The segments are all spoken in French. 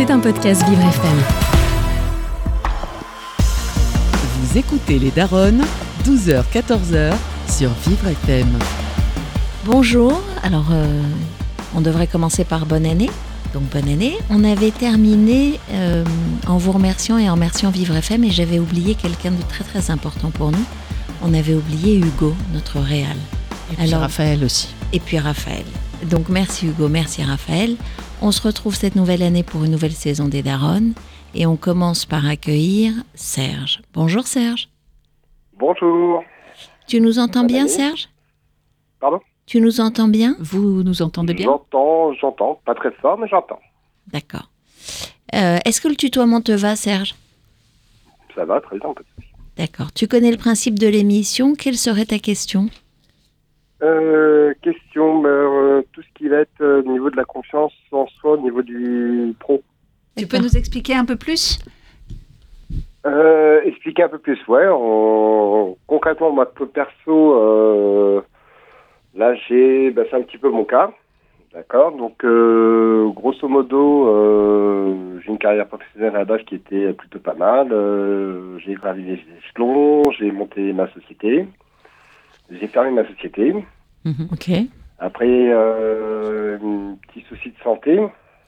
C'est un podcast Vivre FM. Vous écoutez les Daronnes, 12h-14h sur Vivre FM. Bonjour, alors euh, on devrait commencer par bonne année. Donc bonne année. On avait terminé euh, en vous remerciant et en remerciant Vivre FM et j'avais oublié quelqu'un de très très important pour nous. On avait oublié Hugo, notre réal. Et puis Raphaël aussi. Et puis Raphaël. Donc merci Hugo, merci Raphaël. On se retrouve cette nouvelle année pour une nouvelle saison des Daronnes et on commence par accueillir Serge. Bonjour Serge. Bonjour. Tu nous entends bien Serge? Pardon? Tu nous entends bien? Vous nous entendez bien? J'entends, j'entends. Pas très fort, mais j'entends. D'accord. Euh, Est-ce que le tutoiement te va Serge? Ça va, très bien. D'accord. Tu connais le principe de l'émission? Quelle serait ta question? Euh, question, euh, tout ce qui va être au niveau de la confiance en soi, au niveau du pro. Tu peux nous expliquer un peu plus? Euh, Expliquer un peu plus, ouais. En... Concrètement, moi, perso, euh, là, j'ai, bah, c'est un petit peu mon cas. D'accord? Donc, euh, grosso modo, euh, j'ai une carrière professionnelle à base qui était plutôt pas mal. Euh, j'ai gravi les échelons, j'ai monté ma société. J'ai fermé ma société. Mhm, Ok. Après, euh, un petit souci de santé.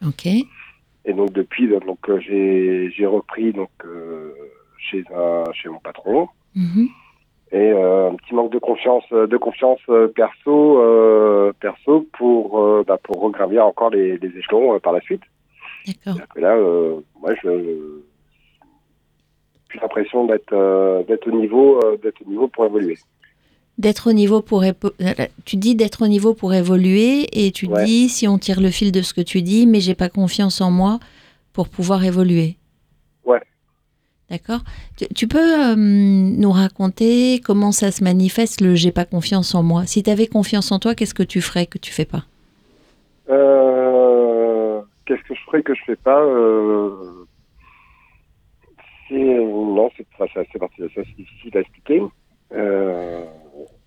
Ok. Et donc, depuis, donc, euh, j'ai, j'ai repris donc, euh, chez, un, chez mon patron. Mhm. Et euh, un petit manque de confiance, de confiance euh, perso, euh, perso pour, euh, bah, pour regravir encore les, les échelons euh, par la suite. D'accord. Là, euh, moi, je j'ai l'impression d'être, euh, d'être au niveau, euh, d'être au niveau pour évoluer. D'être au niveau pour tu dis d'être au niveau pour évoluer et tu Ouais. dis si on tire le fil de ce que tu dis mais j'ai pas confiance en moi pour pouvoir évoluer. Ouais. D'accord? Tu, tu peux euh, nous raconter comment ça se manifeste le j'ai pas confiance en moi? Si tu avais confiance en toi, qu'est-ce que tu ferais que tu fais pas? Euh, qu'est-ce que je ferais que je fais pas? Euh, non, c'est assez assez difficile à expliquer. Euh,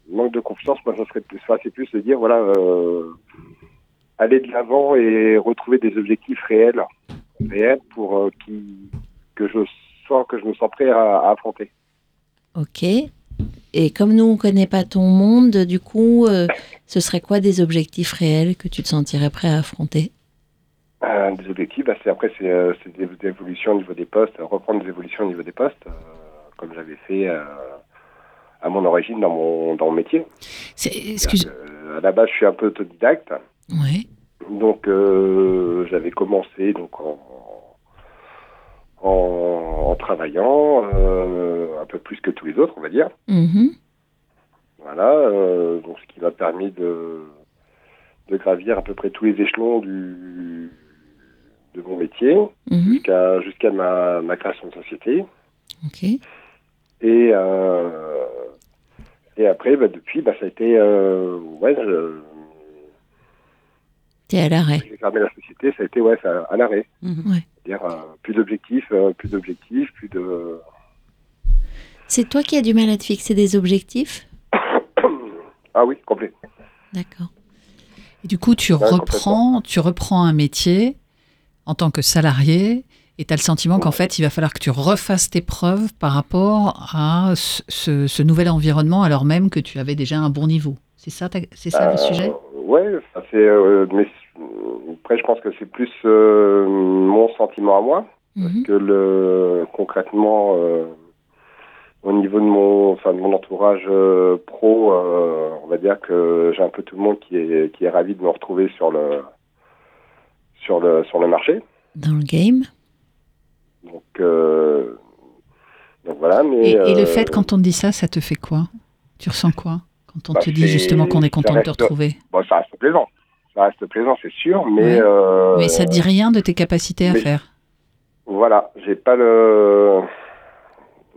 manque de confiance, moi, ça serait plus, c'est plus de dire voilà, euh, aller de l'avant et retrouver des objectifs réels, réels pour euh, qui que je sens que je me sens prêt à, à affronter. Ok. Et comme nous on connaît pas ton monde, du coup, euh, ce serait quoi des objectifs réels que tu te sentirais prêt à affronter? Des objectifs, bah, c'est après c'est des, des évolutions au niveau des postes, reprendre des évolutions au niveau des postes, comme j'avais fait à mon origine dans mon dans mon métier. Excuse. À la base, je suis un peu autodidacte, Ouais. donc euh, j'avais commencé donc en en, en travaillant euh, un peu plus que tous les autres, on va dire. Mhm. Voilà, euh, donc ce qui m'a permis de de gravir à peu près tous les échelons du de mon métier. Mhm. jusqu'à jusqu'à ma, ma création de société. Ok. Et, euh, et après, bah, depuis, bah, ça a été... Euh, ouais, je- T'es à l'arrêt. j'ai fermé la société, ça a été ouais, ça, à l'arrêt. Mhm. Ouais. C'est-à-dire euh, plus d'objectifs, euh, plus d'objectifs, plus de... C'est toi qui as du mal à te fixer des objectifs Ah oui, complet. D'accord. Et du coup, tu Ouais, reprends, tu reprends un métier en tant que salarié et tu as le sentiment qu'en fait, il va falloir que tu refasses tes preuves par rapport à ce, nouvel environnement alors même que tu avais déjà un bon niveau. C'est ça, ta- c'est ça le Euh, sujet? ça c'est... euh, mais après, je pense que c'est plus euh, mon sentiment à moi. Mhm. que le concrètement au niveau de mon enfin de mon entourage pro on va dire que j'ai un peu tout le monde qui est qui est ravi de me retrouver sur le sur le sur le marché Dans le game? Donc euh, donc voilà mais et, et le euh, fait, quand on te dit ça, ça te fait quoi? Tu ressens quoi quand on Bah, te dit justement qu'on est content de te retrouver? bon ça reste plaisant. Ça reste plaisant c'est sûr mais Ouais. euh, Mais ça te dit rien de tes capacités à faire. Voilà j'ai pas le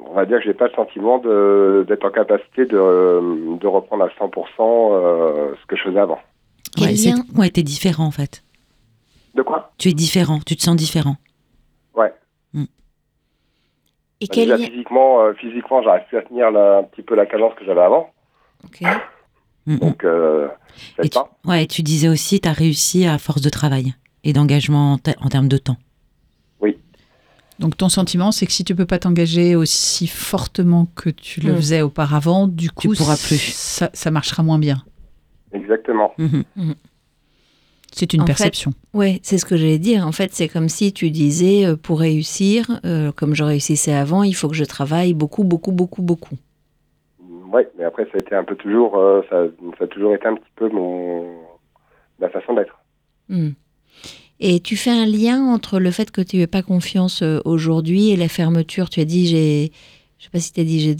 on va dire que j'ai pas le sentiment d'être en capacité de de reprendre à 100% euh, ce que je faisais avant. Quel Ouais, ouais, t'es différent en fait. de quoi? Tu es différent, tu te sens différent. Et Bah, quel déjà, lien physiquement, euh, physiquement, j'arrive plus à tenir la- un petit peu la cadence que j'avais avant. Ok. Mm, mm. Donc, euh, Et tu, pas. ouais, tu disais aussi, tu as réussi à force de travail et d'engagement en, te- en termes de temps. Donc ton sentiment, c'est que si tu peux pas t'engager aussi fortement que tu le Mm. faisais auparavant, du coup, pourras plus. Ça, ça marchera moins bien. Exactement. Mhm. C'est une En perception. Oui, c'est ce que j'allais dire. En fait, c'est comme si tu disais, euh, pour réussir, euh, comme je réussissais avant, il faut que je travaille beaucoup, beaucoup, beaucoup, beaucoup. Oui, mais après, ça a été un peu toujours, euh, ça, ça a toujours été un petit peu mon, ma façon d'être. Hmm. Et tu fais un lien entre le fait que tu n'aies pas confiance euh, aujourd'hui et la fermeture. Tu as dit, j'ai, je sais pas si tu as dit, j'ai,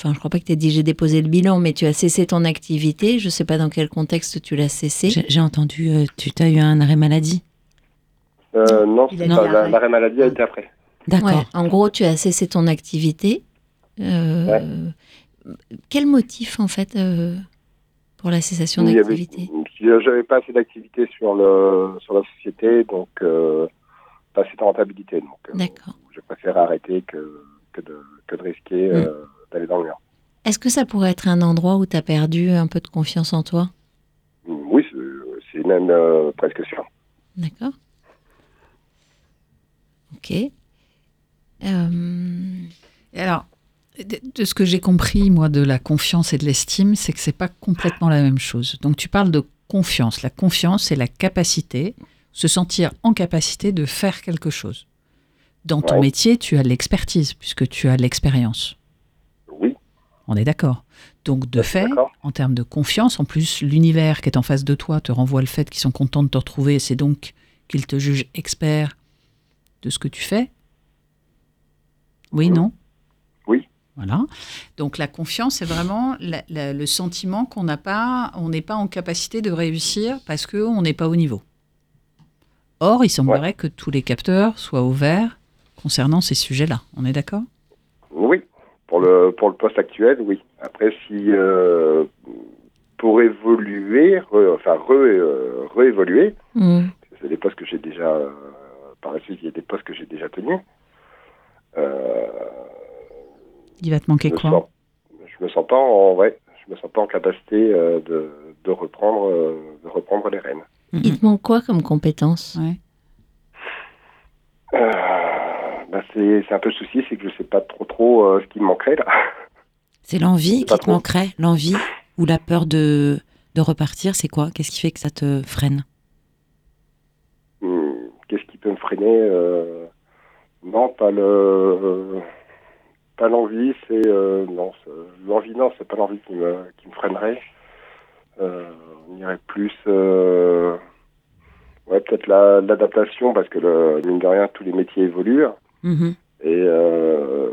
enfin, je crois pas que tu as dit, j'ai déposé le bilan, mais tu as cessé ton activité. Je sais pas dans quel contexte tu l'as cessé. J'ai entendu, euh, tu as eu un arrêt maladie. Euh, non, l'arrêt maladie a été après. D'accord. Ouais, en gros, tu as cessé ton activité. Euh, Quel motif, en fait, euh, pour la cessation d'activité? J'avais pas assez d'activité sur, le, sur la société, donc euh, pas assez de rentabilité. Donc, euh, D'accord. je préfère arrêter que, que, de, que de risquer euh, d'aller dans le mur. Est-ce que ça pourrait être un endroit où tu as perdu un peu de confiance en toi? Oui, c'est- même euh, presque sûr. D'accord. Ok. Euh, alors, de, de ce que j'ai compris, moi, de la confiance et de l'estime, c'est que c'est pas complètement la même chose. Donc, tu parles de confiance. La confiance, c'est la capacité, se sentir en capacité de faire quelque chose. Dans ton Ouais. métier, tu as l'expertise, puisque tu as l'expérience. On est d'accord. Donc, de fait, en termes de confiance, en plus, l'univers qui est en face de toi te renvoie le fait qu'ils sont contents de te retrouver, c'est donc qu'ils te jugent expert de ce que tu fais. Oui, non? Oui. Voilà. Donc, la confiance, c'est vraiment la- la- le sentiment qu'on n'a pas, on n'est pas en capacité de réussir parce qu'on n'est pas au niveau. Or, il semblerait que tous les capteurs soient ouverts concernant ces sujets-là. On est d'accord? Oui, pour le, pour le poste actuel, oui. Après, si euh, pour évoluer, re- enfin re, euh, réévoluer, hmm. c'est des postes que j'ai déjà, euh, par la suite, il y a des postes que j'ai déjà tenus. Euh, Il va te manquer je, me quoi sens, je me sens pas en, ouais, je me sens pas en capacité euh, de, de reprendre, euh, de reprendre les rênes. Il te manque quoi comme compétence? Ouais. Euh, bah, c'est, un peu le souci, c'est que je sais pas trop trop euh, ce qui me manquerait là. C'est l'envie qui te trop. manquerait, l'envie ou la peur de, de repartir, c'est quoi? Qu'est-ce qui fait que ça te freine? Hmm, Qu'est-ce qui peut me freiner euh, Non, pas le, pas l'envie. C'est euh, non, l'envie non, c'est pas l'envie qui me qui me freinerait. Euh, on irait plus, euh, ouais, peut-être la- l'adaptation parce que le, mine de rien, tous les métiers évoluent Mhm. et, euh,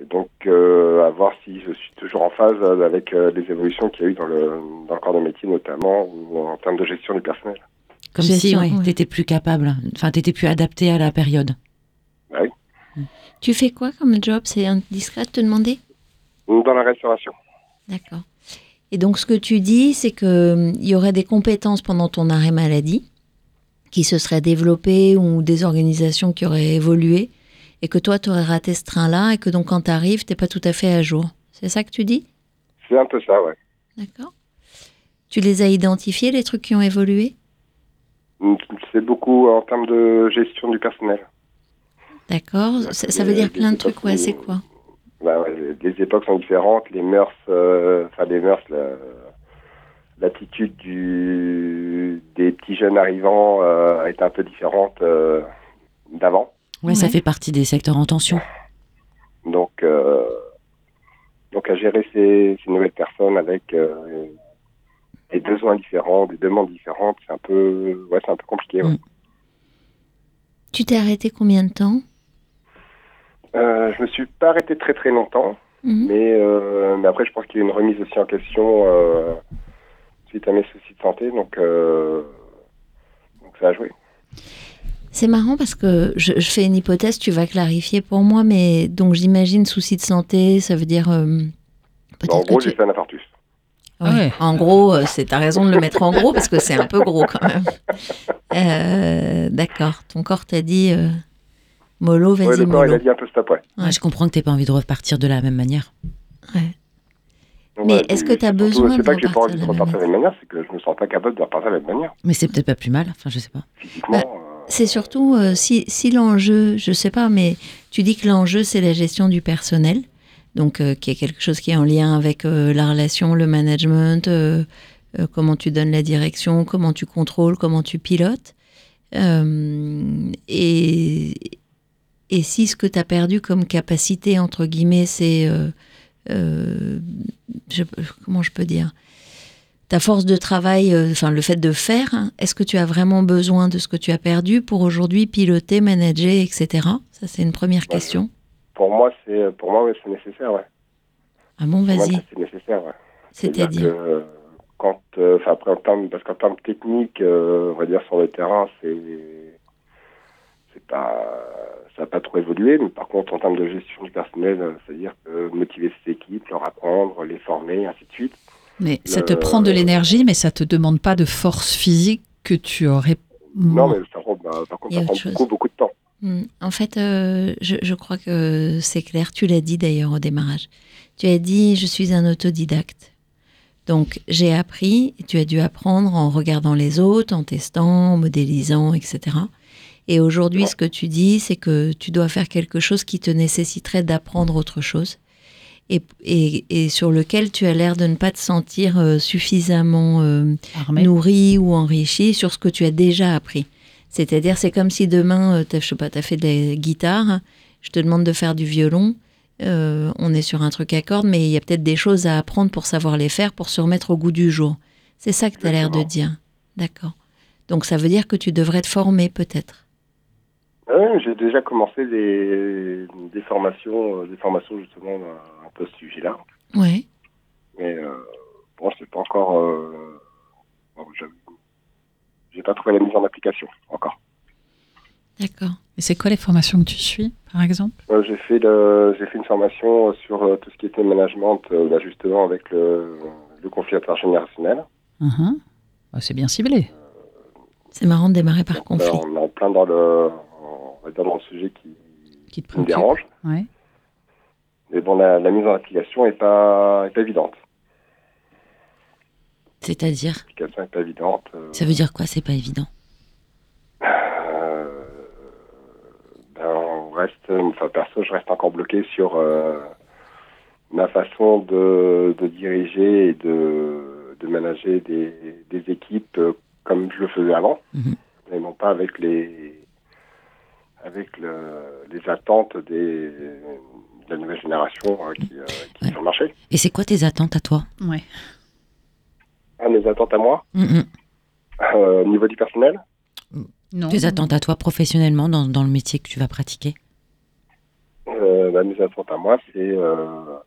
et donc euh, à voir si je suis toujours en phase avec euh, les évolutions qu'il y a eu dans le dans le corps de métier notamment ou en termes de gestion du personnel. Comme Gestion, si ouais. tu étais plus capable, enfin tu étais plus adapté à la période. Tu fais quoi comme job? C'est indiscret de te demander? Dans la restauration. D'accord. Et donc, ce que tu dis, c'est qu'il y aurait des compétences pendant ton arrêt maladie qui se seraient développées ou des organisations qui auraient évolué et que toi, tu aurais raté ce train-là et que donc, quand tu arrives, tu n'es pas tout à fait à jour. C'est ça que tu dis? C'est un peu ça, ouais. D'accord. Tu les as identifiés, les trucs qui ont évolué? C'est beaucoup en termes de gestion du personnel. D'accord. Ça, ça veut dire plein de trucs. Ouais, c'est quoi? Bah ouais, les, époques sont différentes, les mœurs, euh, enfin les mœurs, l'attitude du des petits jeunes arrivants euh, est un peu différente euh, d'avant. Ouais, ça fait partie des secteurs en tension. Donc, euh, donc à gérer ces, ces nouvelles personnes avec euh, des besoins différents, des demandes différentes, c'est un peu, ouais, c'est un peu compliqué. ouais. Mm. Tu t'es arrêté combien de temps? Euh, je me suis pas arrêté très très longtemps, Mhm. mais, euh, mais après je pense qu'il y a une remise aussi en question euh, suite à mes soucis de santé, donc, euh, donc ça a joué. C'est marrant parce que je, je fais une hypothèse, tu vas clarifier pour moi, mais donc j'imagine souci de santé, ça veut dire euh, en gros, tu- j'ai fait un infarctus. Ouais. Ouais. En gros, euh, c'est t'as raison de le mettre en gros parce que c'est un peu gros quand même. Euh, D'accord. Ton corps t'a dit euh, mollo, Ouais, vas-y le corps, il mollo. a dit un peu stop, ouais. Ouais. Ouais, je comprends que tu pas envie de repartir de la même manière. Ouais. Donc, Mais voilà, est-ce que c'est surtout- besoin C'est pas que j'ai pas envie de repartir de la même manière, c'est que je me sens pas capable de repartir de la même manière. Mais c'est peut-être pas plus mal, enfin je sais pas. Physiquement, Bah, euh, C'est surtout euh, si, si l'enjeu, je sais pas, mais tu dis que l'enjeu c'est la gestion du personnel, donc euh, qui est quelque chose qui est en lien avec euh, la relation, le management, comment tu donnes la direction, comment tu contrôles, comment tu pilotes. Et, et si ce que tu as perdu comme capacité, entre guillemets, c'est. Euh, je- comment je peux dire? Ta force de travail, euh, enfin le fait de faire, hein, est-ce que tu as vraiment besoin de ce que tu as perdu pour aujourd'hui piloter, manager, etc. Ça, c'est une première question. Pour moi, c'est pour moi, c'est nécessaire, ouais. Ah bon, vas-y. c'est nécessaire, ouais. C'est-à-dire euh, quand, enfin après en termes, parce qu'en termes techniques, on va dire sur le terrain, c'est, c'est pas, ça n'a pas trop évolué. Mais par contre, en termes de gestion du personnel, euh, c'est-à-dire motiver ses équipes, leur apprendre, les former, ainsi de suite. Mais ça te prend de l'énergie, mais ça te demande pas de force physique que tu aurais. Non, mais ça prend, bah, par contre, ça prend beaucoup, beaucoup de temps. Hmm, En fait, euh, je, je crois que c'est clair. Tu l'as dit d'ailleurs au démarrage. Tu as dit je suis un autodidacte. Donc j'ai appris. et Tu as dû apprendre en regardant les autres, en testant, en modélisant, etc. Et aujourd'hui, ce que tu dis, c'est que tu dois faire quelque chose qui te nécessiterait d'apprendre autre chose. Et, et- et sur lequel tu as l'air de ne pas te sentir euh, suffisamment euh, nourri ou enrichi sur ce que tu as déjà appris. C'est-à-dire, c'est comme si demain, tu je sais pas, as fait de la guitare, je te demande de faire du violon, euh, on est sur un truc à cordes, mais il y a peut-être des choses à apprendre pour savoir les faire, pour se remettre au goût du jour. C'est ça que tu as l'air de dire. D'accord. Donc ça veut dire que tu devrais te former peut-être. J'ai déjà commencé des, des formations, euh, des formations justement à un peu ce sujet-là. Ouais. Mais euh, bon, c'est pas encore. Euh, bon, j'ai pas trouvé la mise en application encore. D'accord. Et c'est quoi les formations que tu suis, par exemple? Euh, j'ai fait le, fait une formation sur euh, tout ce qui était management, euh, bah, justement avec le, le conflit intergénérationnel. Mhm. Bah, C'est bien ciblé. C'est marrant de démarrer par Donc, conflit. on est en plein dans le, dire dans le sujet qui, Qui te qui me dérange. Ouais. Mais bon, la, la mise en application est pas, est pas évidente. C'est-à-dire? L'application est pas évidente. euh, Ça veut dire quoi C'est pas évident? Euh, ben, on reste, enfin perso, je reste encore bloqué sur euh, ma façon de, de diriger et de, de manager des, des équipes comme je le faisais avant, Mhm. et non pas avec les avec le, les attentes des, de la nouvelle génération euh, qui, euh, qui Ouais. est sur le marché. Et c'est quoi tes attentes à toi? Ouais. Ah, mes attentes à moi, Mm, mm. euh, au niveau du personnel, Non. Tes attentes à toi professionnellement dans, dans le métier que tu vas pratiquer? Euh, bah, mes attentes à moi, c'est euh,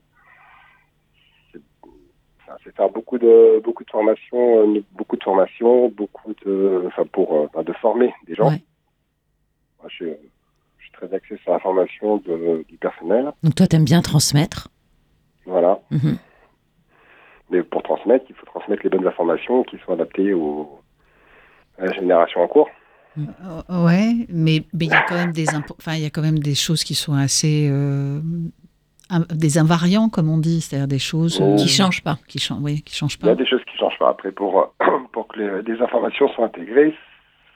c'est faire beaucoup de beaucoup de formations, beaucoup de formations, beaucoup de enfin pour enfin, de former des gens. Ouais. Moi, je, je suis très axé sur la formation de, du personnel, Donc toi, t'aimes bien transmettre. voilà. Mhm. Mais pour transmettre, il faut transmettre les bonnes informations qui sont adaptées aux, à la génération en cours. Euh, Ouais, mais mais il y a quand même des enfin il y a quand même des choses qui sont assez euh, des invariants comme on dit, c'est-à-dire des choses euh, Oh. Qui change pas. qui changent, oui, qui changent Il y a pas. des choses qui changent pas. Après, pour pour que les, les informations soient intégrées,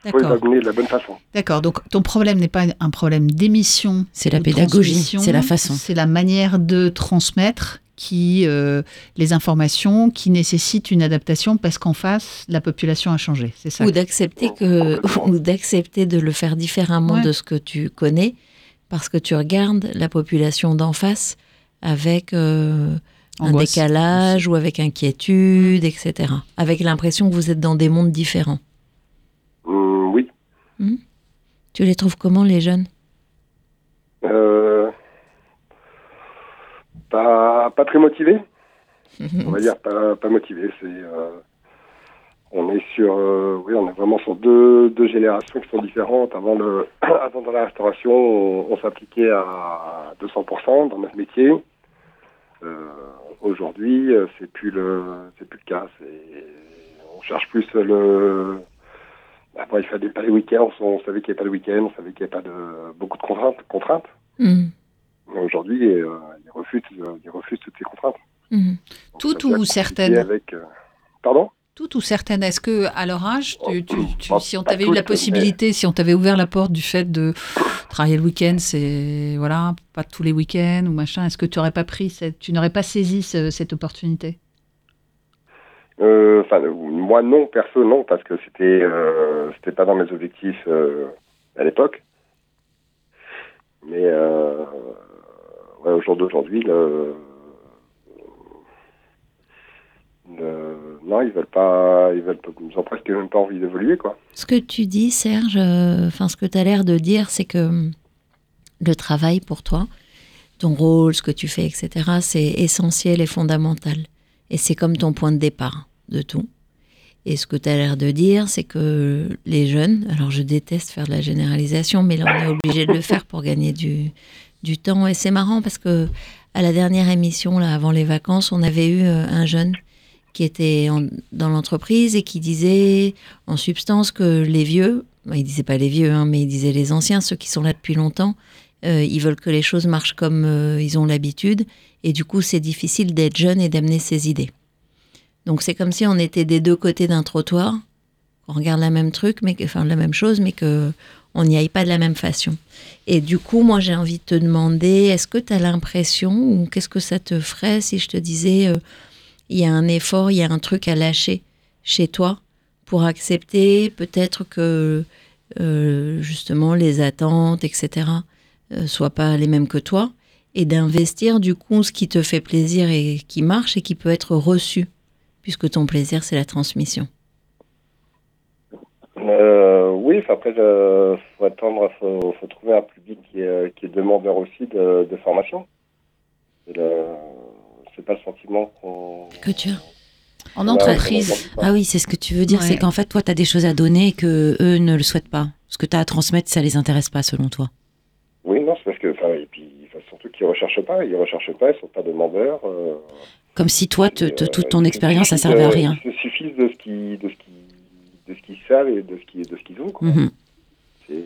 il faut les de la bonne façon. D'accord. Donc ton problème n'est pas un problème d'émission. C'est la pédagogie, c'est la façon. C'est la manière de transmettre qui euh, les informations qui nécessitent une adaptation parce qu'en face la population a changé. C'est ça. Ou d'accepter que ou d'accepter de le faire différemment Ouais. de ce que tu connais parce que tu regardes la population d'en face avec euh, un Angoisse décalage ou avec inquiétude, etc. Avec l'impression que vous êtes dans des mondes différents. Hum, oui. Tu les trouves comment les jeunes? Euh, pas, pas très motivé, on va dire pas, pas motivé. C'est, euh, on est sur, euh, oui, on est vraiment sur deux, deux générations qui sont différentes. Avant le, avant dans la restauration, on, on s'appliquait à 200% dans notre métier. Euh, aujourd'hui, euh, c'est plus le, c'est plus le cas. C'est, on cherche plus le. Après, il fallait pas les week-ends. On savait qu'il n'y avait pas de week-end. On savait qu'il n'y avait pas de beaucoup de contraintes. contraintes. Mais Aujourd'hui, euh, ils, refusent, euh, ils refusent toutes ces contraintes. Donc, Toutes ou certaines avec, euh, Pardon? Toutes ou certaines Est-ce que à leur âge, tu- tu- tu- Pas- si on t'avait eu la possibilité, si on t'avait ouvert la porte du fait de travailler le week-end, c'est voilà, pas tous les week-ends ou machin, est-ce que tu n'aurais pas pris, cette, tu n'aurais pas saisi ce- cette opportunité? Euh, moi non, perso non, parce que c'était euh, c'était pas dans mes objectifs euh, à l'époque. Mais au jour d'aujourd'hui, le, non, ils veulent pas, ils veulent, ils ont presque même pas envie d'évoluer, quoi. Ce que tu dis, Serge, enfin, ce que tu as l'air de dire, c'est que hum, le travail pour toi, ton rôle, ce que tu fais, etc., c'est essentiel et fondamental. Et c'est comme ton point de départ de tout. Et ce que tu as l'air de dire, c'est que les jeunes, alors je déteste faire de la généralisation, mais là on est obligé de le faire pour gagner du, du temps. Et c'est marrant parce que à la dernière émission, là, avant les vacances, on avait eu euh, un jeune qui était en- dans l'entreprise et qui disait en substance que les vieux, bah, il disait pas les vieux, hein, mais il disait les anciens, ceux qui sont là depuis longtemps, ils veulent que les choses marchent comme euh, ils ont l'habitude, et du coup c'est difficile d'être jeune et d'amener ses idées. Donc c'est comme si on était des deux côtés d'un trottoir, qu'on regarde la même truc, enfin la même chose, mais que on n'y aille pas de la même façon. Et du coup, moi j'ai envie de te demander, est-ce que tu as l'impression, ou qu'est-ce que ça te ferait si je te disais, euh, il y a un effort, il y a un truc à lâcher chez toi pour accepter peut-être que euh, justement les attentes, etc., euh, soient pas les mêmes que toi, et d'investir du coup ce qui te fait plaisir et qui marche et qui peut être reçu, puisque ton plaisir c'est la transmission. Euh, oui, après, il faut attendre, faut, faut trouver un public qui est, qui est demandeur aussi de, de formation. C'est pas le sentiment qu'on. Que tu as. En entreprise, Ah oui, c'est ce que tu veux dire, Ouais. c'est qu'en fait, toi, tu as des choses à donner et que eux ne le souhaitent pas. Ce que tu as à transmettre, ça les intéresse pas, selon toi. Oui, non, c'est parce que, enfin, et puis, enfin, surtout qu'ils recherchent pas, ils recherchent pas, ils sont pas demandeurs. euh, Comme si toi, te- te- et, toute euh, ton se expérience, ça servait à rien. Ils se suffisent de ce qu'ils, de ce qu'ils, de ce qu'ils savent et de ce qu'ils, de ce qu'ils ont, quoi. Mhm. C'est,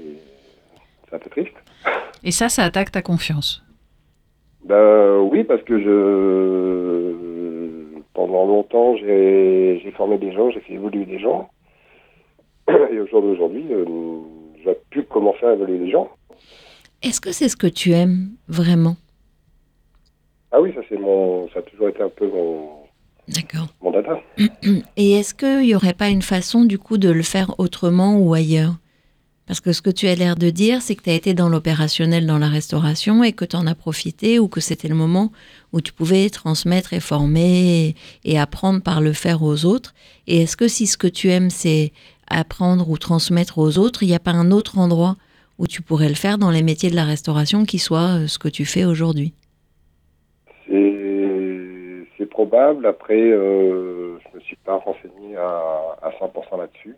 c'est un peu triste. et ça, ça attaque ta confiance? Ben oui, parce que je pendant longtemps j'ai j'ai formé des gens, j'ai fait évoluer des gens. Et au jour d'aujourd'hui, euh, j'ai pu commencer à évoluer des gens. Est-ce que c'est ce que tu aimes vraiment? Ah oui, ça c'est mon ça a toujours été un peu mon, D'accord. mon dada. Et est-ce qu'il n'y aurait pas une façon du coup de le faire autrement ou ailleurs? Parce que ce que tu as l'air de dire, c'est que tu as été dans l'opérationnel dans la restauration et que tu en as profité ou que c'était le moment où tu pouvais transmettre et former et, et apprendre par le faire aux autres. Et est-ce que si ce que tu aimes, c'est apprendre ou transmettre aux autres, il n'y a pas un autre endroit où tu pourrais le faire dans les métiers de la restauration qui soit euh, ce que tu fais aujourd'hui? C'est c'est probable. Après, euh, je me suis pas renseigné à, à 100% là-dessus.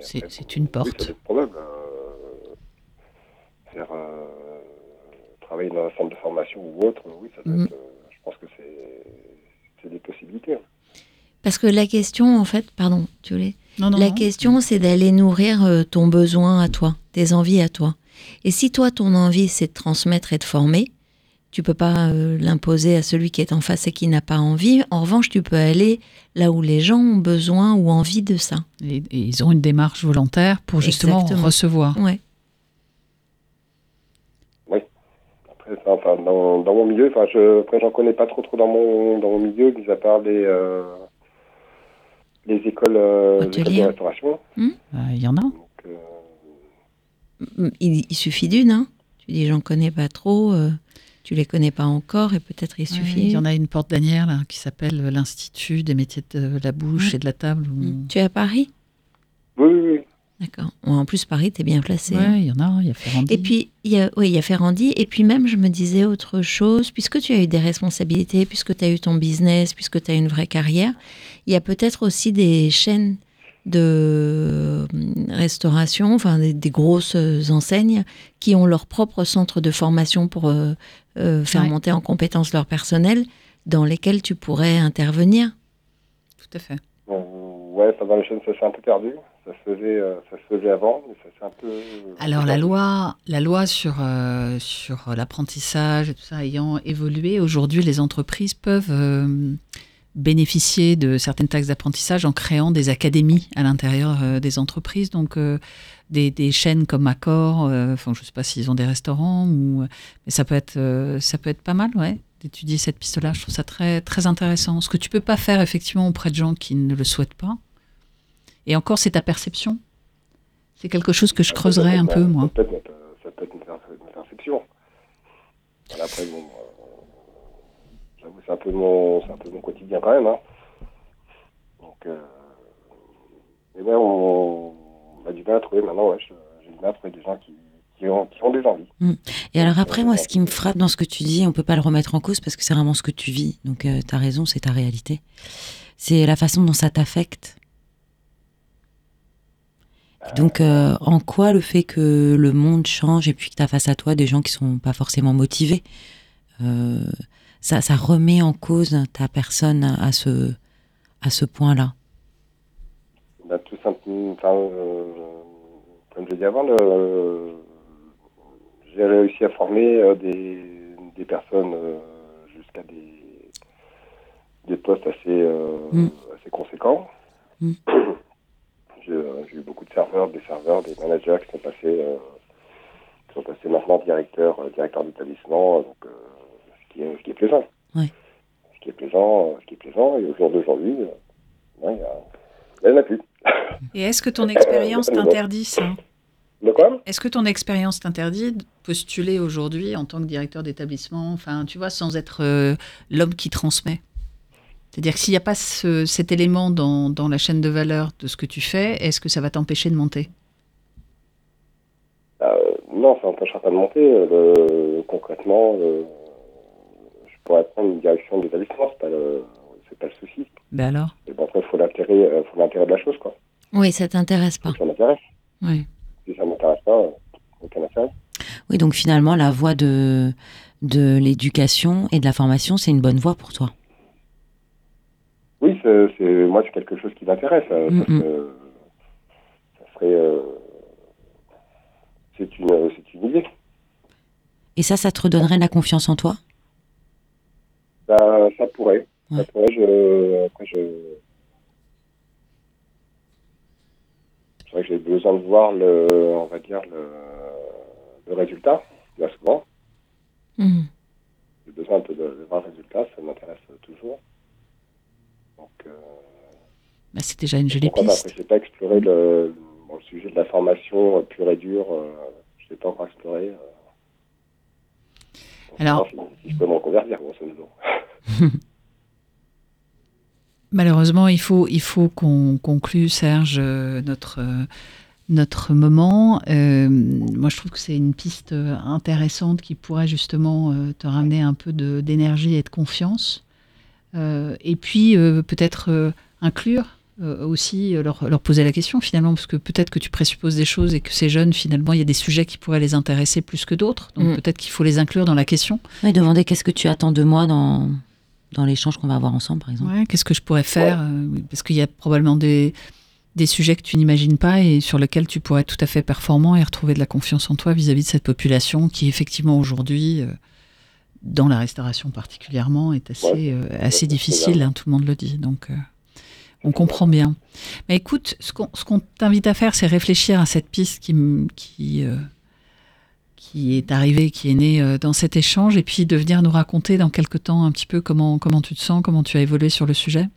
C'est- c'est une porte. être probable. euh, faire euh, travailler dans un centre de formation ou autre, oui, ça doit Mhm. être, euh, je pense que c'est c'est des possibilités. Parce que la question, en fait, pardon, tu voulais Non, non, La non. question, c'est d'aller nourrir euh, ton besoin à toi, tes envies à toi. Et si toi, ton envie, c'est de transmettre et de former, tu peux pas euh, l'imposer à celui qui est en face et qui n'a pas envie. En revanche, tu peux aller là où les gens ont besoin ou envie de ça. Et, et ils ont une démarche volontaire pour justement Exactement. recevoir. Ouais. Après, ça, enfin, dans, dans mon milieu, enfin, je, après, j'en connais pas trop trop dans mon, dans mon milieu, mis à part les, euh, les écoles, euh, écoles de restauration. Euh, Il y en a. Donc, euh, Mm, Il, il suffit d'une, hein. Tu dis, j'en connais pas trop, euh, tu les connais pas encore, et peut-être il Ouais, suffit. Il y en a une porte d'Anière là, qui s'appelle l'Institut des métiers de la bouche Ouais. et de la table. où-. Tu es à Paris? Oui, oui, oui. D'accord. En plus, Paris, t'es bien placé. Ouais, hein. il y en a, il y a Ferrandi. Et puis, il y a, oui, il y a Ferrandi. Et puis même, je me disais autre chose, puisque tu as eu des responsabilités, puisque tu as eu ton business, puisque tu as une vraie carrière, il y a peut-être aussi des chaînes de euh, restauration, enfin des, des grosses enseignes, qui ont leur propre centre de formation pour euh, euh, faire Ouais. monter en compétence leur personnel, dans lesquels tu pourrais intervenir. Tout à fait. Bon, ouais, ça, dans les chaînes, ça s'est un peu perdu. Ça se faisait, euh, ça se faisait avant, mais ça s'est un peu. Alors la loi, la loi sur, euh, sur l'apprentissage et tout ça ayant évolué, aujourd'hui les entreprises peuvent euh, bénéficier de certaines taxes d'apprentissage en créant des académies à l'intérieur euh, des entreprises. Donc, euh, des, des, chaînes comme Accor, euh, enfin, je ne sais pas s'ils ont des restaurants, ou, mais ça peut être, ça peut être pas mal, ouais, d'étudier cette piste-là. Je trouve ça très, très intéressant. Ce que tu peux pas faire effectivement auprès de gens qui ne le souhaitent pas. Et encore, c'est ta perception. C'est quelque chose que je creuserais un peu, moi. Ça peut être, ça peut être une, perception. Après, bon, c'est un peu mon, c'est un peu mon quotidien quand même. Hein. Donc, euh, mais ouais, on, on, a du mal à trouver maintenant. Ouais, j'ai du mal à trouver des gens qui, qui ont, qui ont des envies. Mmh. Et alors après, moi, ce qui me frappe dans ce que tu dis, on peut pas le remettre en cause parce que c'est vraiment ce que tu vis. Donc, euh, tu as raison, c'est ta réalité. C'est la façon dont ça t'affecte. Donc, euh, en quoi le fait que le monde change et puis que tu as face à toi des gens qui sont pas forcément motivés, euh, ça, ça, remet en cause ta personne à ce, à ce point-là? Bah, Tout simplement, euh, comme je l'ai dit avant, j'ai réussi à former des, des, personnes jusqu'à des, des, postes assez, mm. assez conséquents. Mm. J'ai eu beaucoup de serveurs, des serveurs, des managers qui sont passés, qui sont passés maintenant directeurs, directeurs d'établissement. Donc, ce qui est plaisant. Oui. Ce qui est plaisant, ce qui est plaisant, et au jour d'aujourd'hui, il n'y en a plus. Et est-ce que ton expérience t'interdit ça? De quoi? Est-ce que ton expérience t'interdit de postuler aujourd'hui en tant que directeur d'établissement, enfin, tu vois, sans être euh, l'homme qui transmet C'est-à-dire que s'il n'y a pas ce, cet élément dans, dans, la chaîne de valeur de ce que tu fais, est-ce que ça va t'empêcher de monter? Euh, Non, ça n'empêchera pas de monter. Le, concrètement, le, pour prendre une direction d'établissement, c'est pas le, c'est pas le souci. Ben alors? Et après, il faut l'intérêt, euh, de la chose, quoi. Oui, ça t'intéresse pas. ça m'intéresse. Oui. Si ça m'intéresse pas, euh, aucun intérêt. Oui, donc finalement, la voie de, de l'éducation et de la formation, c'est une bonne voie pour toi. Oui, c'est, moi, c'est quelque chose qui m'intéresse. Mm -hmm. que ça serait, euh, c'est une, c'est une idée. Et ça, ça te redonnerait la confiance en toi? Ça, ça pourrait. Ouais. Ça pourrait, je, après, je. C'est vrai que j'ai besoin de voir le, on va dire, le, le résultat, là, souvent. Mmh. J'ai besoin un peu de, de, voir le résultat, ça m'intéresse toujours. Donc. Euh, bah, c'est déjà une jolie piste. Après, je n'ai pas exploré le, bon, le, sujet de la formation pure et dure, euh, je ne l'ai pas encore exploré. Euh, alors, si je peux m'en convertir, grosso modo. Malheureusement, il faut, il faut qu'on conclue, Serge, notre, notre moment. Euh, moi, je trouve que c'est une piste intéressante qui pourrait justement te ramener un peu d'énergie et de confiance. Euh, et puis, euh, peut-être inclure aussi, leur, leur, poser la question finalement, parce que peut-être que tu présupposes des choses et que ces jeunes, finalement, il y a des sujets qui pourraient les intéresser plus que d'autres. Donc, mm. peut-être qu'il faut les inclure dans la question. Oui, demander qu'est-ce que tu attends de moi dans dans l'échange qu'on va avoir ensemble, par exemple. Ouais, Qu'est-ce que je pourrais faire ouais. Parce qu'il y a probablement des, des sujets que tu n'imagines pas et sur lesquels tu pourrais être tout à fait performant et retrouver de la confiance en toi vis-à-vis -vis de cette population qui, effectivement, aujourd'hui, euh, dans la restauration particulièrement, est assez, ouais, euh, assez difficile, hein, tout le monde le dit. Donc, euh, on comprend bien. Mais écoute, ce qu'on qu t'invite à faire, c'est réfléchir à cette piste qui... qui qui est arrivé, qui est né euh, dans cet échange, et puis de venir nous raconter dans quelques temps un petit peu comment, comment tu te sens, comment tu as évolué sur le sujet.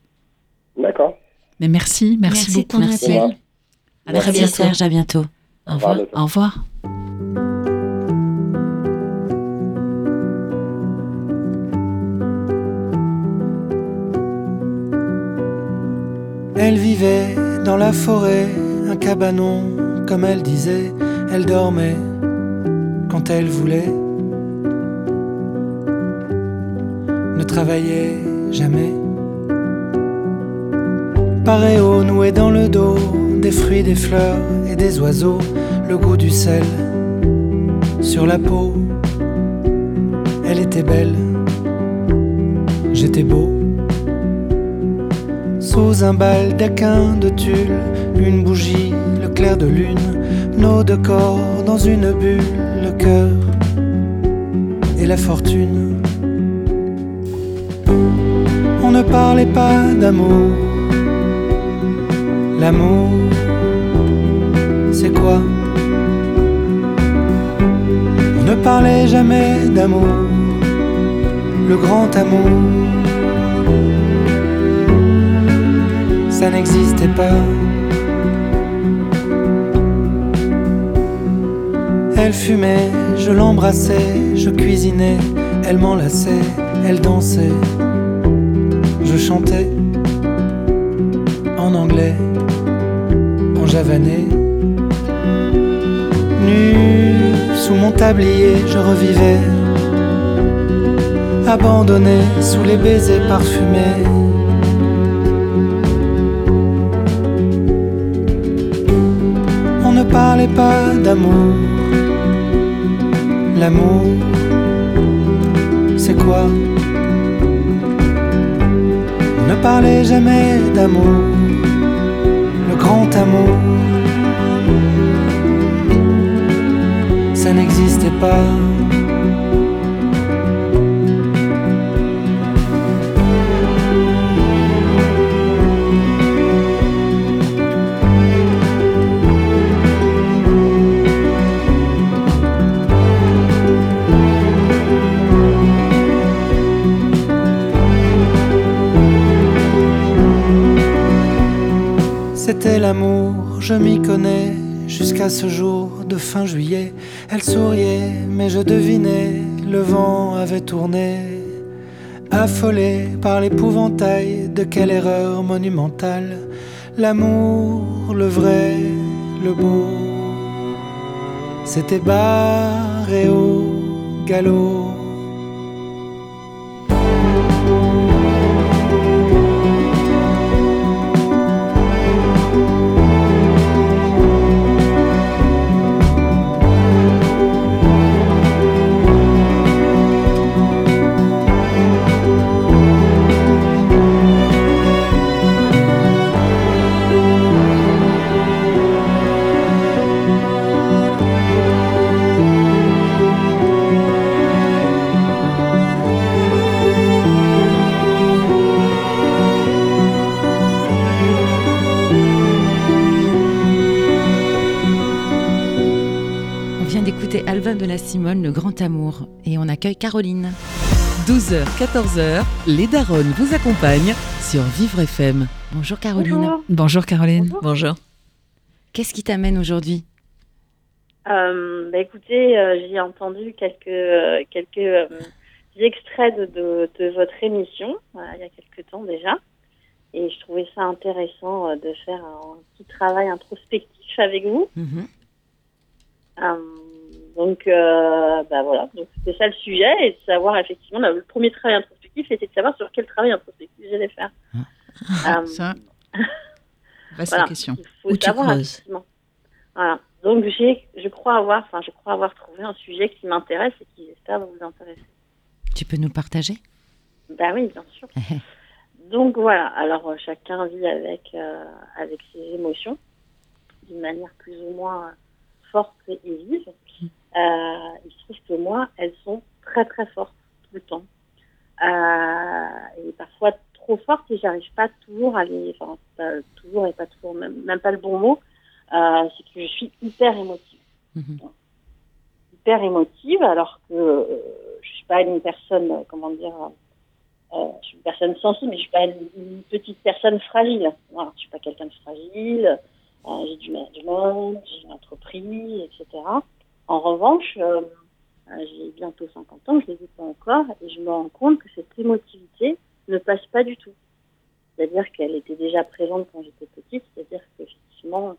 D'accord. Mais merci, merci, merci beaucoup. Merci. À très bientôt. Serge, à bientôt. Au revoir. Au revoir. Elle vivait dans la forêt, un cabanon, comme elle disait, elle dormait quand elle voulait, ne travaillait jamais. Paréo noué dans le dos, des fruits, des fleurs et des oiseaux, le goût du sel sur la peau. Elle était belle, j'étais beau. Sous un baldaquin de tulle, une bougie, le clair de lune, nos deux corps dans une bulle, le cœur et la fortune. On On ne parlait pas d'amour. L'amour, c'est quoi? On ne parlait jamais d'amour. Le grand amour, ça n'existait pas. Elle fumait, je l'embrassais, je cuisinais, elle m'enlaçait, elle dansait, je chantais en anglais, en javanais. Nu sous mon tablier, je revivais, abandonné sous les baisers parfumés. Parlait pas d'amour. L'amour, c'est quoi? Ne parlait jamais d'amour, le grand amour, ça n'existait pas. C'était l'amour, je m'y connais. Jusqu'à ce jour de fin juillet, elle souriait, mais je devinais, le vent avait tourné. Affolé par l'épouvantail de quelle erreur monumentale, l'amour, le vrai, le beau, c'était barré au galop. Amour, et on accueille Caroline. 12h, 14h, les Daronnes vous accompagnent sur Vivre FM. Bonjour Caroline. Bonjour. Bonjour Caroline. Bonjour. Qu'est-ce qui t'amène aujourd'hui? Euh, bah, écoutez, euh, j'ai entendu quelques, euh, quelques euh, extraits de, de, de votre émission euh, il y a quelques temps déjà. Et je trouvais ça intéressant euh, de faire un petit travail introspectif avec vous. Mhm. Donc, euh, bah voilà, donc c'était ça le sujet, et de savoir effectivement, là, le premier travail introspectif, c'était de savoir sur quel travail introspectif j'allais faire. Euh, Ça, vaste voilà. question. Il faut savoir, effectivement. Voilà. Donc j'ai, je crois avoir, enfin, je crois avoir trouvé un sujet qui m'intéresse et qui j'espère va vous intéresser. Tu peux nous partager? Ben oui, bien sûr. Donc voilà. Alors euh, chacun vit avec euh, avec ses émotions d'une manière plus ou moins euh, forte et vive. Euh, il se trouve que moi, elles sont très très fortes tout le temps Euh, et parfois trop fortes et j'arrive pas toujours à les, enfin pas toujours et pas toujours même, même pas le bon mot. Euh, c'est que je suis hyper émotive Mhm. hyper émotive, alors que je suis pas une personne, comment dire, je suis une personne sensible, mais je suis pas une, une petite personne fragile. Voilà, je suis pas quelqu'un de fragile. j'ai du management, j'ai une entreprise, etc. En revanche, euh, euh, j'ai bientôt 50 ans, je ne les ai pas encore, et je me rends compte que cette émotivité ne passe pas du tout. C'est-à-dire qu'elle était déjà présente quand j'étais petite, c'est-à-dire qu'effectivement,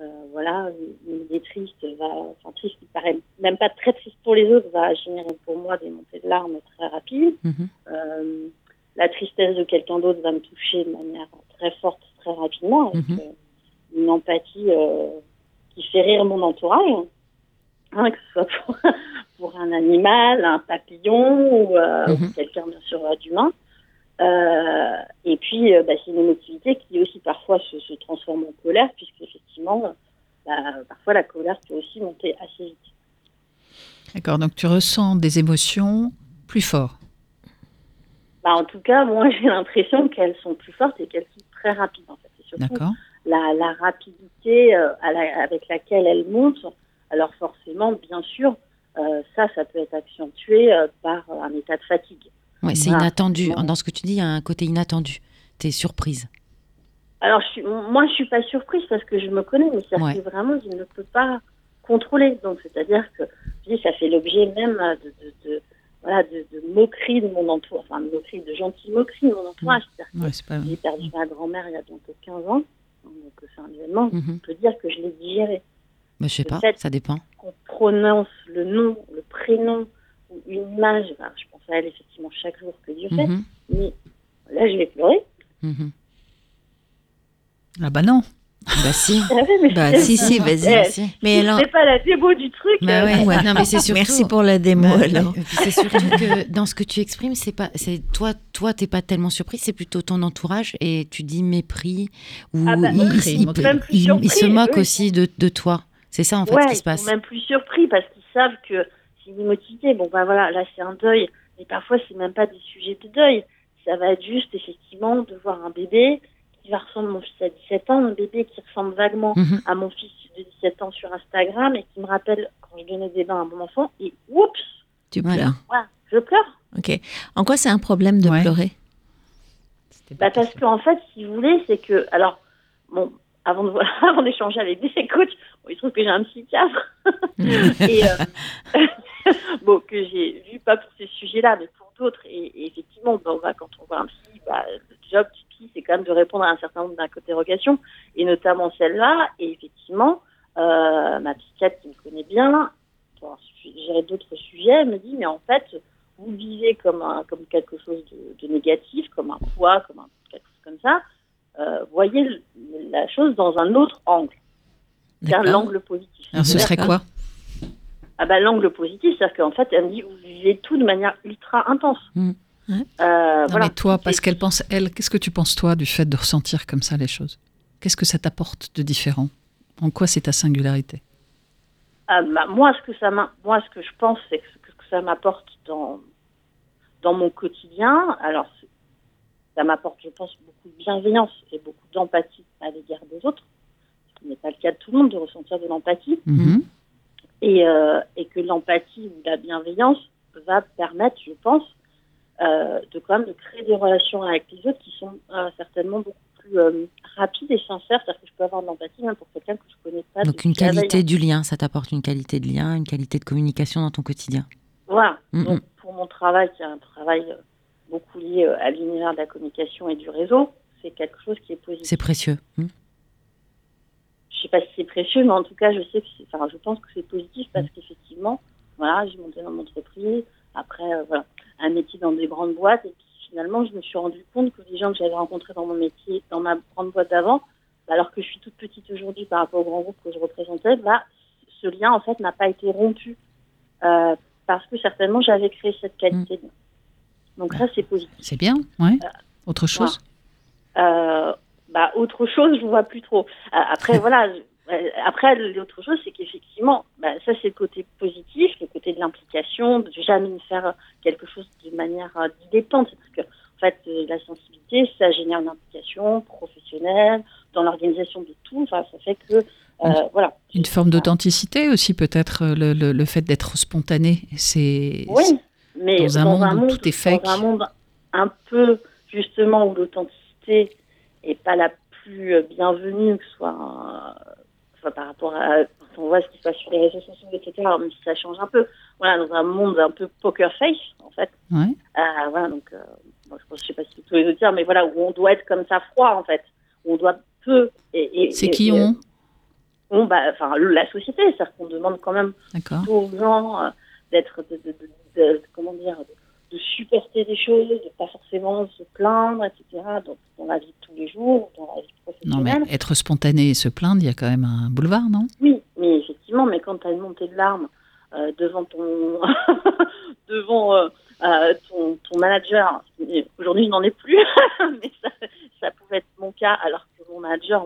euh, voilà, une idée triste va, enfin triste qui paraît même pas très triste pour les autres, va générer pour moi des montées de larmes très rapides. Mhm. Euh, la tristesse de quelqu'un d'autre va me toucher de manière très forte, très rapidement, avec Mhm. euh, une empathie qui fait rire mon entourage, hein, que ce soit pour, pour un animal, un papillon ou, euh, Mhm. ou quelqu'un bien sûr euh, d'humain. Euh, et puis, euh, bah, c'est une émotivité qui aussi parfois se, se transforme en colère, puisque effectivement, bah, parfois la colère peut aussi monter assez vite. D'accord, donc tu ressens des émotions plus fortes. Bah, en tout cas, moi, j'ai l'impression qu'elles sont plus fortes et qu'elles sont très rapides. En fait. D'accord. la, la rapidité euh, à la- avec laquelle elles montent. Alors forcément, bien sûr, euh, ça, ça peut être accentué euh, par euh, un état de fatigue. Ouais, c'est Voilà. inattendu. Bon. Dans ce que tu dis, il y a un côté inattendu. T'es surprise. Alors, je suis, moi, je suis pas surprise parce que je me connais, mais ça Ouais. fait vraiment, je ne peux pas contrôler. Donc, c'est-à-dire que, je dis, ça fait l'objet même de, de, de- voilà, de, de moqueries de mon entourage, enfin, de moqueries, de gentilles moqueries de mon entourage. Ouais, pas... j'ai perdu ma grand-mère il y a bientôt 15 ans, donc c'est un événement. On peut dire que je l'ai digéré. Bah, je sais pas, ça dépend. Qu'on prononce le nom, le prénom ou une image, ben, je pense à elle effectivement chaque jour que Dieu fait, Mhm. mais là, je vais pleurer. Mhm. Ah bah non. Bah si. Ah ouais, mais Bah, si, si, vas-y. Eh, Bah, si. Mais alors, C'est pas la démo du truc. Bah euh, ouais. Ouais. Non, mais c'est surtout. merci pour la démo Bah, alors. puis c'est surtout que dans ce que tu exprimes, c'est pas, c'est toi, toi, t'es pas tellement surpris, c'est plutôt ton entourage et tu dis mépris ou Ah bah, il, se moque aussi de, de toi. C'est ça en fait ouais, ce qui se ils passe. sont même plus surpris parce qu'ils savent que c'est une émotivité. Bon, ben voilà, là c'est un deuil, mais parfois c'est même pas des sujets de deuil. Ça va être juste effectivement de voir un bébé qui va ressembler à mon fils à 17 ans, un bébé qui ressemble vaguement Mhm. à mon fils de 17 ans sur Instagram et qui me rappelle quand je donnais des bains à mon enfant et oups, Tu Voilà. pleures. voilà, je pleure. Ok. En quoi c'est un problème de Ouais. pleurer? Bah parce qu'en fait, si vous voulez, c'est que alors bon, avant de avant d'échanger avec des coachs, bon, il se trouve que j'ai un psychiatre et euh, bon que j'ai vu pas pour ces sujets-là, mais pour d'autres. Et, et effectivement, bah, va quand on voit un psy, bah, le job du psy, c'est quand même de répondre à un certain nombre d'interrogations, et notamment celle-là. Et effectivement, euh, ma psychiatre qui me connaît bien, pour gérer d'autres sujets, elle me dit mais en fait, vous le vivez comme un, comme quelque chose de, de négatif, comme un poids, comme un, quelque chose comme ça. Euh, voyez la chose dans un autre angle, c'est-à-dire D'accord. l'angle positif. Alors ce serait quoi Ah bah l'angle positif, c'est-à-dire qu'en fait, elle me dit vous vivez tout de manière ultra intense. Mm. Ouais. Euh, Non voilà. mais toi, parce qu'elle pense, elle, qu'est-ce que tu penses toi du fait de ressentir comme ça les choses? Qu'est-ce que ça t'apporte de différent? En quoi c'est ta singularité? Ah, bah, moi, ce que ça m'a- moi, ce que je pense, c'est que ce que ça m'apporte dans dans mon quotidien. Alors, ça m'apporte, je pense, beaucoup de bienveillance et beaucoup d'empathie à l'égard des autres, ce qui n'est pas le cas de tout le monde de ressentir de l'empathie, Mhm. et euh, et que l'empathie ou la bienveillance va permettre, je pense, euh, de quand même de créer des relations avec les autres qui sont euh, certainement beaucoup plus euh, rapides et sincères. C'est-à-dire que je peux avoir de l'empathie même pour quelqu'un que je connais pas. Donc une qualité du lien, ça t'apporte une qualité de lien, une qualité de communication dans ton quotidien. Voilà. Mhm. Donc, pour mon travail, qui est un travail euh, beaucoup lié euh, à l'univers de la communication et du réseau, c'est quelque chose qui est positif. C'est précieux. Hmm. Je sais pas si c'est précieux, mais en tout cas, je sais que c'est, enfin, je pense que c'est positif parce qu'effectivement, voilà, j'ai monté dans mon entreprise, après, euh, voilà, un métier dans des grandes boîtes, et puis finalement, je me suis rendu compte que les gens que j'avais rencontrés dans mon métier, dans ma grande boîte d'avant, alors que je suis toute petite aujourd'hui par rapport au grand groupe que je représentais, bah, ce lien, en fait, n'a pas été rompu. Euh, parce que certainement, j'avais créé cette qualité de Donc ça, c'est positif. C'est bien, ouais. Autre chose Euh, bah, autre chose, je vois plus trop. Euh, Après, voilà. euh, Après, l'autre chose, c'est qu'effectivement, bah, ça c'est le côté positif, le côté de l'implication, de jamais faire quelque chose de manière euh, dilettante. Parce que, en fait, euh, la sensibilité, ça génère une implication professionnelle dans l'organisation de tout. Enfin, ça fait que, euh, voilà. Une forme d'authenticité aussi, peut-être, euh, le, le- le fait d'être spontané. C'est. Oui, mais dans un monde où tout est fake. dans un monde un peu justement où l'authenticité est pas la plus euh, bienvenue, que ce soit, euh, soit par rapport à quand on voit ce qui se passe sur les réseaux sociaux, etc. Même si ça change un peu. Voilà, dans un monde un peu poker face, en fait. Ouais. Euh, voilà, donc euh, bon, je je sais pas si tous les auditeurs, mais voilà, où on doit être comme ça froid, en fait, où on doit peu. Et, et- C'est qui et, on? Euh, on, bah, enfin, la société, c'est-à-dire qu'on demande quand même aux gens euh, d'être, de, de, de- de- comment dire, de, de supporter des choses, de pas forcément se plaindre, etc. Donc, dans la vie de tous les jours, dans la vie Non, mais professionnelle. être spontané et se plaindre, il y a quand même un boulevard, non? Oui, mais effectivement, mais quand tu as une montée de larmes euh, devant ton devant euh, euh, ton, ton manager, aujourd'hui je n'en ai plus, mais ça, ça pouvait être mon cas, alors que mon manager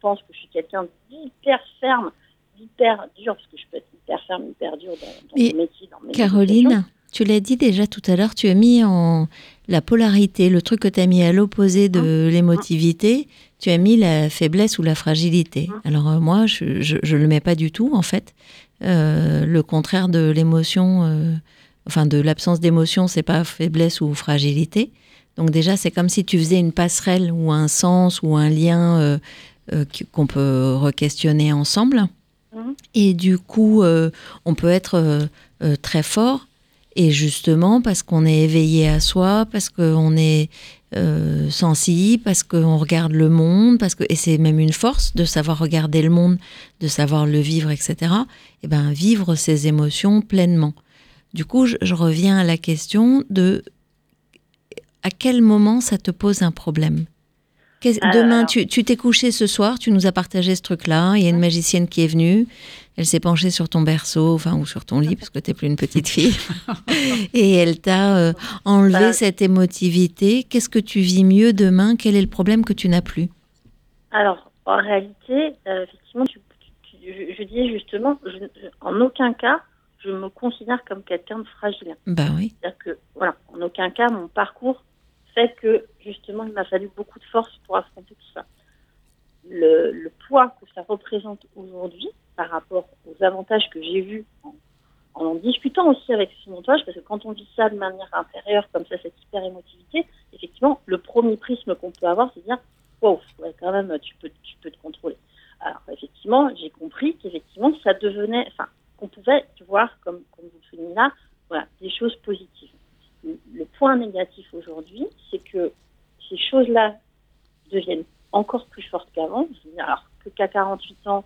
pense que je suis quelqu'un d'hyper ferme, d'hyper dur, parce que je peux être hyper ferme, hyper dur dans, dans mon métier, dans mes Caroline, tu l'as dit déjà tout à l'heure, tu as mis en la polarité, le truc que tu as mis à l'opposé de Hein l'émotivité, tu as mis la faiblesse ou la fragilité. Hein Alors euh, moi, je ne le mets pas du tout, en fait. Euh, le contraire de l'émotion, euh, enfin de l'absence d'émotion, c'est pas faiblesse ou fragilité. Donc déjà, c'est comme si tu faisais une passerelle ou un sens ou un lien qu'on peut re-questionner ensemble. Mhm. Et du coup, euh, on peut être euh, euh, très fort. Et justement, parce qu'on est éveillé à soi, parce qu'on est sensible, parce qu'on regarde le monde, parce que et c'est même une force de savoir regarder le monde, de savoir le vivre, etc. Et ben vivre ses émotions pleinement. Du coup, je, reviens à la question de à quel moment ça te pose un problème? Demain, alors. tu tu t'es couché ce soir, tu nous as partagé ce truc-là, il y a une magicienne qui est venue, elle s'est penchée sur ton berceau, enfin, ou sur ton lit, parce que t'es plus une petite fille, et elle t'a euh, enlevé cette émotivité. Qu'est-ce que tu vis mieux demain? Quel est le problème que tu n'as plus? Alors, en réalité, euh, effectivement, tu- tu- tu- je, je disais justement, je- je- en aucun cas, je me considère comme quelqu'un de fragile. Bah oui. C'est-à-dire que, voilà, en aucun cas, mon parcours fait que, justement, il m'a fallu beaucoup de force pour affronter tout ça. Le, poids que ça représente aujourd'hui par rapport aux avantages que j'ai vus en, en discutant aussi avec son entourage, parce que quand on vit ça de manière intérieure, comme ça, cette hyper émotivité, effectivement, le premier prisme qu'on peut avoir, c'est de dire, wow, quand même, tu peux, tu peux te contrôler. Alors, effectivement, j'ai compris qu'effectivement, ça devenait, enfin, qu'on pouvait voir, comme, comme vous le soulignez là, voilà, des choses positives. Le, le point négatif aujourd'hui, c'est que ces choses-là deviennent encore plus fortes qu'avant. Alors que qu'à 48 ans,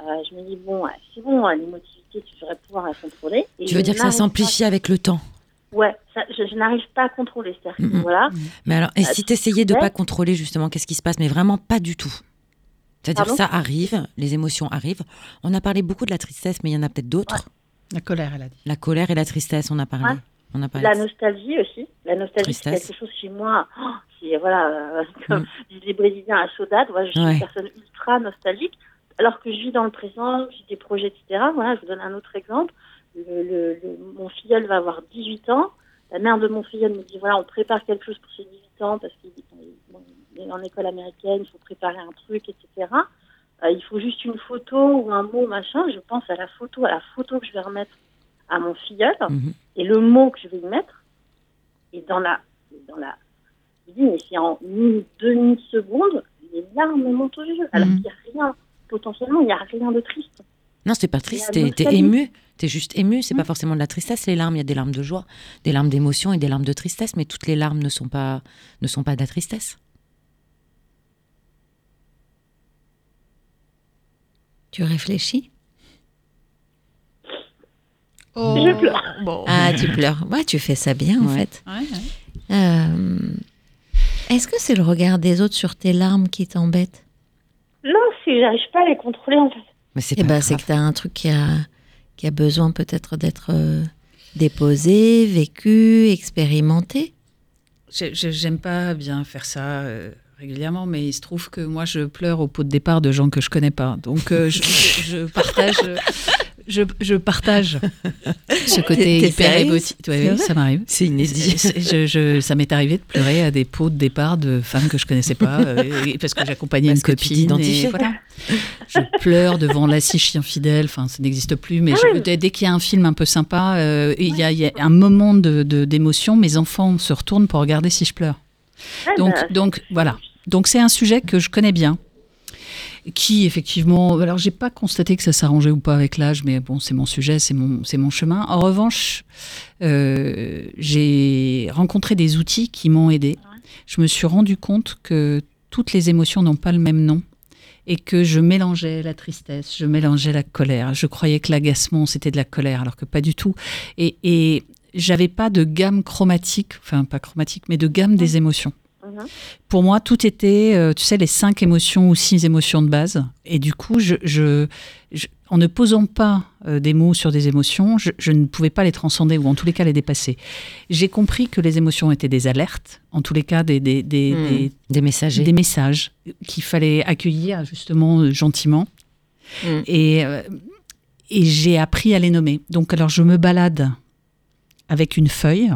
euh, je me dis, bon, c'est bon, hein, l'émotivité, tu devrais pouvoir la contrôler. Et Tu veux dire que ça s'amplifie avec le temps Ouais, ça, je, je n'arrive pas à contrôler. C'est-à-dire que, Mhm. voilà, Mais alors, et Ah, si tu essayais de pourrais pas contrôler justement, qu'est-ce qui se passe? Mais vraiment pas du tout. C'est-à-dire ça arrive, les émotions arrivent. On a parlé beaucoup de la tristesse, mais il y en a peut-être d'autres. La colère, elle a dit. La colère et la tristesse, on a parlé. Ouais. On a parlé La nostalgie aussi. La nostalgie, c'est quelque chose chez moi. oh, c'est voilà, comme Mm. disent les Brésiliens à Saudade. Moi, je suis Ouais. une personne ultra nostalgique, alors que je vis dans le présent, j'ai des projets, etc. Voilà, je vous donne un autre exemple. Le, le- le- mon filleul va avoir 18 ans. La mère de mon filleul me dit voilà, on prépare quelque chose pour ses 18 ans parce qu'il bon, est en école américaine, il faut préparer un truc, etc. Euh, il faut juste une photo ou un mot, machin. Je pense à la photo, à la photo que je vais remettre à mon filleul Mhm. et le mot que je vais y mettre. Et dans la, dans la, je dis, mais c'est en une demi-seconde, les larmes montent aux yeux. Alors Mhm. qu'il n'y a rien, potentiellement, il n'y a rien de triste. Non, c'est pas triste, t'es nostalgie. ému. T'es juste ému, c'est Mm. pas forcément de la tristesse, les larmes. Il y a des larmes de joie, des larmes d'émotion et des larmes de tristesse, mais toutes les larmes ne sont pas, ne sont pas de la tristesse. Tu réfléchis? Je pleure. bon. Ah, tu pleures. Ouais, tu fais ça bien, en Ouais. fait. Ouais, ouais. Euh, Est-ce que c'est le regard des autres sur tes larmes qui t'embête? Non, si j'arrive pas à les contrôler, en fait. Mais c'est Eh ben, que tu as un truc qui a, qui a besoin peut-être d'être euh, déposé, vécu, expérimenté. J'aime pas bien faire ça euh, régulièrement, mais il se trouve que moi, je pleure au pot de départ de gens que je connais pas. Donc, euh, je- je partage. Je, je partage ce côté hyper émotif. Ouais, oui, ça m'arrive. C'est inédit. Je- je- ça m'est arrivé de pleurer à des pots de départ de femmes que je connaissais pas, euh, parce que j'accompagnais une que copine. et voilà. Je pleure devant La Scie Chien Fidèle, enfin ça n'existe plus, mais Ah dès, qu'il y a un film un peu sympa, euh, il y, a- il y a un moment de- de- d'émotion, mes enfants se retournent pour regarder si je pleure. Ah, Donc, bah, donc voilà. Donc c'est un sujet que je connais bien, qui effectivement, alors j'ai pas constaté que ça s'arrangeait ou pas avec l'âge, mais bon, c'est mon sujet, c'est mon, c'est mon chemin. En revanche, euh, j'ai rencontré des outils qui m'ont aidé. Je me suis rendu compte que toutes les émotions n'ont pas le même nom et que je mélangeais la tristesse, je mélangeais la colère. Je croyais que l'agacement c'était de la colère, alors que pas du tout. Et, et j'avais pas de gamme chromatique, enfin pas chromatique, mais de gamme des émotions. Mhm. Pour moi, tout était, euh, tu sais, les cinq émotions ou six émotions de base. Et du coup, je, je- je- en ne posant pas euh, des mots sur des émotions, je, je ne pouvais pas les transcender ou en tous les cas les dépasser. J'ai compris que les émotions étaient des alertes, en tous les cas des, des, des- Hmm. des- Des messagers. des messages qu'il fallait accueillir justement euh, gentiment. Mm. Et, euh, et j'ai appris à les nommer. Donc alors je me balade avec une feuille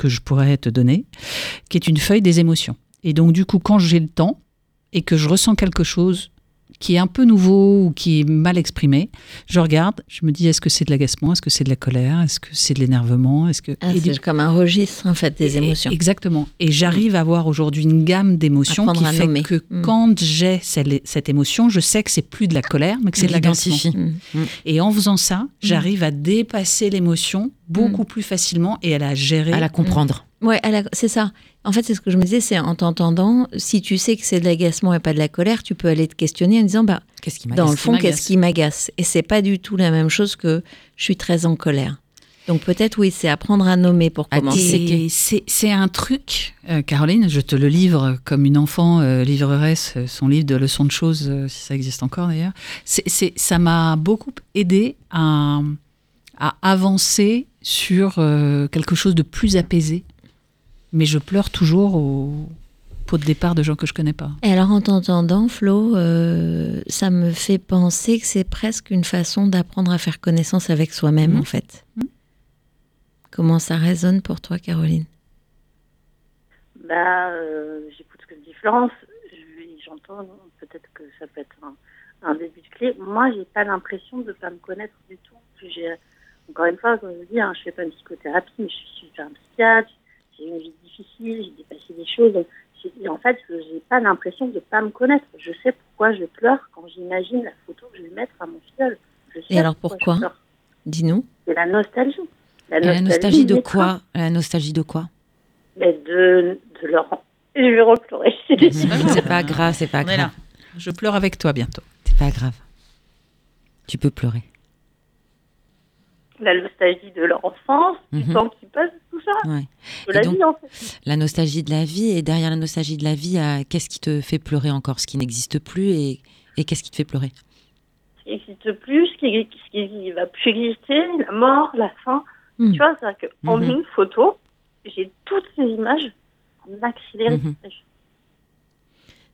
que je pourrais te donner, qui est une feuille des émotions. Et donc, du coup, quand j'ai le temps et que je ressens quelque chose qui est un peu nouveau ou qui est mal exprimé, je regarde, je me dis est-ce que c'est de l'agacement, est-ce que c'est de la colère, est-ce que c'est de l'énervement, est-ce que ah, c'est comme un registre en fait des émotions. exactement. Et j'arrive à avoir aujourd'hui une gamme d'émotions qui fait que hmm. quand j'ai cette, émotion, je sais que c'est plus de la colère, mais que c'est de l'agacement. Hmm. Et en faisant ça, j'arrive à dépasser l'émotion beaucoup plus facilement et à la gérer, à la comprendre. Ouais, c'est ça. En fait, c'est ce que je me disais, c'est en t'entendant, si tu sais que c'est de l'agacement et pas de la colère, tu peux aller te questionner en disant, bah, qu'est-ce qui dans le fond, qu'est-ce qui m'agace? Et c'est pas du tout la même chose que je suis très en colère. Donc peut-être oui, c'est apprendre à nommer pour commencer. C'est un truc, euh, Caroline, je te le livre comme une enfant euh, livrerait son livre de leçons de choses, euh, si ça existe encore d'ailleurs. Ça m'a beaucoup aidé à, à avancer sur quelque chose de plus apaisé mais je pleure toujours au pot de départ de gens que je connais pas. Et alors en t'entendant, Flo, euh, ça me fait penser que c'est presque une façon d'apprendre à faire connaissance avec soi-même, mmh. en fait. Mmh. Comment ça résonne pour toi, Caroline? Bah, euh, J'écoute ce que dit Florence. J'entends peut-être que ça peut être un, début de clé. Moi, j'ai pas l'impression de ne pas me connaître du tout. Encore une fois, comme je dis, hein, je fais pas une psychothérapie, mais je suis super un psychiatre j'ai une vie difficile, j'ai dépassé des choses. Et en fait, j'ai pas l'impression de pas me connaître. Je sais pourquoi je pleure quand j'imagine la photo que je vais mettre à mon fiole. Et alors pourquoi, Dis-nous. C'est la nostalgie. La nostalgie, de quoi La nostalgie de quoi Mais de, de leur. Je vais repleurer. c'est pas grave, c'est pas grave. Je pleure avec toi bientôt. C'est pas grave. Tu peux pleurer la nostalgie de leur enfance, du mhm. temps qui passe, tout ça. De la vie, en fait. La nostalgie de la vie, et derrière la nostalgie de la vie, qu'est-ce qui te fait pleurer encore Ce qui n'existe plus, et, et qu'est-ce qui te fait pleurer? Ce qui n'existe plus, ce qui, ce qui va plus exister, la mort, la fin. Hmm. Tu vois, c'est-à-dire qu'en mhm. une photo, j'ai toutes ces images en accéléré. Mhm.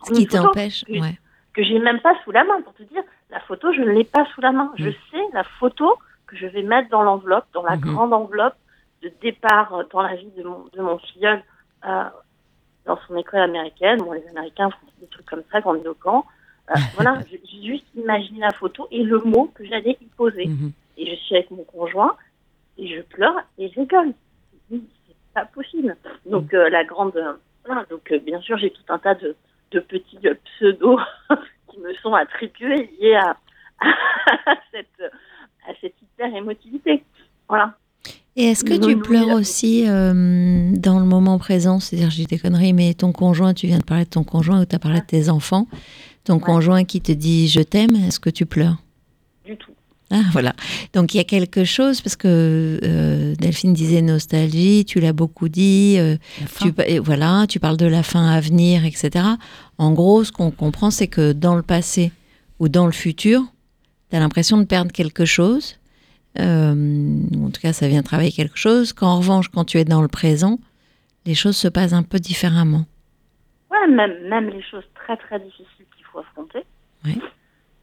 Ce qui t'empêche, ouais. Que j'ai même pas sous la main, pour te dire, la photo, je ne l'ai pas sous la main. Je sais la photo que je vais mettre dans l'enveloppe, dans la mhm. grande enveloppe de départ euh, dans la vie de mon, de mon filleul euh, dans son école américaine. Bon, les Américains font des trucs comme ça, grandiloquents. Euh, voilà, j'ai juste imaginé la photo et le mot que j'allais y poser. Mhm. Et je suis avec mon conjoint et je pleure et je rigole. C'est pas possible. Donc, euh, la grande. voilà, donc, bien sûr, j'ai tout un tas de, de petits pseudos qui me sont attribués liés à, à cette à cette hyper émotivité. Voilà. Et est-ce que tu pleures aussi euh, dans le moment présent? C'est-à-dire, je dis des conneries, mais ton conjoint, tu viens de parler de ton conjoint ou tu as parlé de tes enfants, ton conjoint qui te dit je t'aime, est-ce que tu pleures? Du tout. Ah, voilà. Donc il y a quelque chose, parce que euh, Delphine disait nostalgie, tu l'as beaucoup dit, euh, tu, voilà, tu parles de la fin à venir, etc. En gros, ce qu'on comprend, c'est que dans le passé ou dans le futur, tu as l'impression de perdre quelque chose. Euh, en tout cas, ça vient travailler quelque chose. Qu'en revanche, quand tu es dans le présent, les choses se passent un peu différemment. Ouais, même, même les choses très très difficiles qu'il faut affronter. Oui.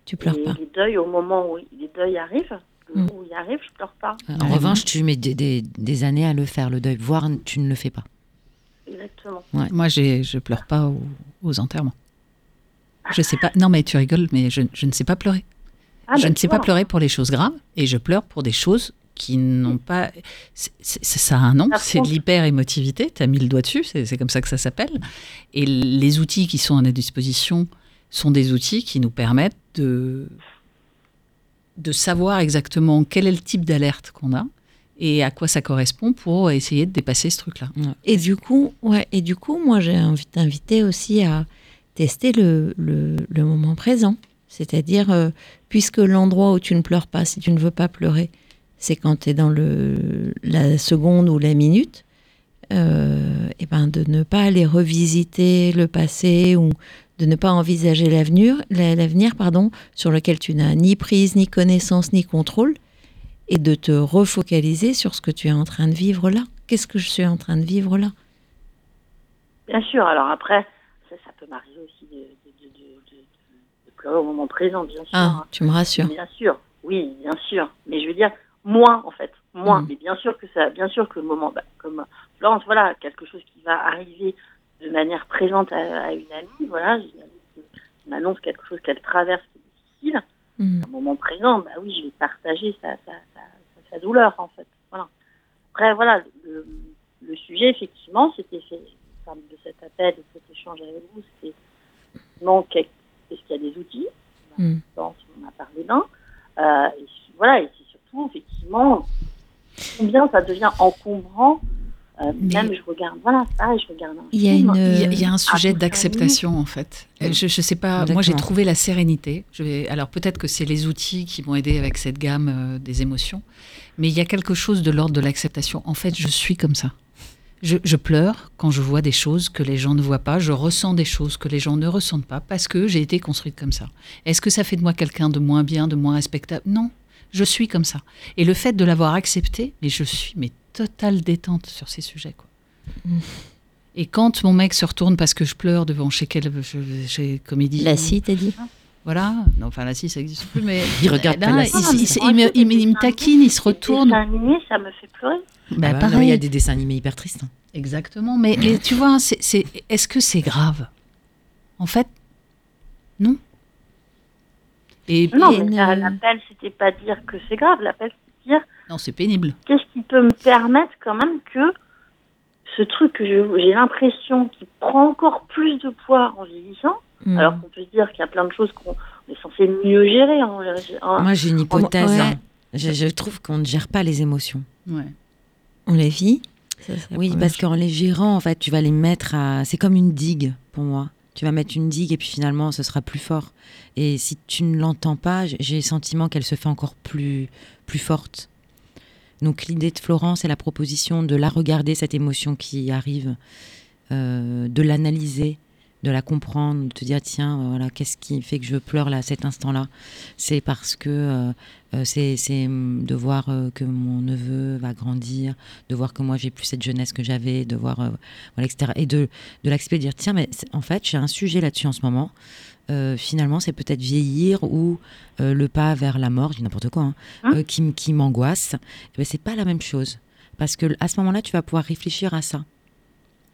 Tu pleures pas. Les deuils, au moment où les deuils arrivent, le mm. où il arrive, je pleure pas. En revanche, tu mets des, des, des, années à le faire, le deuil, voire tu ne le fais pas. Exactement. Ouais. Moi, je pleure pas aux, aux enterrements. Je sais pas. Non, mais tu rigoles, mais je, je ne sais pas pleurer. Ah, je ne sais pas pleurer pour les choses graves et je pleure pour des choses qui n'ont pas. ça a un nom, c'est de l'hyper-émotivité. Tu as mis le doigt dessus, c'est comme ça que ça s'appelle. Et les outils qui sont à notre disposition sont des outils qui nous permettent de, de savoir exactement quel est le type d'alerte qu'on a et à quoi ça correspond pour essayer de dépasser ce truc-là. Et du coup, ouais, et du coup, moi, j'ai envie aussi à tester le, le, le moment présent. C'est-à-dire, euh, puisque l'endroit où tu ne pleures pas, si tu ne veux pas pleurer, c'est quand tu es dans le, la seconde ou la minute, et euh, eh ben de ne pas aller revisiter le passé ou de ne pas envisager l'avenir, l'avenir pardon, sur lequel tu n'as ni prise, ni connaissance, ni contrôle, et de te refocaliser sur ce que tu es en train de vivre là. Qu'est-ce que je suis en train de vivre là? Bien sûr. Alors après, ça, ça peut m'arriver aussi au moment présent, bien sûr. Ah, tu me rassures. Bien sûr, oui, bien sûr. Mais je veux dire, moi, en fait, moins. Mhm. Mais bien sûr que ça, bien sûr que le moment, bah, comme Florence, voilà, quelque chose qui va arriver de manière présente à, à une amie, voilà, m'annonce quelque chose qu'elle traverse qui est difficile. À un moment présent, bah oui, je vais partager sa, sa, sa, sa- sa douleur, en fait. Voilà. Après, voilà, le, le sujet, effectivement, c'était de cet appel, de cet échange avec vous, c'était effectivement, est-ce qu'il y a des outils. Dans- On a parlé d'un. Euh, et voilà, et c'est surtout, effectivement, combien ça devient encombrant. Euh, Mais- Même, je regarde, voilà, pareil, je regarde un Il y a film. une, Il y, a, euh, il y a un sujet d'acceptation en fait. Euh, Je, je sais pas. Moi, j'ai trouvé la sérénité. Je vais, alors peut-être que c'est les outils qui m'ont aidé avec cette gamme euh, des émotions, mais il y a quelque chose de l'ordre de l'acceptation. En fait, je suis comme ça. Je, je pleure quand je vois des choses que les gens ne voient pas. Je ressens des choses que les gens ne ressentent pas parce que j'ai été construite comme ça. Est-ce que ça fait de moi quelqu'un de moins bien, de moins respectable? Non, je suis comme ça. Et le fait de l'avoir accepté, mais je suis mais totale détente sur ces sujets quoi. Et quand mon mec se retourne parce que je pleure devant chez quelle je- chez comédie La scie, t'as dit? Voilà. Non, enfin la scie ça existe plus, mais Il regarde là, pas la il, scie. il- il- il me, taquine, il se Les retourne. dessins animés, ça me fait pleurer. Bah, Ah bah non, il y a des dessins animés hyper tristes. hein. Exactement. Mais, mais tu vois, c'est, c'est- est-ce que c'est grave? En fait, non. Et Non, mais l'appel, c'était pas dire que c'est grave. L'appel, c'est dire non, c'est pénible. qu'est-ce qui peut me permettre quand même que ce truc que je- j'ai l'impression qui prend encore plus de poids en vieillissant, Mhm. alors qu'on peut se dire qu'il y a plein de choses qu'on est censé mieux gérer. En- Moi, j'ai une hypothèse. ouais. hein. Je, je trouve qu'on ne gère pas les émotions. Ouais. On les vit Ça, Oui, parce qu'en les gérant, en fait, tu vas les mettre à. C'est comme une digue pour moi. Tu vas mettre une digue et puis finalement, ce sera plus fort. Et si tu ne l'entends pas, j'ai le sentiment qu'elle se fait encore plus, plus forte. Donc l'idée de Florence, c'est la proposition de la regarder, cette émotion qui arrive, euh, de l'analyser, de la comprendre, de te dire, tiens, euh, voilà, qu'est-ce qui fait que je pleure là, à cet instant-là? C'est parce que euh, euh, c'est hum, de voir euh, que mon neveu va grandir, de voir que moi j'ai plus cette jeunesse que j'avais, de voir, euh, voilà, etc. Et de, de l'accepter, de dire tiens, mais en fait, j'ai un sujet là-dessus en ce moment. Finalement, c'est peut-être vieillir ou le pas vers la mort, je dis n'importe quoi, hein, Hein euh, qui, qui m'angoisse. Eh ben, c'est pas la même chose. Parce que à ce moment-là, tu vas pouvoir réfléchir à ça,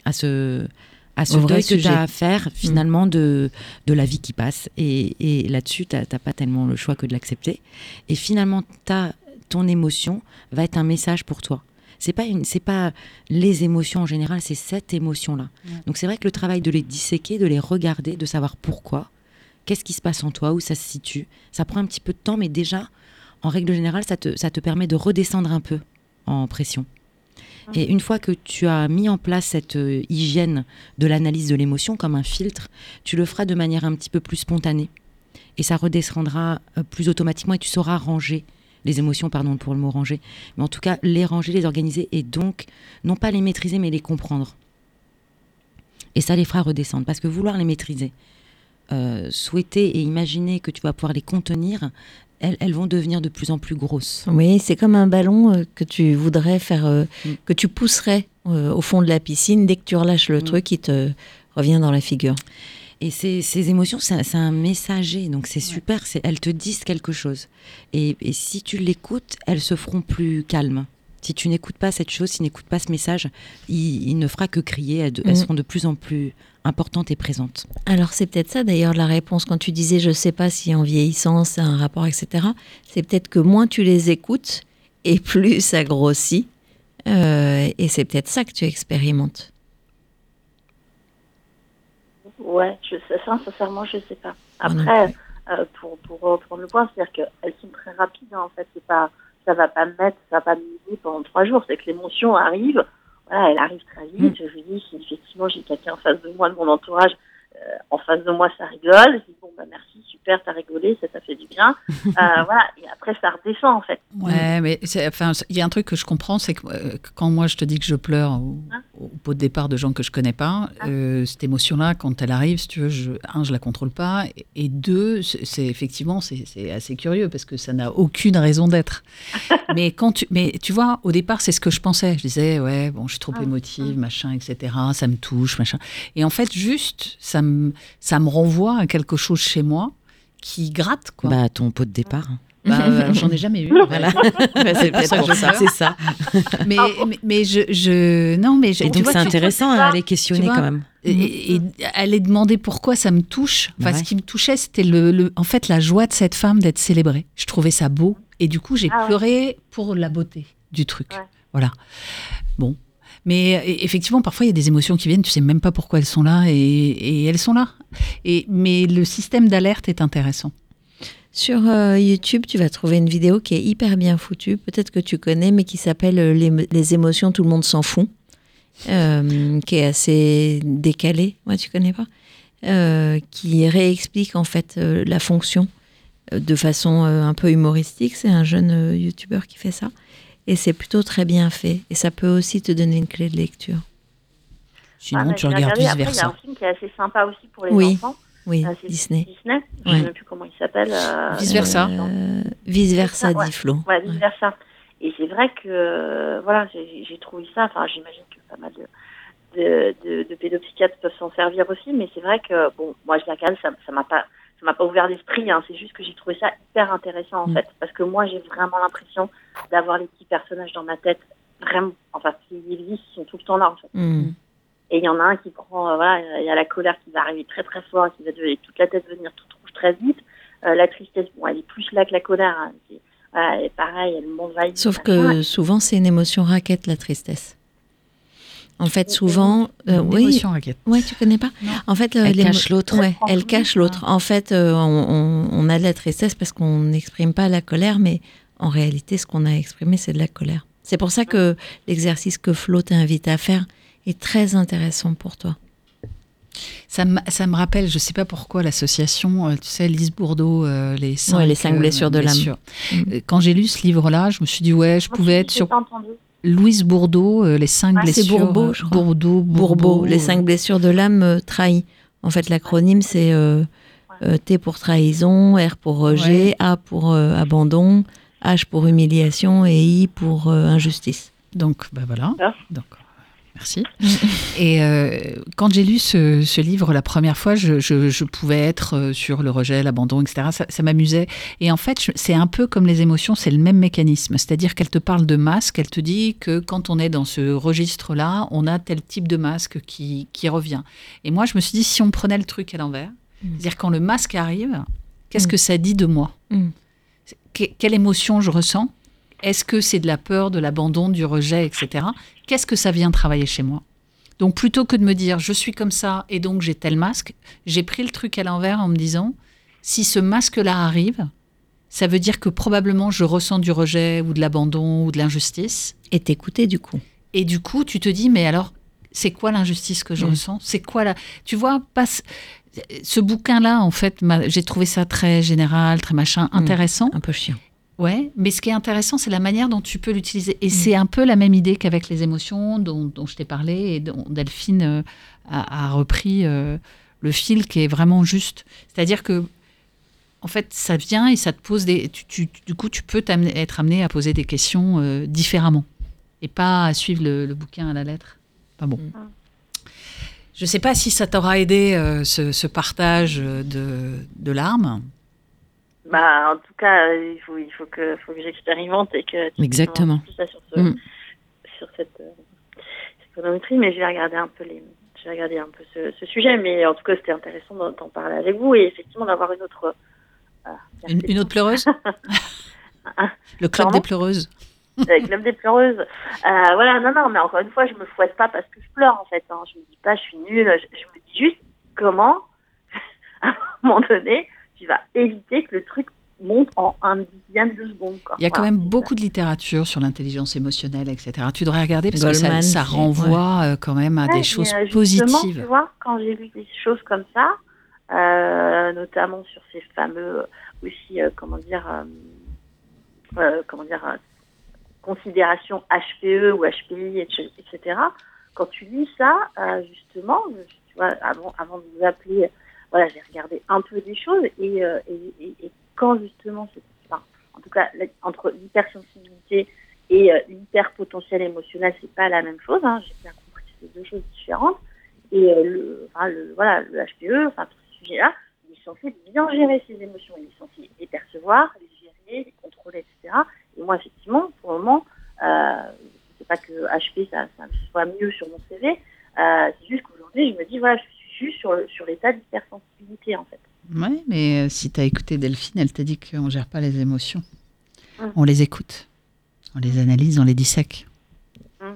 à ce, à ce deuil que tu as à faire finalement de, de la vie qui passe. Et, et là-dessus, tu n'as pas tellement le choix que de l'accepter. Et finalement, t'as- ton émotion va être un message pour toi. C'est pas une, c'est pas les émotions en général, c'est cette émotion-là. Donc c'est vrai que le travail de les disséquer, de les regarder, de savoir pourquoi, qu'est-ce qui se passe en toi, où ça se situe, ça prend un petit peu de temps, mais déjà, en règle générale, ça te, ça te permet de redescendre un peu en pression. Et une fois que tu as mis en place cette euh, hygiène de l'analyse de l'émotion comme un filtre, tu le feras de manière un petit peu plus spontanée. Et ça redescendra euh, plus automatiquement et tu sauras ranger les émotions, pardon pour le mot ranger, mais en tout cas les ranger, les organiser et donc non pas les maîtriser mais les comprendre. Et ça les fera redescendre parce que vouloir les maîtriser, euh, souhaiter et imaginer que tu vas pouvoir les contenir, elles, elles vont devenir de plus en plus grosses. Oui, c'est comme un ballon euh, que tu voudrais faire, euh, Mm. que tu pousserais euh, au fond de la piscine. Dès que tu relâches le Mm. truc, il te revient dans la figure. Et ces, ces émotions, c'est un- c'est un messager, donc c'est super, elles te disent quelque chose. Et, et si tu l'écoutes, elles se feront plus calmes. Si tu n'écoutes pas cette chose, si tu n'écoutes pas ce message, il, il ne fera que crier, elles, elles Mhm. seront de plus en plus importantes et présentes. Alors c'est peut-être ça d'ailleurs la réponse quand tu disais je sais pas si en vieillissant c'est un rapport etc. C'est peut-être que moins tu les écoutes et plus ça grossit Euh, et c'est peut-être ça que tu expérimentes. Ouais, je sais, ça, sincèrement, je sais pas. Après, euh, pour, pour reprendre le point, c'est-à-dire qu'elles sont très rapides, hein, en fait. C'est pas, ça va pas me mettre, ça va pas me pendant trois jours. C'est que l'émotion arrive, voilà, elle arrive très vite. Je lui dis, si effectivement j'ai quelqu'un en face de moi, de mon entourage, en face de moi, ça rigole. Je dis, bon, bah merci, super, t'as rigolé, ça t'a fait du bien. Euh, voilà, et après, ça redescend, en fait. Ouais, mais enfin, il y a un truc que je comprends, c'est que euh, quand moi je te dis que je pleure au, Hein au pot de départ de gens que je connais pas, Ah. euh, cette émotion-là, quand elle arrive, si tu veux, je, un, je la contrôle pas, et, et deux, c'est effectivement, c'est assez curieux parce que ça n'a aucune raison d'être. mais quand tu, mais tu vois, au départ, c'est ce que je pensais. Je disais, ouais, bon, je suis trop Ah, émotive, machin, etc. Ça me touche, machin. Et en fait, juste, ça me, ça me renvoie à quelque chose chez moi qui gratte, quoi. Bah, ton pot de départ. Bah, euh, J'en ai jamais eu. Voilà. Bah, c'est ça. C'est ça. Mais, mais, mais je, je. Non, mais je- Et donc c'est intéressant à aller questionner vois, quand même. Et, et aller demander pourquoi ça me touche. Enfin, Ouais. ce qui me touchait, c'était le, le- en fait la joie de cette femme d'être célébrée. Je trouvais ça beau. Et du coup, j'ai Ah ouais. pleuré pour la beauté du truc. Ouais. Voilà. Bon. Mais euh, effectivement, parfois, il y a des émotions qui viennent, tu sais même pas pourquoi elles sont là, et, elles sont là. Et, mais le système d'alerte est intéressant. Sur euh, YouTube, tu vas trouver une vidéo qui est hyper bien foutue, peut-être que tu connais, mais qui s'appelle euh, les, émotions, tout le monde s'en fout, euh, qui est assez décalée. Ouais, tu connais pas? Qui réexplique en fait la fonction de façon un peu humoristique. C'est un jeune YouTuber qui fait ça. Et c'est plutôt très bien fait. Et ça peut aussi te donner une clé de lecture. Sinon, Ah, tu regardes regarder. vice Après, il y a versa. un film qui est assez sympa aussi pour les Oui. enfants. Oui, Euh, c'est Disney. Disney. Je Ouais. ne sais même plus comment il s'appelle. euh, Vice versa. Euh, vice versa, Ouais. dit Flo. Ouais, vice versa. Et c'est vrai que, euh, voilà, j'ai trouvé ça, enfin, j'imagine que pas mal de, de, de, de pédopsychiatres peuvent s'en servir aussi, mais c'est vrai que, bon, moi, je la ça ça m'a pas, ça m'a pas ouvert l'esprit, hein, c'est juste que j'ai trouvé ça hyper intéressant, en Mm. fait, parce que moi, j'ai vraiment l'impression d'avoir les petits personnages dans ma tête, vraiment, enfin, qui existent, ils sont tout le temps là, en fait. Hmm. Et il y en a un qui prend, euh, voilà, il y a la colère qui va arriver très très fort, qui va devenir toute la tête devenir toute rouge très vite. Euh, la tristesse, bon, elle est plus là que la colère. hein. C'est- voilà, et pareil, elle m'envahit. Sauf que souvent, c'est une émotion raquette, la tristesse. En fait, souvent, euh, Une oui, émotion raquette. ouais, tu connais pas. Non. En fait, euh, Elle cache l'autre. Ouais, Elle cache l'autre. En fait, euh, on, on- on a de la tristesse parce qu'on n'exprime pas la colère, mais en réalité, ce qu'on a exprimé, c'est de la colère. C'est pour ça que l'exercice que Flo t'invite à faire est très intéressant pour toi. Ça me, ça me rappelle, je sais pas pourquoi, l'association, euh, tu sais, Lise Bourdeau, euh, les cinq, les cinq euh, blessures de l'âme. Mm. Euh, Quand j'ai lu ce livre-là, je me suis dit, ouais, je Moi, pouvais être sur pas entendu. Louise Bourdeau, euh, les cinq c'est blessures. Bourbeau, euh, je crois. Bourdeau, Bourbeau, les euh, cinq blessures de l'âme euh, trahies. En fait, l'acronyme, c'est euh, euh, T pour trahison, R pour rejet, Ouais. A pour euh, abandon, H pour humiliation et I pour euh, injustice. Donc, bah voilà. Ah. Donc, merci. Et euh, quand j'ai lu ce, ce livre la première fois, je, je- je pouvais être euh, sur le rejet, l'abandon, etc. Ça, ça m'amusait. Et en fait, c'est un peu comme les émotions, c'est le même mécanisme. C'est-à-dire qu'elle te parle de masque, elle te dit que quand on est dans ce registre-là, on a tel type de masque qui, qui revient. Et moi, je me suis dit, si on prenait le truc à l'envers, Mm. c'est-à-dire quand le masque arrive, qu'est-ce Mm. que ça dit de moi Mm. Que- Quelle émotion je ressens est-ce que c'est de la peur, de l'abandon, du rejet, etc. Qu'est-ce que ça vient travailler chez moi? Donc plutôt que de me dire je suis comme ça et donc j'ai tel masque, j'ai pris le truc à l'envers en me disant si ce masque-là arrive, ça veut dire que probablement je ressens du rejet ou de l'abandon ou de l'injustice. Et t'écouter du coup. Et du coup, tu te dis mais alors c'est quoi l'injustice que je Mm. ressens? C'est quoi la Tu vois, passe ce bouquin-là, en fait, j'ai trouvé ça très général, très machin, Mm. intéressant. Un peu chiant. Ouais, mais ce qui est intéressant, c'est la manière dont tu peux l'utiliser. Mm. Et c'est un peu la même idée qu'avec les émotions dont, dont je t'ai parlé et dont Delphine euh, a, a repris euh, le fil qui est vraiment juste. C'est-à-dire que, en fait, ça vient et ça te pose des. tu- tu- du coup, tu peux être amené à poser des questions euh, différemment et pas à suivre le, le bouquin à la lettre. Pas bon. Mm. Je ne sais pas si ça t'aura aidé euh, ce, ce partage de, de larmes. Bah, en tout cas, euh, il faut, il faut que, faut que j'expérimente et que tu Exactement. plus ça sur, ce, Mm. sur cette euh, économétrie, mais je vais regarder un peu les, je vais regarder un peu ce, ce sujet, mais en tout cas, c'était intéressant d'en parler avec vous et effectivement d'avoir une autre. euh, Une, une autre pleureuse Le club Pardon des pleureuses avec Club des pleureuses. Euh, voilà, non, non, mais encore une fois, je me fouette pas parce que je pleure, en fait. Hein. Je me dis pas, je suis nulle. Je, je me dis juste comment, à un moment donné, tu vas éviter que le truc monte en un dixième de seconde. Quoi. Il y a quand Voilà. même beaucoup de littérature sur l'intelligence émotionnelle, etc. Tu devrais regarder parce que ça, renvoie euh, quand même à Ouais, des mais, choses euh, justement, Tu positives. vois, quand j'ai lu des choses comme ça, euh, notamment sur ces fameux euh, aussi, euh, comment dire, euh, euh, comment dire, euh, considérations HPE ou HPI, etc. Quand tu lis ça, euh, justement, tu vois, avant, avant de vous appeler, voilà, j'ai regardé un peu des choses et, euh, et, et- et quand justement, enfin, en tout cas, entre l'hypersensibilité et euh, l'hyperpotentiel émotionnel, c'est pas la même chose. Hein, j'ai bien compris que c'est deux choses différentes. Et euh, le, enfin, le, voilà, le HPE, enfin, tout ce sujet-là, il est censé bien gérer ses émotions. Il est censé les percevoir, les gérer les contrôler, etc. Et moi, effectivement, pour le moment, euh, c'est pas que HP ça, ça soit mieux sur mon CV, euh, c'est juste qu'aujourd'hui, je me dis, voilà, je suis sur, sur l'état d'hypersensibilité, en fait. Ouais, mais euh, si tu as écouté Delphine, elle t'a dit qu'on ne gère pas les émotions. Hum. On les écoute, on les analyse, on les dissèque. Hum.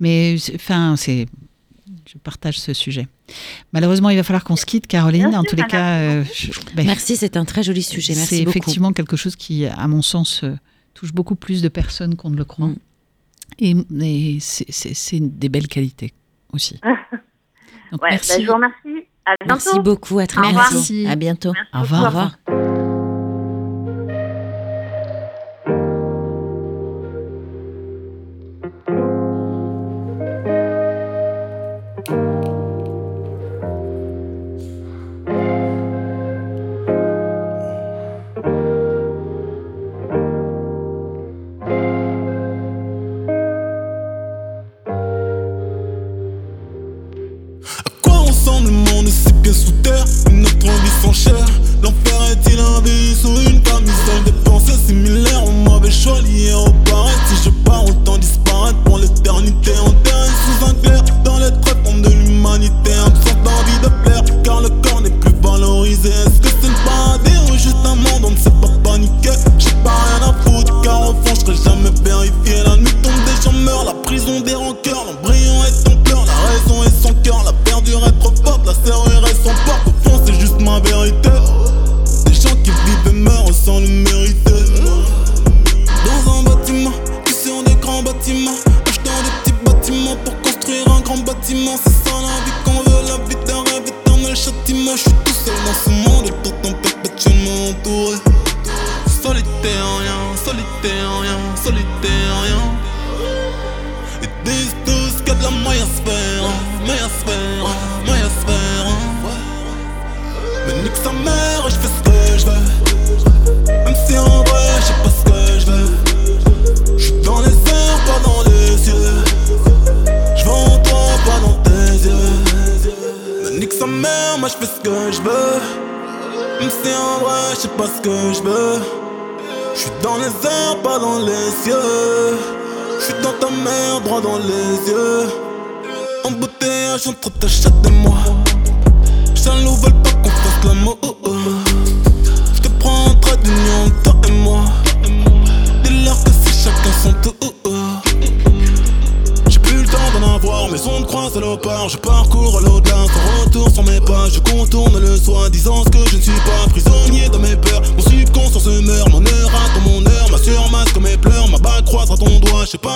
Mais c'est- enfin, c'est, je partage ce sujet. Malheureusement, il va falloir qu'on se quitte, Caroline. Bien en tous les cas, euh, je- ben, Merci, c'est un très joli sujet. c'est Merci effectivement quelque chose qui, à mon sens, euh, touche beaucoup plus de personnes qu'on ne le croit. Mm. Et, et c'est, c'est- c'est des belles qualités aussi. Donc, Ouais, merci. bah, je vous remercie. À bientôt. Merci beaucoup. À très bientôt. Merci. À bientôt. Merci Au beaucoup, revoir. Au revoir.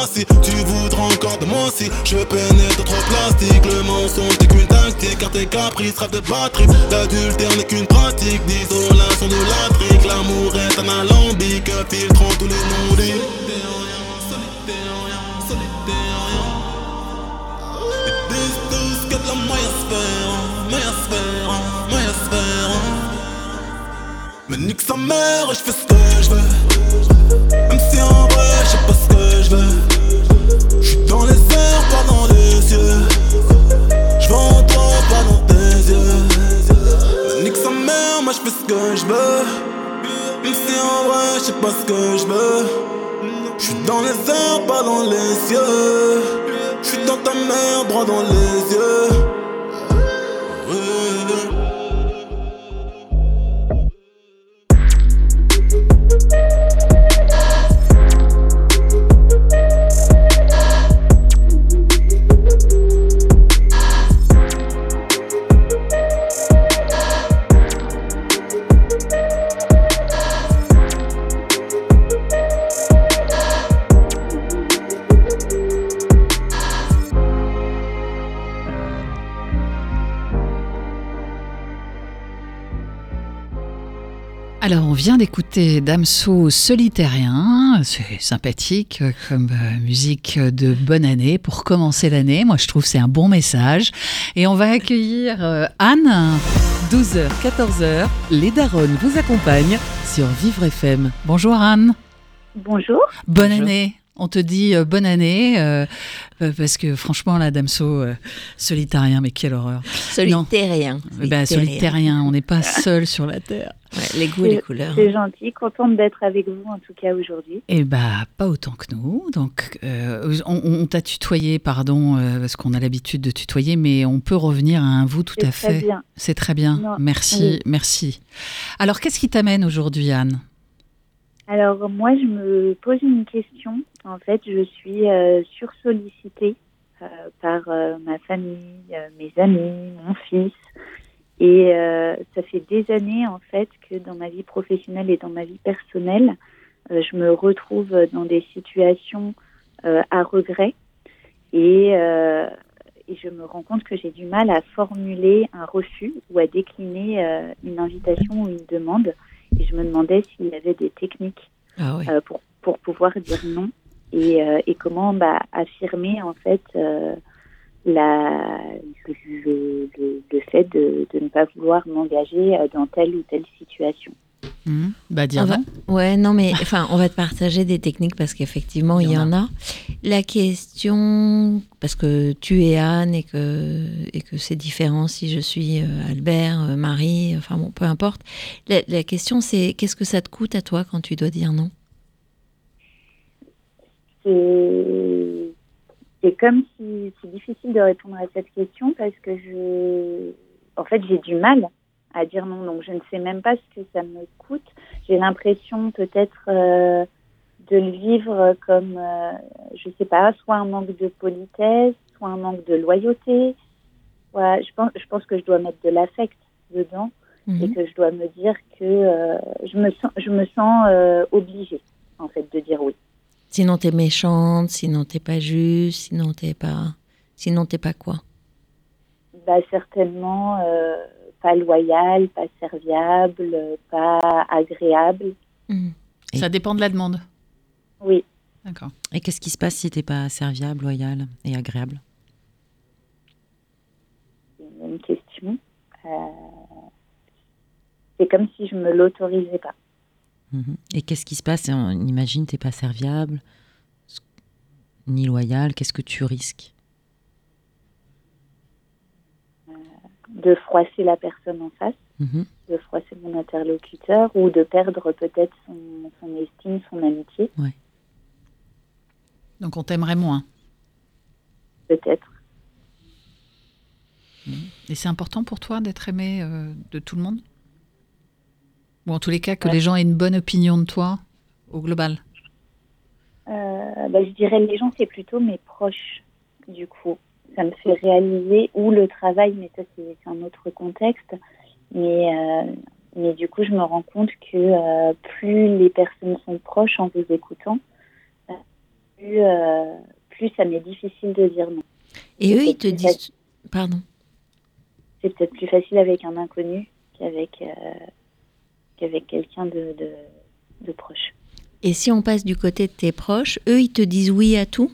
Si tu voudras encore de moi. Si je pénètre trop plastique, le mensonge n'est qu'une tactique. Car tes caprices rêvent de batterie. L'adultère n'est qu'une pratique d'isolation de la. L'amour est un alambic, filtrant tous les non-dits. Solitaire, rien, solitaire, rien. Ils disent tous qu'il y a de la maillosphère, maillosphère, maillosphère. Mais nique sa mère, je fais ce que je veux. Ce que je veux. Même si en vrai, je sais pas ce que je veux. Je suis dans les airs, pas dans les cieux. Je suis dans ta mère, droit dans les yeux. Vient d'écouter Damso Solitairien. C'est sympathique comme euh, musique de bonne année pour commencer l'année. Moi, je trouve c'est un bon message. Et on va accueillir euh, Anne. 12h, 14h, les Daronnes vous accompagnent sur Vivre FM. Bonjour Anne. Bonjour. Bonne Bonjour. année. On te dit euh, bonne année, euh, euh, parce que franchement, la Damso, euh, solitarien, mais quelle horreur. Solitaire Ben, solitairien, on n'est pas seul sur la Terre. Ouais, les goûts et les couleurs. C'est gentil, contente d'être avec vous en tout cas aujourd'hui. Eh bah, pas autant que nous. Donc, euh, on, on t'a tutoyé, pardon, euh, parce qu'on a l'habitude de tutoyer, mais on peut revenir à un vous tout C'est à très fait. bien. C'est très bien. Non, merci, oui. merci. Alors, qu'est-ce qui t'amène aujourd'hui, Anne? Alors moi, je me pose une question. En fait, je suis euh, sursollicitée euh, par euh, ma famille, mes amis, mon fils. Et euh, ça fait des années, en fait, que dans ma vie professionnelle et dans ma vie personnelle, euh, je me retrouve dans des situations euh, à regret. Et, et je me rends compte que j'ai du mal à formuler un refus ou à décliner une invitation ou une demande. Et je me demandais s'il y avait des techniques Ah oui. pour, pour pouvoir dire non et, euh, et comment bah, affirmer en fait euh, la, le, le- le- le fait de, de ne pas vouloir m'engager euh, dans telle ou telle situation. Hmm Bah, dire On va- non. Ouais, non, mais enfin, on va te partager des techniques parce qu'effectivement, il y, en a. La question, parce que tu es Anne et que, et que c'est différent si je suis euh, Albert, euh, Marie, enfin bon, peu importe. La, la question, c'est qu'est-ce que ça te coûte à toi quand tu dois dire non? C'est c'est comme si c'est difficile de répondre à cette question parce que je, en fait, j'ai du mal à dire non. Donc, je ne sais même pas ce que ça me coûte. J'ai l'impression peut-être euh, de le vivre comme, euh, je sais pas, soit un manque de politesse, soit un manque de loyauté. Ouais, je pense, je pense que je dois mettre de l'affect dedans et Mhm. que je dois me dire que euh, je me sens, je me sens euh, obligée en fait de dire oui. Sinon, t'es méchante, sinon, t'es pas juste, sinon, t'es pas. Sinon, t'es pas quoi? Bah, certainement euh, pas loyal, pas serviable, pas agréable. Mhm. Ça dépend de la demande. Oui, D'accord. Et qu'est-ce qui se passe si t'es pas serviable, loyal et agréable? C'est une question. Euh, c'est comme si je me l'autorisais pas. Et qu'est-ce qui se passe On imagine t'es pas serviable, ni loyal. Qu'est-ce que tu risques? De froisser la personne en face, Mhm. de froisser mon interlocuteur ou de perdre peut-être son, son estime, son amitié, Donc, on t'aimerait moins. peut-être. Et c'est important pour toi d'être aimé euh, de tout le monde? Ou en tous les cas, que Ouais. les gens aient une bonne opinion de toi au global Euh, bah, je dirais les gens, c'est plutôt mes proches, du coup. Ça me fait réaliser, ou le travail, mais ça, c'est un autre contexte. Mais, euh, mais du coup, je me rends compte que euh, plus les personnes sont proches en vous écoutant, plus, plus ça m'est difficile de dire non. Et eux, ils te disent. Pardon. C'est peut-être plus facile avec un inconnu qu'avec qu'avec quelqu'un de, de, de proche. Et si on passe du côté de tes proches, eux, ils te disent oui à tout?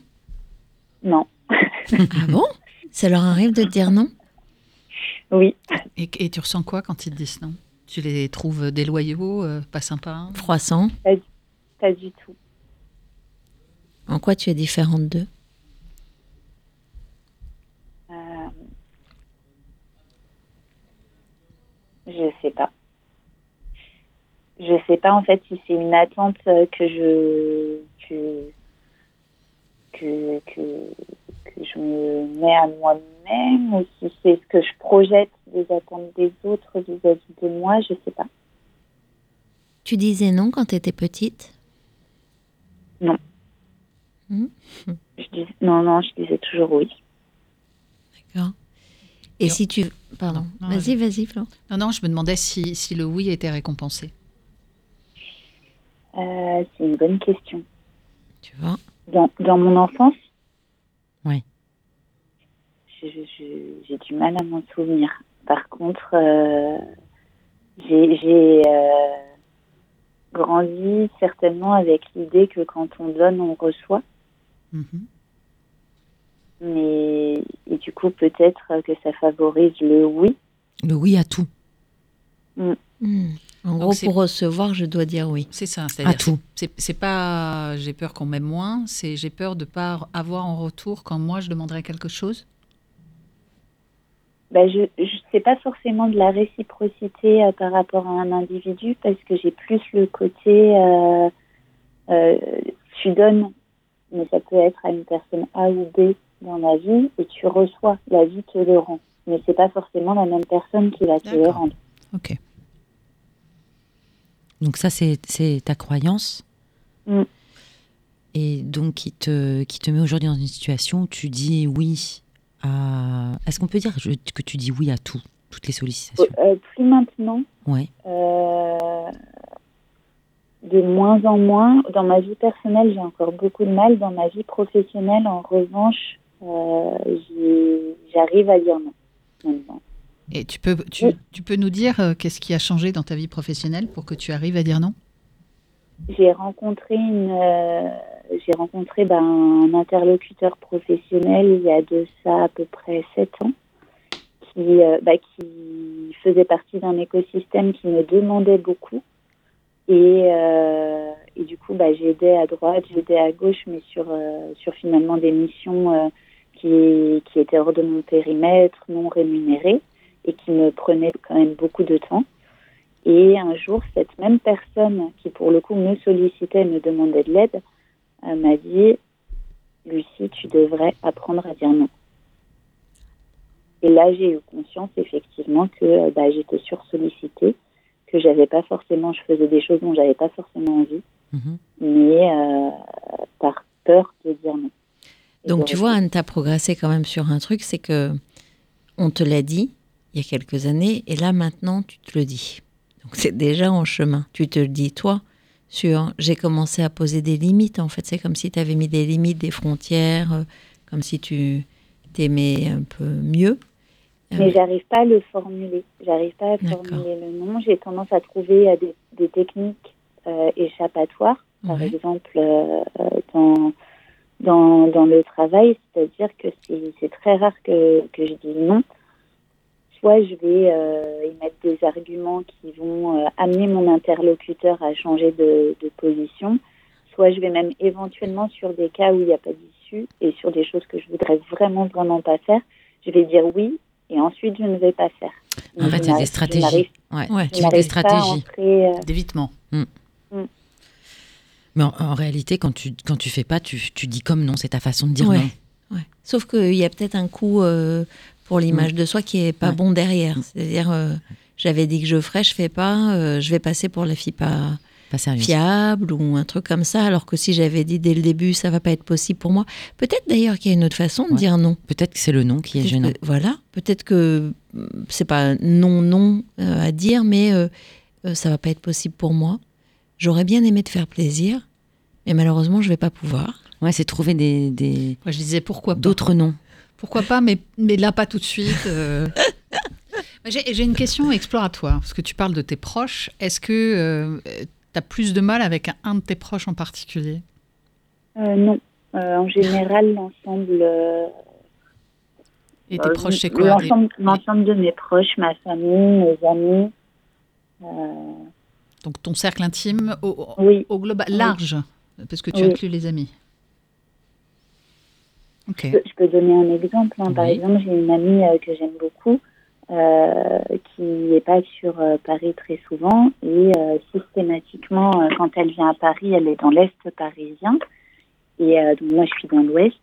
Non. Ah bon? Ça leur arrive de te dire non? Oui. et, et tu ressens quoi quand ils te disent non? Tu les trouves déloyaux, euh, pas sympas? Froissant Pas du tout. En quoi tu es différente d'eux? Euh, je sais pas. Je sais pas en fait si c'est une attente euh, que je que que, que, que je me mets à moi-même ou si c'est ce que je projette des attentes des autres vis-à-vis de moi, je sais pas. Tu disais non quand tu étais petite Je dis non non, je disais toujours oui. D'accord. Et si tu... Pardon. Non, non, vas-y, vas-y, Flo. Non, non, je me demandais si, si le oui était récompensé. Euh, c'est une bonne question. Tu vois Dans, dans mon enfance Oui. je- je- J'ai du mal à m'en souvenir. Par contre, euh, j'ai j'ai, euh, grandi certainement avec l'idée que quand on donne, on reçoit. Mhm. Mais et du coup, peut-être que ça favorise le oui. Le oui à tout. Hmm. En Donc gros, pour recevoir, je dois dire oui. C'est ça. À C'est-à-dire, tout. c'est- pas j'ai peur qu'on m'aime moins, c'est j'ai peur de pas avoir en retour quand moi je demanderai quelque chose. Ben, je sais pas forcément de la réciprocité euh, par rapport à un individu parce que j'ai plus le côté euh, euh, tu donnes, mais ça peut être à une personne A ou B dans la vie et tu reçois, la vie te le rend. Mais c'est pas forcément la même personne qui va te le D'accord. rendre. Ok. Donc ça, c'est ta croyance. Mm. Et donc qui te, qui te met aujourd'hui dans une situation où tu dis oui à... Est-ce qu'on peut dire que tu dis oui à tout, toutes les sollicitations? Euh, plus maintenant, Ouais. euh, de moins en moins. Dans ma vie personnelle, j'ai encore beaucoup de mal. Dans ma vie professionnelle, en revanche, euh, j'arrive à dire non. maintenant. Et tu peux, tu, tu peux nous dire euh, qu'est-ce qui a changé dans ta vie professionnelle pour que tu arrives à dire non? J'ai rencontré une, euh, j'ai rencontré ben, un interlocuteur professionnel il y a de ça à peu près sept ans, qui, euh, bah, qui faisait partie d'un écosystème qui me demandait beaucoup. Et, euh, et du coup, bah, j'aidais à droite, j'aidais à gauche, mais sur, euh, sur finalement des missions euh, qui, qui étaient hors de mon périmètre, non rémunérées, et qui me prenaient quand même beaucoup de temps. Et un jour, cette même personne qui, pour le coup, me sollicitait, me demandait de l'aide, euh, m'a dit Lucie, tu devrais apprendre à dire non. Et là, j'ai eu conscience, effectivement, que euh, bah, j'étais sursollicitée, que j'avais pas forcément, je faisais des choses dont j'avais pas forcément envie, Mhm. mais euh, par peur de dire non. Et Donc tu vois. Anne, t'as progressé quand même sur un truc, c'est que on te l'a dit il y a quelques années, et là maintenant tu te le dis. Donc c'est déjà en chemin. Tu te le dis toi sur j'ai commencé à poser des limites. En fait, c'est comme si tu avais mis des limites, des frontières, euh, comme si tu t'aimais un peu mieux. Mais j'arrive pas à le formuler. J'arrive pas à formuler le nom. J'ai tendance à trouver euh, des, des techniques euh, échappatoires, par Ouais. exemple euh, euh, dans, dans, dans le travail. C'est-à-dire que c'est c'est très rare que, que je dise non. Soit je vais euh, émettre des arguments qui vont euh, amener mon interlocuteur à changer de, de position. Soit je vais même éventuellement sur des cas où il n'y a pas d'issue et sur des choses que je voudrais vraiment, vraiment pas faire, je vais dire oui et ensuite je ne vais pas faire. En Je fait, c'est n'arrive- des je stratégies. n'arrive- Ouais, Ouais. tu fais des stratégies. euh, D'évitement. Mais en, en réalité, quand tu, quand tu fais pas, tu, tu dis comme non, c'est ta façon de dire Ouais. non. Ouais. Sauf qu'il y a peut-être un coup euh, pour l'image de soi qui est pas Ouais. bon derrière. C'est-à-dire, euh, j'avais dit que je ferais, je fais pas, euh, je vais passer pour la fille pas fiable ou un truc comme ça. Alors que si j'avais dit dès le début, ça va pas être possible pour moi. Peut-être d'ailleurs qu'il y a une autre façon de Ouais. dire non. Peut-être que c'est le non qui est gênant. que- voilà. Peut-être que mm, c'est pas non non euh, à dire, mais euh, euh, ça va pas être possible pour moi. J'aurais bien aimé te faire plaisir, mais malheureusement, je vais pas pouvoir. Ouais, c'est trouver des, des- Moi, je disais pourquoi pas. d'autres noms. Pourquoi pas, mais, mais là, pas tout de suite. euh. J'ai une question exploratoire, parce que tu parles de tes proches. Est-ce que tu as plus de mal avec un, de tes proches en particulier? Euh, non. Euh, en général, l'ensemble. euh, Et tes euh, proches, c'est quoi? L'ensemble de mes proches, ma famille, mes amis. euh, Donc ton cercle intime au, au- oui. au global, large, parce que tu Oui. inclus les amis. Je peux, je peux donner un exemple. hein. Par Oui. exemple, j'ai une amie euh, que j'aime beaucoup euh, qui n'est pas sur euh, Paris très souvent et systématiquement, quand elle vient à Paris, elle est dans l'Est parisien et donc moi je suis dans l'Ouest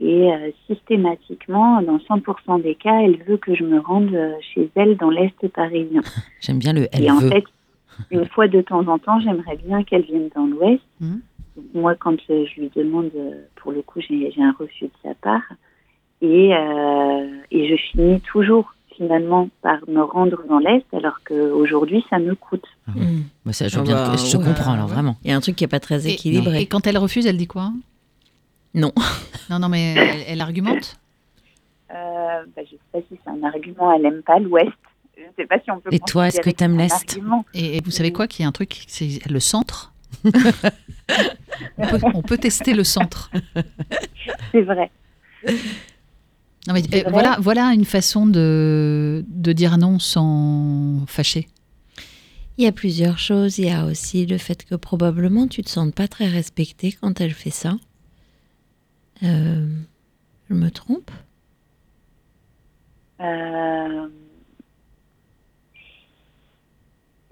et systématiquement, dans 100% des cas, elle veut que je me rende chez elle dans l'Est parisien. J'aime bien le elle et en fait, une fois de temps en temps, j'aimerais bien qu'elle vienne dans l'Ouest. Mhm. Donc, Moi, quand euh, je lui demande, euh, pour le coup, j'ai un refus de sa part. Et, euh, et je finis toujours, finalement, par me rendre dans l'Est, alors qu'aujourd'hui, ça me coûte. Mm. Bah, ça, je, Ah bien bah, te- je te ouais. comprends alors Ouais. vraiment. Il y a un truc qui est pas très équilibré. Et quand elle refuse, elle dit quoi? Non. Non, non, mais elle, elle argumente? Euh, bah, je ne sais pas si c'est un argument, elle n'aime pas l'Ouest. Je ne sais pas si on peut Et toi, est-ce que c'est un l'Est? et, et vous savez quoi Qu'il y a un truc, c'est le centre? on, peut, on peut tester le centre. C'est vrai. Non, mais, euh, vrai. voilà, voilà une façon de, de dire non sans fâcher. Il y a plusieurs choses. Il y a aussi le fait que probablement tu te sens pas très respectée quand elle fait ça. Euh, je me trompe? Euh,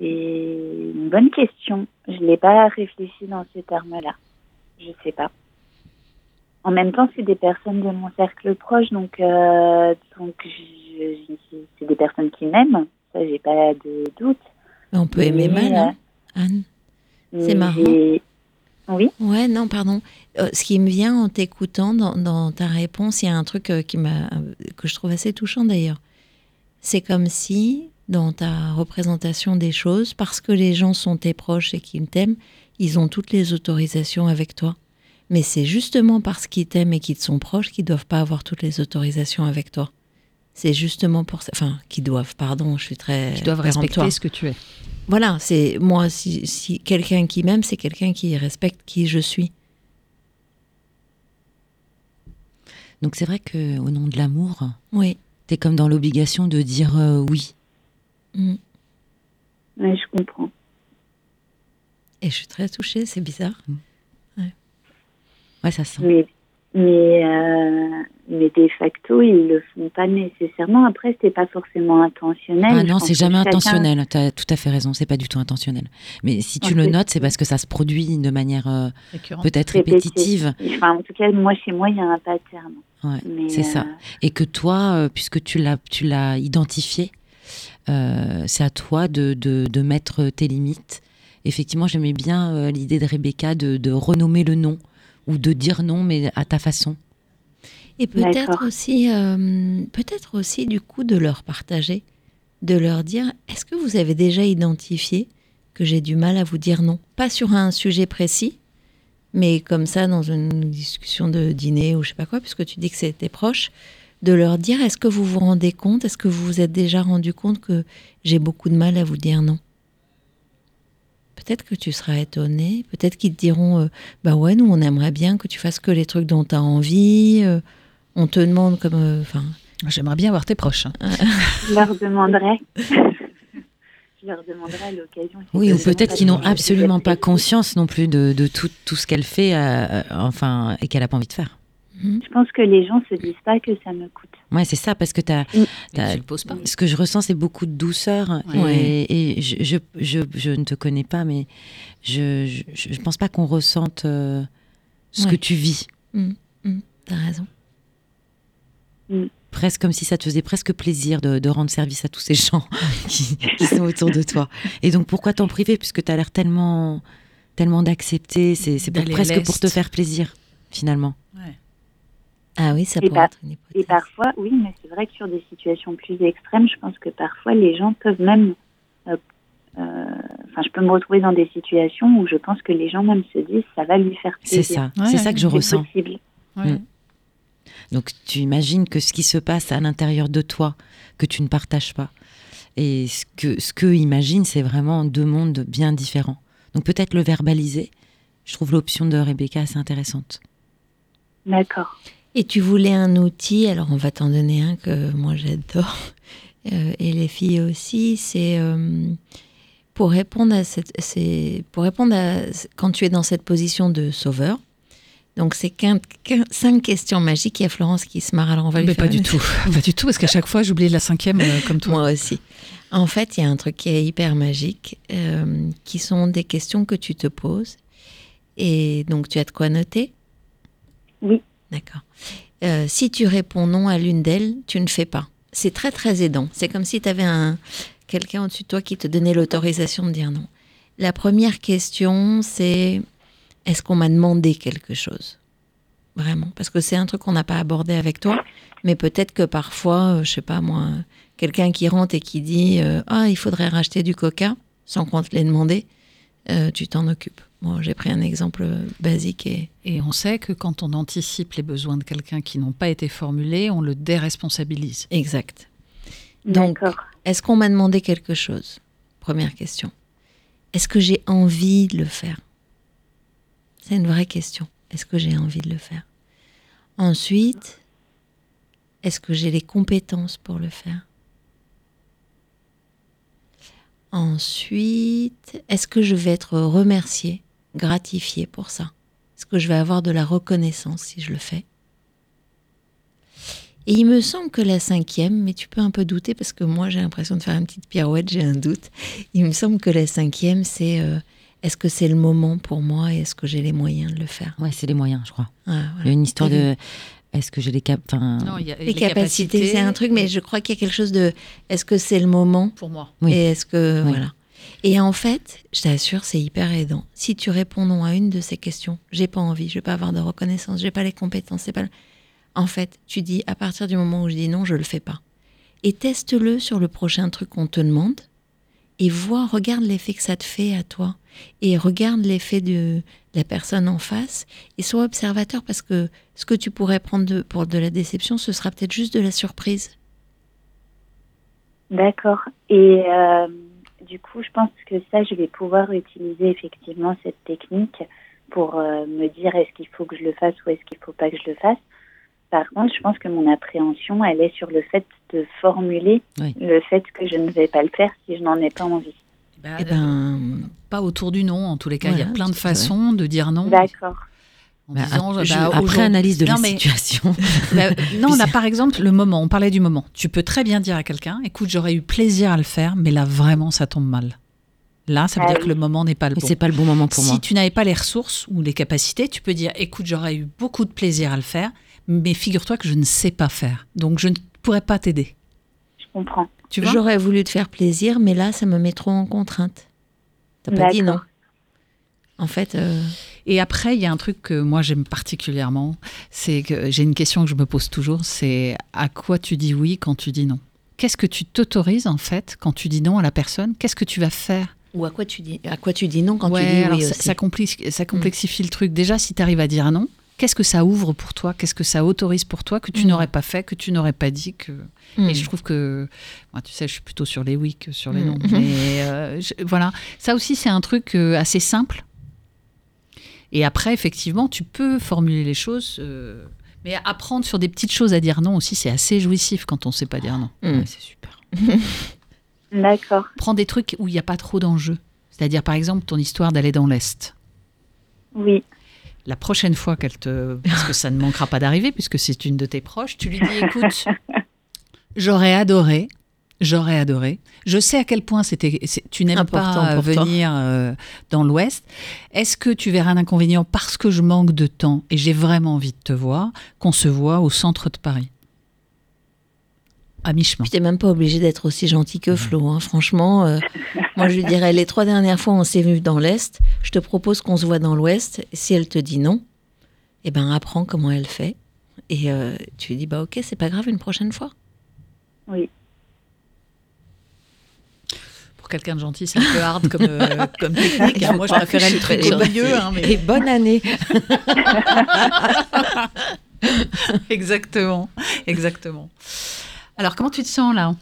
C'est une bonne question. Je n'ai pas réfléchi dans ces termes-là. Je sais pas. En même temps, c'est des personnes de mon cercle proche, donc, euh, donc c'est des personnes qui m'aiment. Ça, j'ai pas de doute. On peut aimer Mais, mal, hein, Anne. Mais C'est marrant. Oui. Ouais, non, pardon. Euh, ce qui me vient en t'écoutant dans, dans ta réponse, il y a un truc euh, qui m'a euh, que je trouve assez touchant d'ailleurs. C'est comme si, dans ta représentation des choses, parce que les gens sont tes proches et qu'ils t'aiment, ils ont toutes les autorisations avec toi. Mais c'est justement parce qu'ils t'aiment et qu'ils te sont proches qu'ils doivent pas avoir toutes les autorisations avec toi. C'est justement pour ça. Enfin, qu'ils doivent, pardon, je suis très. Qui doivent respecter ce que tu es. Voilà, c'est moi, si, si quelqu'un qui m'aime, c'est quelqu'un qui respecte qui je suis. Donc c'est vrai que au nom de l'amour, Oui. t'es comme dans l'obligation de dire euh, oui. Mm. Oui, je comprends. Et je suis très touchée, c'est bizarre. Ouais, ça sent. Mais, mais, euh, mais de facto, ils le font pas nécessairement. Après, c'est pas forcément intentionnel. Ah non, c'est jamais chacun- intentionnel. Tu as tout à fait raison, c'est pas du tout intentionnel. Mais si tu le notes, c'est parce que ça se produit de manière euh, peut-être répétitive. Enfin, en tout cas, moi, chez moi, il y a un pattern. Ouais, c'est ça. euh, Et que toi, euh, puisque tu l'as, tu l'as identifié, euh, c'est à toi de, de, de mettre tes limites. Effectivement, j'aimais bien euh, l'idée de Rebecca de, de renommer le nom ou de dire non, mais à ta façon. Et peut-être aussi, euh, peut-être aussi du coup de leur partager, de leur dire, est-ce que vous avez déjà identifié que j'ai du mal à vous dire non? Pas sur un sujet précis, mais comme ça dans une discussion de dîner ou je sais pas quoi, puisque tu dis que c'était proche, de leur dire, est-ce que vous vous rendez compte, est-ce que vous vous êtes déjà rendu compte que j'ai beaucoup de mal à vous dire non? Peut-être que tu seras étonné, peut-être qu'ils te diront, euh, bah ouais, nous on aimerait bien que tu fasses que les trucs dont tu as envie. euh, on te demande comme. euh, Enfin, J'aimerais bien voir tes proches. hein. je leur demanderai. je leur demanderai à l'occasion. Oui, ou peut-être qu'ils n'ont absolument pas conscience non plus de, de tout, tout ce qu'elle fait, euh, enfin, et qu'elle n'a pas envie de faire. Je pense que les gens se disent pas que ça me coûte. Ouais, c'est ça, parce que t'as, Mm. t'as- Tu le poses pas. ce que je ressens, c'est beaucoup de douceur. Ouais. Et, et je, je, je, je ne te connais pas, mais je je, je pense pas qu'on ressente euh, ce Ouais. que tu vis. t'as raison. Presque comme si ça te faisait presque plaisir de, de rendre service à tous ces gens qui, qui sont autour de toi. Et donc, pourquoi t'en priver Puisque tu as l'air tellement, tellement d'accepter. C'est, c'est pour- D'aller presque pour te faire plaisir, finalement. Ah oui, ça Et pourrait bah- être une Et hypothèse. parfois, oui, mais c'est vrai que sur des situations plus extrêmes, je pense que parfois les gens peuvent même. euh, euh, Enfin, je peux me retrouver dans des situations où je pense que les gens même se disent ça va lui faire C'est plaisir. ça, Ouais, c'est ouais, ça que je C'est ressens. possible. Ouais. Mm. Donc tu imagines que ce qui se passe à l'intérieur de toi, que tu ne partages pas, et ce que ce que imagine, c'est vraiment deux mondes bien différents. Donc peut-être le verbaliser. Je trouve l'option de Rebecca assez intéressante. D'accord. Et tu voulais un outil, alors on va t'en donner un que moi j'adore, euh, et les filles aussi, c'est euh, pour répondre à cette, c'est pour répondre à quand tu es dans cette position de sauveur. Donc c'est cinq questions magiques. Il y a Florence qui se marre, alors on va lui Mais faire pas du tout. pas du tout, parce qu'à chaque fois, j'oublie la cinquième euh, comme toi. Moi aussi. En fait, il y a un truc qui est hyper magique, euh, qui sont des questions que tu te poses. Et donc, tu as de quoi noter? Oui. D'accord. Euh, si tu réponds non à l'une d'elles, tu ne fais pas. C'est très, très aidant. C'est comme si tu avais un, quelqu'un au-dessus de toi qui te donnait l'autorisation de dire non. La première question, c'est est-ce qu'on m'a demandé quelque chose? Vraiment. Parce que c'est un truc qu'on n'a pas abordé avec toi. Mais peut-être que parfois, euh, je sais pas moi, quelqu'un qui rentre et qui dit euh, Ah, il faudrait racheter du coca, sans qu'on te l'ait demandé, tu t'en occupes. Bon, j'ai pris un exemple basique et. Et on sait que quand on anticipe les besoins de quelqu'un qui n'ont pas été formulés, on le déresponsabilise. Exact. Donc, D'accord. est-ce qu'on m'a demandé quelque chose? Première question. Est-ce que j'ai envie de le faire? C'est une vraie question. Est-ce que j'ai envie de le faire? Ensuite, est-ce que j'ai les compétences pour le faire? Ensuite, est-ce que je vais être remerciée, gratifiée pour ça Est-ce que je vais avoir de la reconnaissance si je le fais? Et il me semble que la cinquième, mais tu peux un peu douter parce que moi j'ai l'impression de faire une petite pirouette, j'ai un doute. Il me semble que la cinquième, c'est euh, est-ce que c'est le moment pour moi et est-ce que j'ai les moyens de le faire? Ouais, c'est les moyens, je crois. Ah, voilà. Il y a une histoire Et de. Est-ce que j'ai les cap. Enfin, Non, il y a les, capacités, c'est un truc, mais je crois qu'il y a quelque chose de est-ce que c'est le moment? Pour moi. Oui. Et est-ce que Oui. voilà. Et en fait, je t'assure, c'est hyper aidant. Si tu réponds non à une de ces questions, j'ai pas envie, je vais pas avoir de reconnaissance, j'ai pas les compétences, c'est pas. En fait, tu dis à partir du moment où je dis non, je le fais pas. Et teste-le sur le prochain truc qu'on te demande et vois, regarde l'effet que ça te fait à toi et regarde l'effet de la personne en face et sois observateur parce que ce que tu pourrais prendre pour de la déception, ce sera peut-être juste de la surprise. D'accord. Et euh, du coup, je pense que ça, je vais pouvoir utiliser effectivement cette technique pour euh, me dire est-ce qu'il faut que je le fasse ou est-ce qu'il faut pas que je le fasse. Par contre, je pense que mon appréhension, elle est sur le fait de formuler Oui. le fait que je ne vais pas le faire si je n'en ai pas envie. Bah, Eh ben, Pas autour du non, en tous les cas. il y a plein de tout à fait. façon de dire non. D'accord. En bah, disant, ap- je- bah, après analyse de Non, la mais- situation. Bah, non, là, par exemple, le moment, on parlait du moment. Tu peux très bien dire à quelqu'un, écoute, j'aurais eu plaisir à le faire, mais là, vraiment, ça tombe mal. Là, ça veut Ah dire oui. que le moment n'est pas le Mais bon. c'est pas le bon moment pour si moi. tu n'avais pas les ressources ou les capacités, tu peux dire, écoute, j'aurais eu beaucoup de plaisir à le faire, mais figure-toi que je ne sais pas faire. Donc, je ne pourrais pas t'aider. Je comprends. Tu vois? J'aurais voulu te faire plaisir, mais là, ça me met trop en contrainte. T'as pas dit non. En fait, euh, Et après, il y a un truc que moi j'aime particulièrement, c'est que j'ai une question que je me pose toujours, c'est à quoi tu dis oui quand tu dis non? Qu'est-ce que tu t'autorises en fait quand tu dis non à la personne? Qu'est-ce que tu vas faire? Ou à quoi tu dis, à quoi tu dis non quand Ouais, tu dis alors oui ça, aussi? ça complexifie, ça complexifie le truc. Déjà, si tu arrives à dire non, qu'est-ce que ça ouvre pour toi? Qu'est-ce que ça autorise pour toi que tu Mm. n'aurais pas fait, que tu n'aurais pas dit que... Hmm. Et je trouve que, moi, tu sais, je suis plutôt sur les oui que sur les non. Mais euh, je- voilà, ça aussi, c'est un truc euh, assez simple. Et après, effectivement, tu peux formuler les choses. euh, mais apprendre sur des petites choses à dire non aussi, c'est assez jouissif quand on ne sait pas dire non. Hmm. Ouais, c'est super. D'accord. Prends des trucs où il n'y a pas trop d'enjeux. C'est-à-dire, par exemple, ton histoire d'aller dans l'Est. Oui. La prochaine fois qu'elle te... Parce que ça ne manquera pas d'arriver, puisque c'est une de tes proches, tu lui dis, écoute, j'aurais adoré, j'aurais adoré. Je sais à quel point c'était, c'est- tu n'aimes Important pas pour toi. venir euh, dans l'Ouest. Est-ce que tu verras un inconvénient parce que je manque de temps et j'ai vraiment envie de te voir, qu'on se voit au centre de Paris? À mi-chemin. Puis t'es même pas obligé d'être aussi gentil que Flo. hein. Franchement, euh, moi je lui dirais les trois dernières fois on s'est vu dans l'Est, je te propose qu'on se voit dans l'Ouest. Si elle te dit non, eh ben apprends comment elle fait. Et euh, tu lui dis bah ok, c'est pas grave une prochaine fois. Oui. Quelqu'un de gentil, c'est un peu hard comme, euh, comme technique. hein. Moi, je préférais le truc au milieu. hein, mais... Et bonne année. Exactement, exactement. Alors, comment tu te sens là?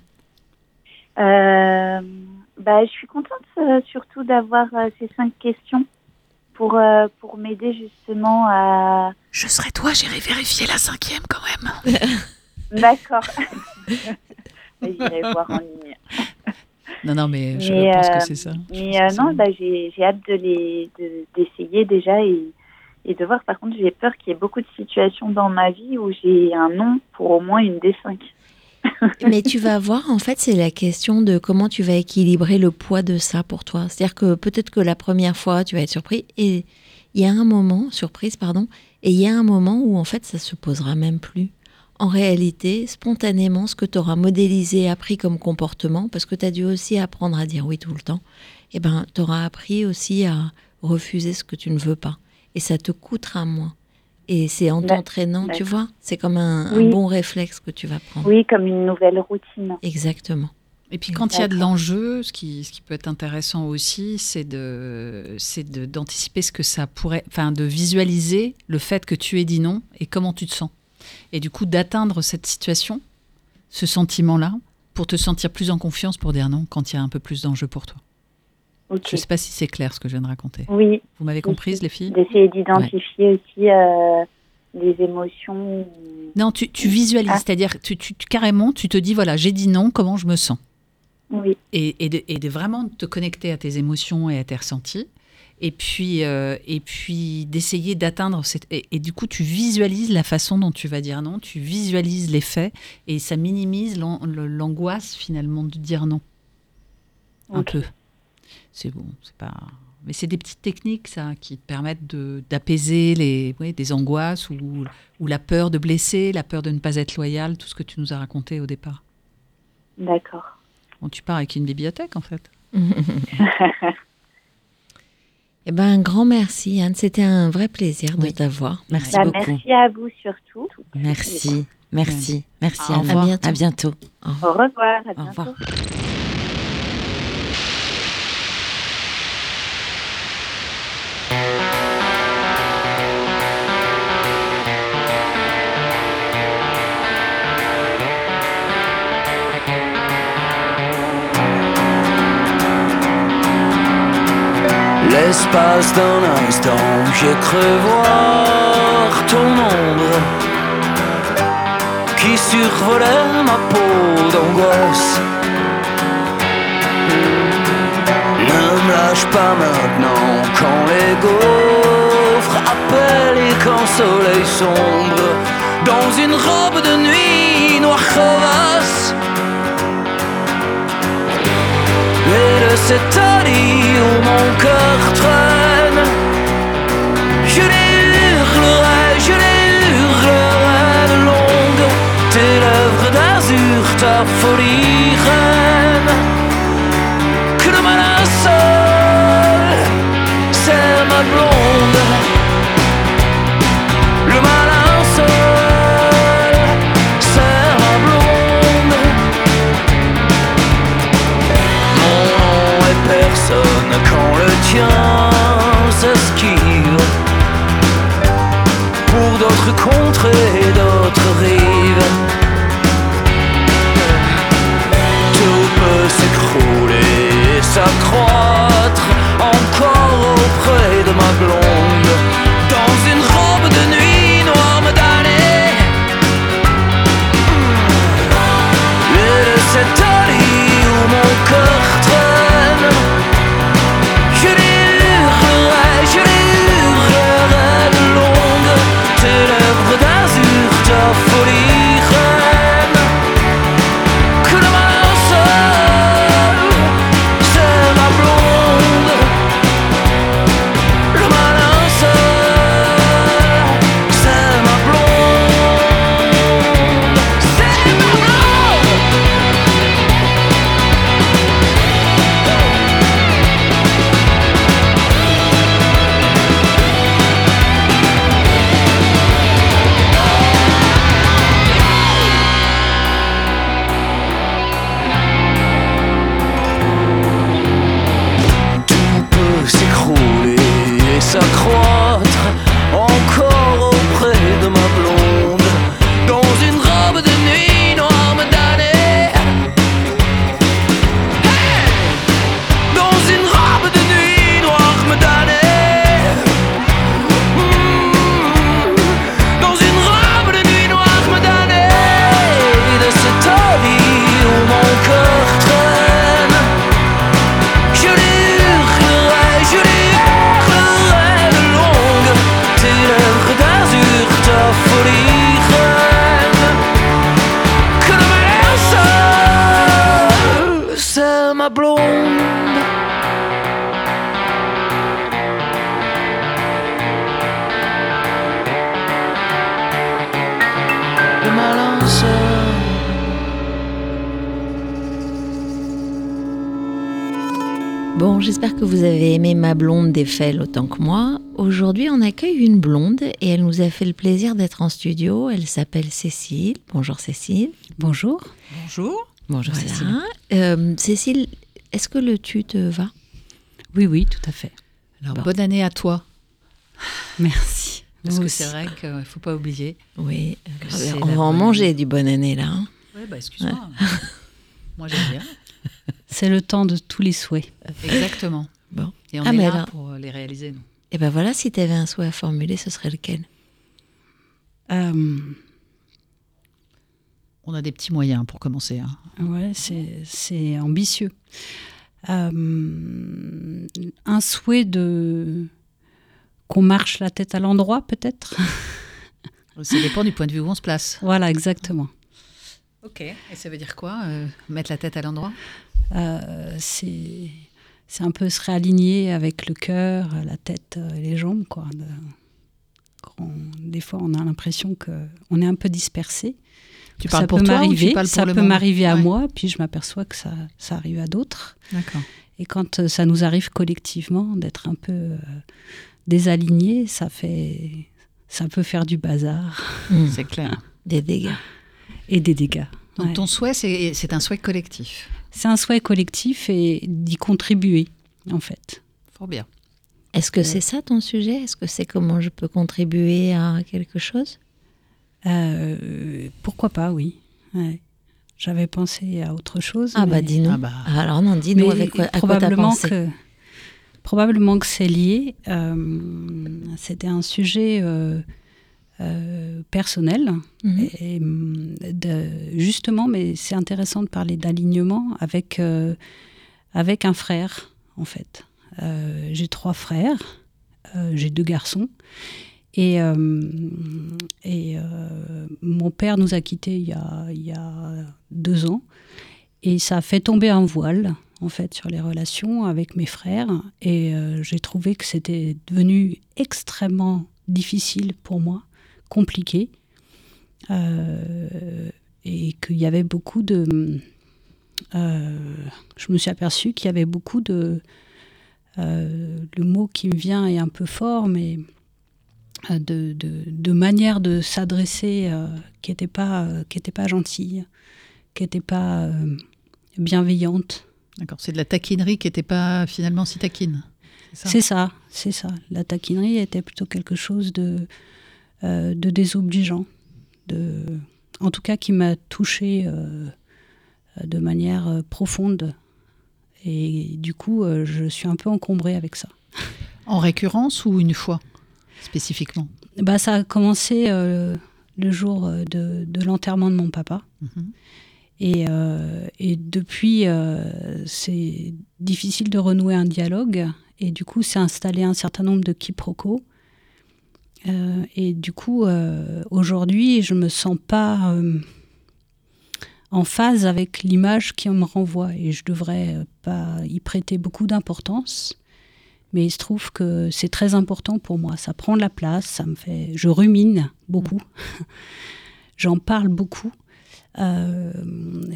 Euh, bah, je suis contente euh, surtout d'avoir euh, ces cinq questions pour, euh, pour m'aider justement à... Je serai toi, j'irai vérifier la cinquième quand même. D'accord. J'irai voir en ligne. Non, non, mais je Mais, pense euh, que c'est ça. Je Mais euh, non, bah, j'ai j'ai hâte de les de- d'essayer déjà et, et de voir. Par contre, j'ai peur qu'il y ait beaucoup de situations dans ma vie où j'ai un nom pour au moins une des cinq. Mais tu vas voir, en fait, c'est la question de comment tu vas équilibrer le poids de ça pour toi. C'est-à-dire que peut-être que la première fois, tu vas être surpris et il y a un moment, surprise, pardon, et il y a un moment où en fait, ça se posera même plus. En réalité, spontanément, ce que tu auras modélisé, appris comme comportement, parce que tu as dû aussi apprendre à dire oui tout le temps, eh ben, tu auras appris aussi à refuser ce que tu ne veux pas. Et ça te coûtera moins. Et c'est en t'entraînant, tu vois, c'est comme un, bon réflexe que tu vas prendre. Oui, comme une nouvelle routine. Exactement. Et puis quand il y a de l'enjeu, ce qui, ce qui peut être intéressant aussi, c'est de, c'est d'anticiper ce que ça pourrait, enfin de visualiser le fait que tu aies dit non et comment tu te sens. Et du coup d'atteindre cette situation, ce sentiment-là, pour te sentir plus en confiance pour dire non quand il y a un peu plus d'enjeu pour toi. Je ne sais pas si c'est clair ce que je viens de raconter. Oui, Vous m'avez comprise les filles d'essayer d'identifier aussi euh, les émotions. Non, tu, tu visualises, Ah. c'est-à-dire tu, tu- tu- carrément tu te dis voilà j'ai dit non, comment je me sens? Oui. Et, et de, et de vraiment te connecter à tes émotions et à tes ressentis. Et puis, euh, et puis d'essayer d'atteindre cette. Et, et du coup, tu visualises la façon dont tu vas dire non, tu visualises les faits, et ça minimise l'angoisse finalement de dire non. Un peu. C'est bon, c'est pas. Mais c'est des petites techniques, ça, qui te permettent de- d'apaiser les des angoisses ou, ou la peur de blesser, la peur de ne pas être loyal, tout ce que tu nous as raconté au départ. D'accord. Bon, tu pars avec une bibliothèque, en fait. Eh ben, un grand merci, Anne. C'était un vrai plaisir de t'avoir. Merci Bah, beaucoup. merci à vous surtout. Merci. Merci. Merci. Au Anne. revoir. À bientôt. À bientôt. Au revoir. À Au bientôt. revoir. L'espace d'un instant, j'ai cru voir ton ombre qui survolait ma peau d'angoisse. Ne me lâche pas maintenant quand les gaufres appellent et quand soleil sombre dans une robe de nuit noire crevasse. De cette allée où mon cœur traîne. Je les je les hurlerai de longue. Tes lèvres d'azur, ta folie reine. Que le malin seul, c'est ma blonde s'esquive Pour d'autres contrées et d'autres rives? Tout peut s'écrouler et s'accroître Encore auprès de ma blonde. Dans une robe de nuit noire me ma blonde d'Eiffel autant que moi. Aujourd'hui, on accueille une blonde et elle nous a fait le plaisir d'être en studio. Elle s'appelle Cécile. Bonjour Cécile. Bonjour. Bonjour. Bonjour Voilà. Cécile. Euh, Cécile, est-ce que le tu te va? Oui, oui, tout à fait. Alors, Bon. bonne année à toi. Merci. Parce Vous que c'est vrai qu'il ne faut pas oublier. Oui. Euh, c'est on va en manger du bonne année là. hein. Oui, bah excuse-moi. Moi, j'aime bien. C'est le temps de tous les souhaits. Exactement. Bon. Et on Ah, est là alors- pour les réaliser, nous. Et ben voilà, si tu avais un souhait à formuler, ce serait lequel? Euh, On a des petits moyens pour commencer. hein. Ouais, c'est c'est ambitieux. Euh, un souhait de qu'on marche la tête à l'endroit, peut-être? Ça dépend du point de vue où on se place. Voilà, exactement. Ok. Et ça veut dire quoi euh, Mettre la tête à l'endroit? Euh, c'est c'est un peu se réaligner avec le cœur, la tête euh, et les jambes, quoi. De- qu'on- des fois, on a l'impression que on est un peu dispersé. Tu ça parles pour peut toi ou tu m'arriver, parles pour ça peut m'arriver à Ouais. moi, puis je m'aperçois que ça, ça arrive à d'autres. D'accord. Et quand euh, ça nous arrive collectivement d'être un peu euh, désaligné, ça fait, ça peut faire du bazar Mm. C'est clair. Des dégâts. et des dégâts. Donc Ouais. ton souhait, c'est c'est un souhait collectif. C'est un souhait collectif et d'y contribuer, en fait. Fort bien. Est-ce que c'est ça ton sujet? Est-ce que c'est comment je peux contribuer à quelque chose? Euh, pourquoi pas, oui. Ouais. J'avais pensé à autre chose. Ah bah dis-nous. Ah bah. Ah, alors non, dis-nous mais avec quoi, à quoi t'as probablement pensé. que probablement que c'est lié. Euh, C'était un sujet euh, euh, personnel. Mhm. Et, de- justement, mais c'est intéressant de parler d'alignement avec, euh, avec un frère, en fait. Euh, j'ai trois frères, j'ai deux garçons. Et, et mon père nous a quittés il y a, il y a deux ans. Et ça a fait tomber un voile, en fait, sur les relations avec mes frères. Et j'ai trouvé que c'était devenu extrêmement difficile pour moi, compliqué. Euh, et qu'il y avait beaucoup de. euh, je me suis aperçue qu'il y avait beaucoup de. euh, le mot qui me vient est un peu fort, mais de, de, de manière de s'adresser qui n'était pas, qui était pas gentille, qui n'était pas bienveillante. D'accord. C'est de la taquinerie qui n'était pas finalement si taquine. C'est ça? C'est ça, c'est ça. La taquinerie était plutôt quelque chose de, euh, de désobligeant, de, en tout cas qui m'a touchée euh, de manière euh, profonde. Et du coup, je suis un peu encombrée avec ça. En récurrence ou une fois spécifiquement? Bah, ça a commencé euh, le jour de, de l'enterrement de mon papa. Mhm. Et, euh, et depuis, euh, c'est difficile de renouer un dialogue. Et du coup, c'est installé un certain nombre de quiproquos. Euh, et du coup, euh, aujourd'hui, je me sens pas euh, en phase avec l'image qui me renvoie. Et je devrais euh, pas y prêter beaucoup d'importance. Mais il se trouve que c'est très important pour moi. Ça prend de la place, ça me fait. Je rumine beaucoup. J'en parle beaucoup. Euh,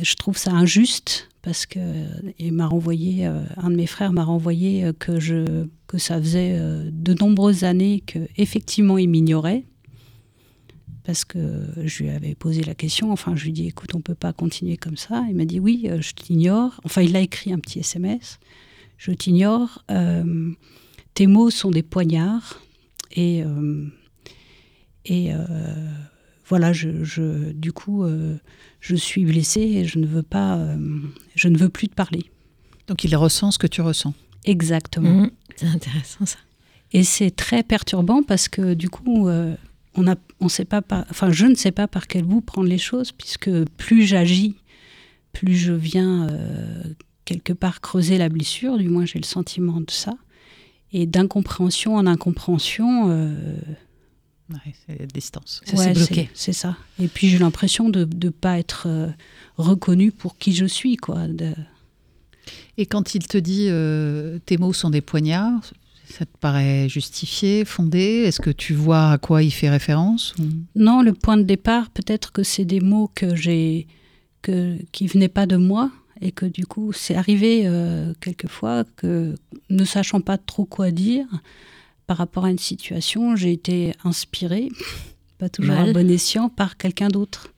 je trouve ça injuste parce que il m'a renvoyé, euh, un de mes frères m'a renvoyé euh, que je que ça faisait de nombreuses années que effectivement il m'ignorait parce que je lui avais posé la question. Enfin, je lui dit écoute, on peut pas continuer comme ça. Il m'a dit oui, je t'ignore. Enfin, il a écrit un petit SMS. Je t'ignore. tes mots sont des poignards et et voilà, je, je- du coup, euh, je suis blessée et je ne veux pas, euh, je ne veux plus te parler. Donc il ressent ce que tu ressens. Exactement. Mhm. C'est intéressant ça. Et c'est très perturbant parce que du coup, euh, on a, on sait pas, par- enfin, je ne sais pas par quel bout prendre les choses puisque plus j'agis, plus je viens quelque part creuser la blessure. Du moins, j'ai le sentiment de ça. Et d'incompréhension en incompréhension, Ouais, c'est la distance. Ça Ouais, bloqué. C'est ça. Et puis j'ai l'impression de ne pas être euh, reconnue pour qui je suis. Quoi. De- Et quand il te dit euh, tes mots sont des poignards, ça te paraît justifié, fondé? Est-ce que tu vois à quoi il fait référence ou- Non, le point de départ, peut-être que c'est des mots que j'ai que, qui venaient pas de moi et que du coup c'est arrivé euh, quelquefois que ne sachant pas trop quoi dire par rapport à une situation, j'ai été inspirée, pas toujours Mal. à bon escient, par quelqu'un d'autre.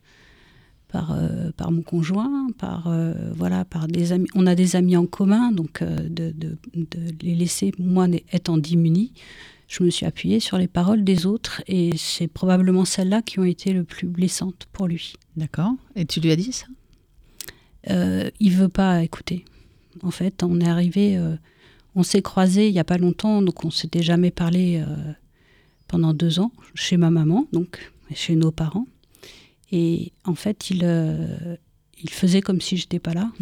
Par, euh, par mon conjoint, par, euh, voilà, par des amis. On a des amis en commun, donc euh, de, de- de les laisser, moi étant démunie, je me suis appuyée sur les paroles des autres et c'est probablement celles-là qui ont été le plus blessantes pour lui. D'accord. Et tu lui as dit ça? Il veut pas écouter. En fait, on est arrivé, on s'est croisés il y a pas longtemps, donc on s'était jamais parlé euh, pendant deux ans chez ma maman, donc chez nos parents. Et en fait, il, euh, il faisait comme si j'étais pas là.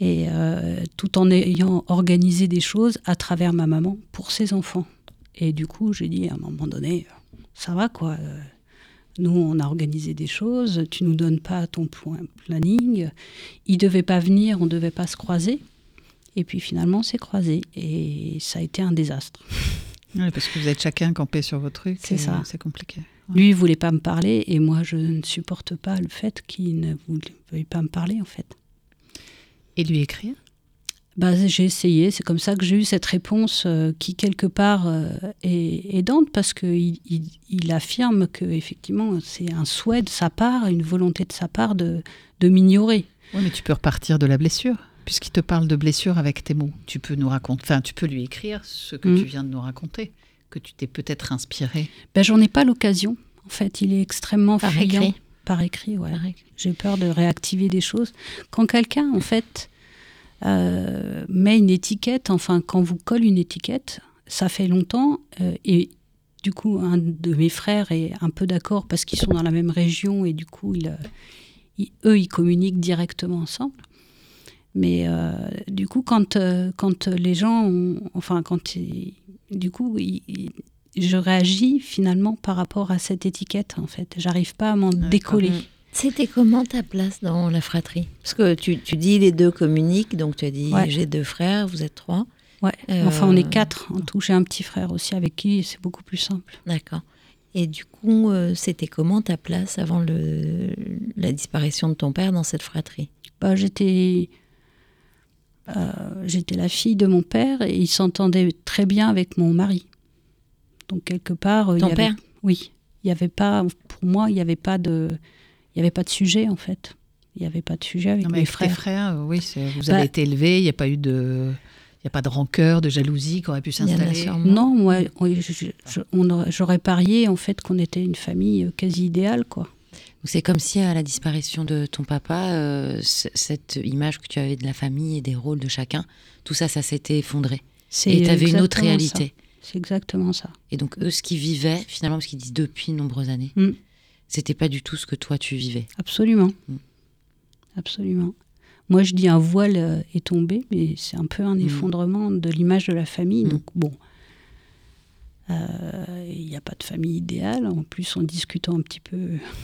Et euh, tout en ayant organisé des choses à travers ma maman pour ses enfants. Et du coup, j'ai dit à un moment donné, ça va quoi. Nous, on a organisé des choses, tu nous donnes pas ton point planning. Il devait pas venir, on devait pas se croiser. Et puis finalement, on s'est croisés. Et ça a été un désastre. Ouais, parce que vous êtes chacun campé sur vos trucs. C'est ça. C'est compliqué. Lui, il voulait pas me parler et moi, je ne supporte pas le fait qu'il ne voulait- veuille pas me parler, en fait. Et lui écrire? Bah, J'ai essayé, c'est comme ça que j'ai eu cette réponse euh, qui, quelque part, euh, est aidante parce qu'il il, il affirme que effectivement c'est un souhait de sa part, une volonté de sa part de, de m'ignorer. Oui, mais tu peux repartir de la blessure. Puisqu'il te parle de blessure avec tes mots, tu peux nous raconter, enfin, tu peux lui écrire ce que Mm. tu viens de nous raconter, que tu t'es peut-être inspiré. Ben, J'en ai pas l'occasion. En fait, il est extrêmement Par friand. écrit. Par écrit, ouais. J'ai peur de réactiver des choses. Quand quelqu'un, en fait, euh, met une étiquette, enfin, quand vous colle une étiquette, ça fait longtemps, euh, et du coup, un de mes frères est un peu d'accord parce qu'ils sont dans la même région, et du coup, euh, ils- eux, ils communiquent directement ensemble. Mais euh, du coup, quand, euh, quand les gens, ont- enfin, quand ils- du coup, ils- ils- je réagis finalement par rapport à cette étiquette, en fait. J'arrive pas à m'en décoller. C'était comment ta place dans la fratrie? Parce que tu, tu dis les deux communiquent, donc tu as dit Ouais. j'ai deux frères, vous êtes trois. Ouais. Euh, Enfin, on est quatre en tout. J'ai un petit frère aussi avec qui c'est beaucoup plus simple. D'accord. Et du coup, c'était comment ta place avant le, la disparition de ton père dans cette fratrie? Bah, j'étais, j'étais la fille de mon père et il s'entendait très bien avec mon mari. Donc quelque part, euh, il Ton y avait- père? Oui, il y avait pas, pour moi, il n'y avait pas de, il y avait pas de sujet en fait. Il n'y avait pas de sujet avec Non, mais mes frères. frères, euh, oui, vous Bah- avez été élevés, il n'y a pas eu de, il y a pas de rancœur, de jalousie qui aurait pu s'installer? Non, moi, j'aurais parié en fait qu'on était une famille euh, quasi idéale, quoi. C'est comme si à la disparition de ton papa, euh, cette image que tu avais de la famille et des rôles de chacun, tout ça, ça s'était effondré. Et tu avais une autre réalité. C'est exactement ça. Et donc eux, ce qu'ils vivaient, finalement, parce qu'ils disent depuis de nombreuses années, Mm. c'était pas du tout ce que toi tu vivais. Absolument. Mm. Absolument. Moi, je dis un voile euh, est tombé, mais c'est un peu un Mm. effondrement de l'image de la famille. Donc, bon, il n'y a pas de famille idéale. En plus, en discutant un petit peu,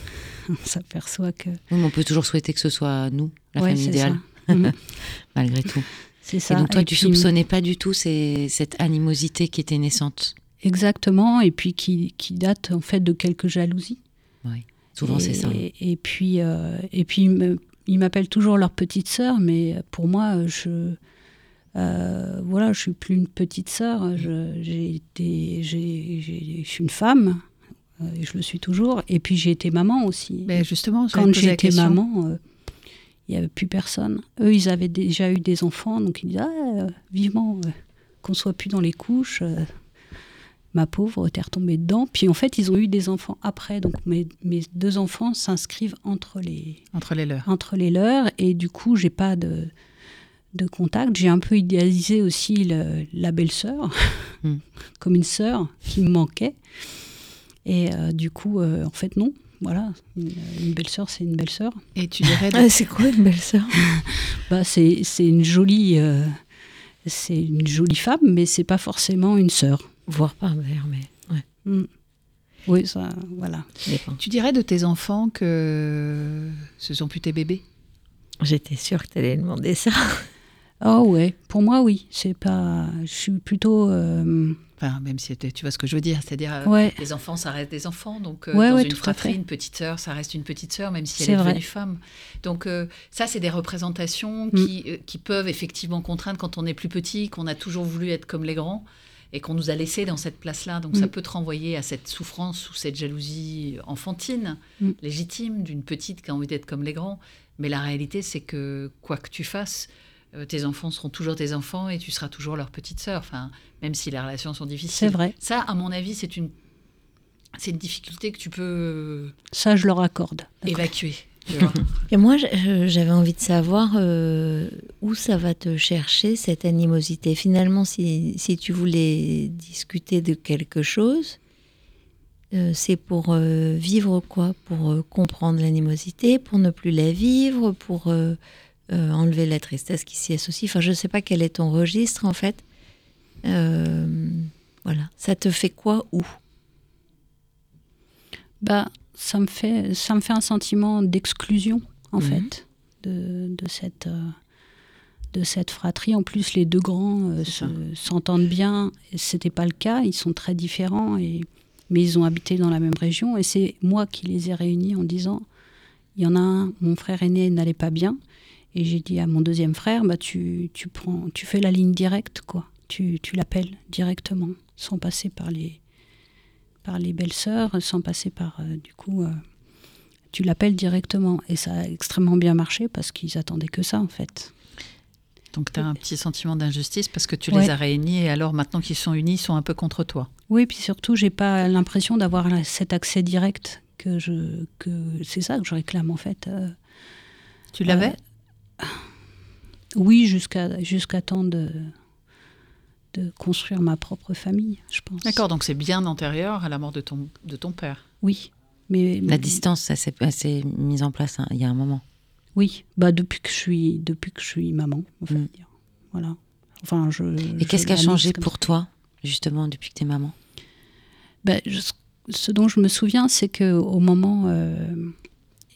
on s'aperçoit que. Oui, mais on peut toujours souhaiter que ce soit nous, la Ouais, famille idéale, ça. Mhm. malgré tout. C'est Et ça. donc toi, Et tu puis- soupçonnais pas du tout ces- cette animosité qui était naissante. Exactement, et puis qui, qui date en fait de quelques jalousies. Oui, souvent Et- c'est ça. Et puis, euh, et puis ils m'appellent toujours leur petite sœur, mais pour moi, je, euh, voilà, je suis plus une petite sœur. Je, j'ai été, je suis une femme, euh, et je le suis toujours. Et puis j'ai été maman aussi. Mais justement, j'allais quand j'ai été maman, euh, il n'y avait plus personne. Eux, ils avaient déjà eu des enfants, donc ils disaient ah, vivement qu'on soit plus dans les couches. ma pauvre, t'es retombée dedans. Puis en fait, ils ont eu des enfants après. Donc mes, mes deux enfants s'inscrivent entre les, Entre les leurs. entre les leurs. Et du coup, j'ai pas de, de contact. J'ai un peu idéalisé aussi le- la belle-sœur, Mm. comme une sœur qui me manquait. Et euh, du coup, euh, en fait, non. Voilà, une, une belle-sœur, c'est une belle-sœur. Et tu dirais. Ah, c'est quoi une belle-sœur? Bah, c'est, c'est une jolie, euh, c'est une jolie femme, mais c'est pas forcément une sœur. Voir par mère, mais ouais. Mm. Oui, ça, voilà. Tu dirais de tes enfants que ce sont plus tes bébés? J'étais sûre que tu allais demander ça. Oh ouais, pour moi oui, c'est pas, je suis plutôt. euh, Enfin, même si tu vois ce que je veux dire, c'est-à-dire euh, Ouais. les enfants, ça reste des enfants. Donc, euh, Ouais, dans ouais, une fratrie, une petite sœur, ça reste une petite sœur, même si elle est devenue femme. Donc, euh, ça, c'est des représentations Mm. qui, qui peuvent effectivement contraindre quand on est plus petit, qu'on a toujours voulu être comme les grands et qu'on nous a laissé dans cette place-là. Donc, ça Mm. peut te renvoyer à cette souffrance ou cette jalousie enfantine, Mm. légitime, d'une petite qui a envie d'être comme les grands. Mais la réalité, c'est que quoi que tu fasses, tes enfants seront toujours tes enfants et tu seras toujours leur petite sœur. Enfin, même si les relations sont difficiles. C'est vrai. Ça, à mon avis, c'est une, c'est une difficulté que tu peux Ça, je leur accorde. évacuer. tu vois. Et moi, j'avais envie de savoir euh, où ça va te chercher, cette animosité. Finalement, si, si tu voulais discuter de quelque chose, euh, c'est pour euh, vivre quoi? Pour euh, comprendre l'animosité, pour ne plus la vivre, pour euh, enlever la tristesse qui s'y associe. Enfin, je ne sais pas quel est ton registre en fait. Euh, voilà. Ça te fait quoi où? Bah, ça me fait, ça me fait un sentiment d'exclusion, en Mhm. fait, de, de cette, euh, de cette fratrie. En plus, les deux grands s'entendent bien. C'était pas le cas. Ils sont très différents, et, mais ils ont habité dans la même région. Et c'est moi qui les ai réunis en disant il y en a un, mon frère aîné n'allait pas bien. Et j'ai dit à mon deuxième frère bah, tu, tu, prends, tu fais la ligne directe, quoi. Tu, tu l'appelles directement, sans passer par les, par les belles-sœurs, sans passer par, euh, du coup, euh, tu l'appelles directement. Et ça a extrêmement bien marché parce qu'ils attendaient que ça, en fait. Donc tu as un petit sentiment d'injustice parce que tu Ouais. les as réunis et alors maintenant qu'ils sont unis, ils sont un peu contre toi. Oui, puis surtout, j'ai pas l'impression d'avoir cet accès direct que je, que c'est ça que je réclame, en fait. Euh, Tu l'avais? Oui, jusqu'à jusqu'à temps de, de construire ma propre famille, je pense. D'accord, donc c'est bien antérieur à la mort de ton, de ton père. Oui, mais La distance, ça s'est elle s'est mise en place hein, il y a un moment. Oui, bah depuis que je suis depuis que je suis maman, on va Mm. dire. Voilà. Enfin, je. Et qu'est-ce qui a changé pour ça. toi, justement, depuis que tu es maman? Ben, je- ce dont je me souviens, c'est que au moment, euh,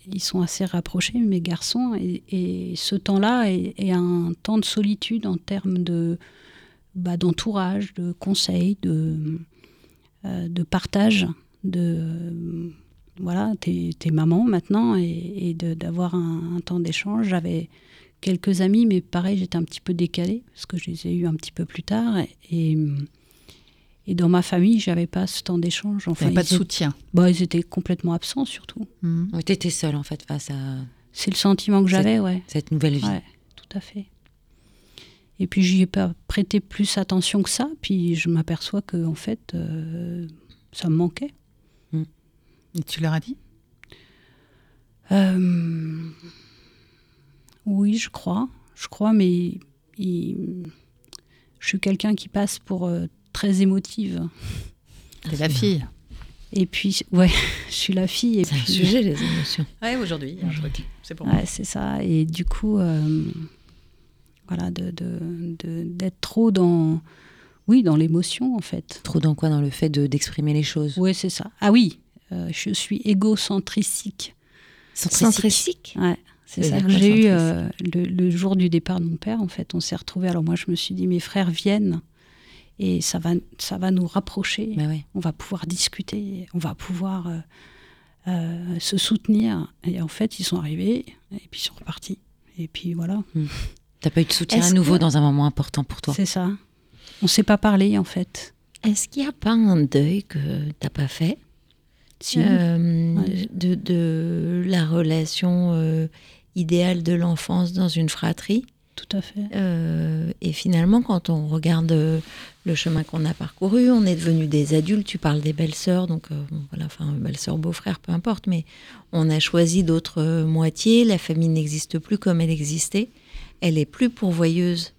ils sont assez rapprochés, mes garçons, et, ce temps-là est, un temps de solitude en termes de bah, d'entourage, de conseils, de euh, de partage, de voilà, t'es maman maintenant, et, d'avoir un, temps d'échange. J'avais quelques amis, mais pareil, j'étais un petit peu décalée parce que je les ai eus un petit peu plus tard, et et dans ma famille, j'avais pas ce temps d'échange. Enfin, pas de étaient- soutien. bah, ils étaient complètement absents, surtout. Mhm. Tu étais seule, en fait, face à C'est le sentiment que j'avais, ouais. cette nouvelle vie. Ouais, tout à fait. Et puis, j'y ai pas prêté plus attention que ça. Puis, je m'aperçois que, en fait, euh, ça me manquait. Et tu leur as dit? Euh, oui, je crois. Je crois, mais il- je suis quelqu'un qui passe pour euh, très émotive. T'es la fille. Et puis, ouais, je suis la fille. Et C'est un puis, sujet, les émotions. Ouais, aujourd'hui, il y a un truc. C'est pour moi. Ouais, c'est ça. Et du coup, euh, voilà, de, de- de- d'être trop dans, oui, dans l'émotion en fait. Trop dans quoi? Dans le fait de- d'exprimer les choses? Oui, c'est ça. Ah oui, euh, je suis égocentrique. Centrissique Ouais, c'est Ça que j'ai eu euh, le, le jour du départ de mon père. En fait, on s'est retrouvés. Alors moi, je me suis dit, mes frères viennent et ça va, ça va nous rapprocher. Bah ouais. On va pouvoir discuter, on va pouvoir euh, euh, se soutenir. Et en fait, ils sont arrivés et puis ils sont repartis. Et puis voilà. T'as pas eu de soutien à nouveau que- dans un moment important pour toi? C'est ça. On s'est pas parlé en fait. Est-ce qu'il n'y a pas un deuil que t'as pas fait? Si. Euh, Ouais. de, de la relation idéale de l'enfance dans une fratrie? Tout à fait. Euh, et finalement, quand on regarde le chemin qu'on a parcouru, on est devenus des adultes. Tu parles des belles-sœurs, donc euh, voilà, enfin, belles-sœurs, beaux-frères, peu importe, mais on a choisi d'autres euh, moitiés. La famille n'existe plus comme elle existait. Elle est plus pourvoyeuse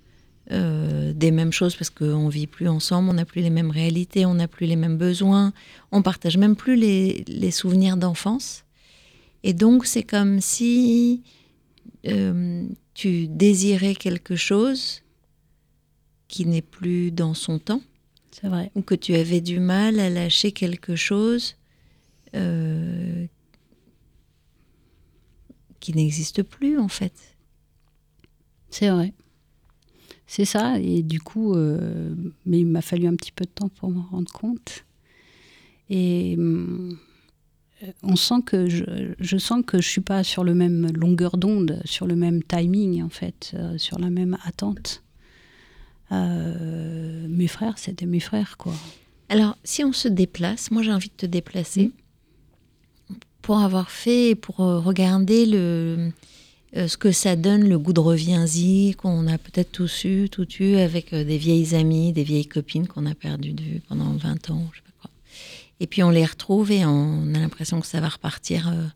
euh, des mêmes choses parce qu'on vit plus ensemble, on n'a plus les mêmes réalités, on n'a plus les mêmes besoins, on partage même plus les, souvenirs d'enfance. Et donc, c'est comme si tu désirais quelque chose qui n'est plus dans son temps, C'est vrai. ou que tu avais du mal à lâcher quelque chose euh, qui n'existe plus en fait. C'est vrai. C'est ça. Et du coup, euh, mais il m'a fallu un petit peu de temps pour m'en rendre compte. Et hum, on sent que je, je sens que je suis pas sur le même longueur d'onde, sur le même timing en fait, euh, sur la même attente. Euh, mes frères, c'était mes frères quoi. Alors, si on se déplace, moi j'ai envie de te déplacer pour avoir fait, pour euh, regarder le, euh, ce que ça donne, le goût de reviens-y, qu'on a peut-être tous eu, tout eu, avec euh, des vieilles amies, des vieilles copines qu'on a perdues de vue pendant 20 ans, je sais pas quoi. Et puis on les retrouve et on a l'impression que ça va repartir euh,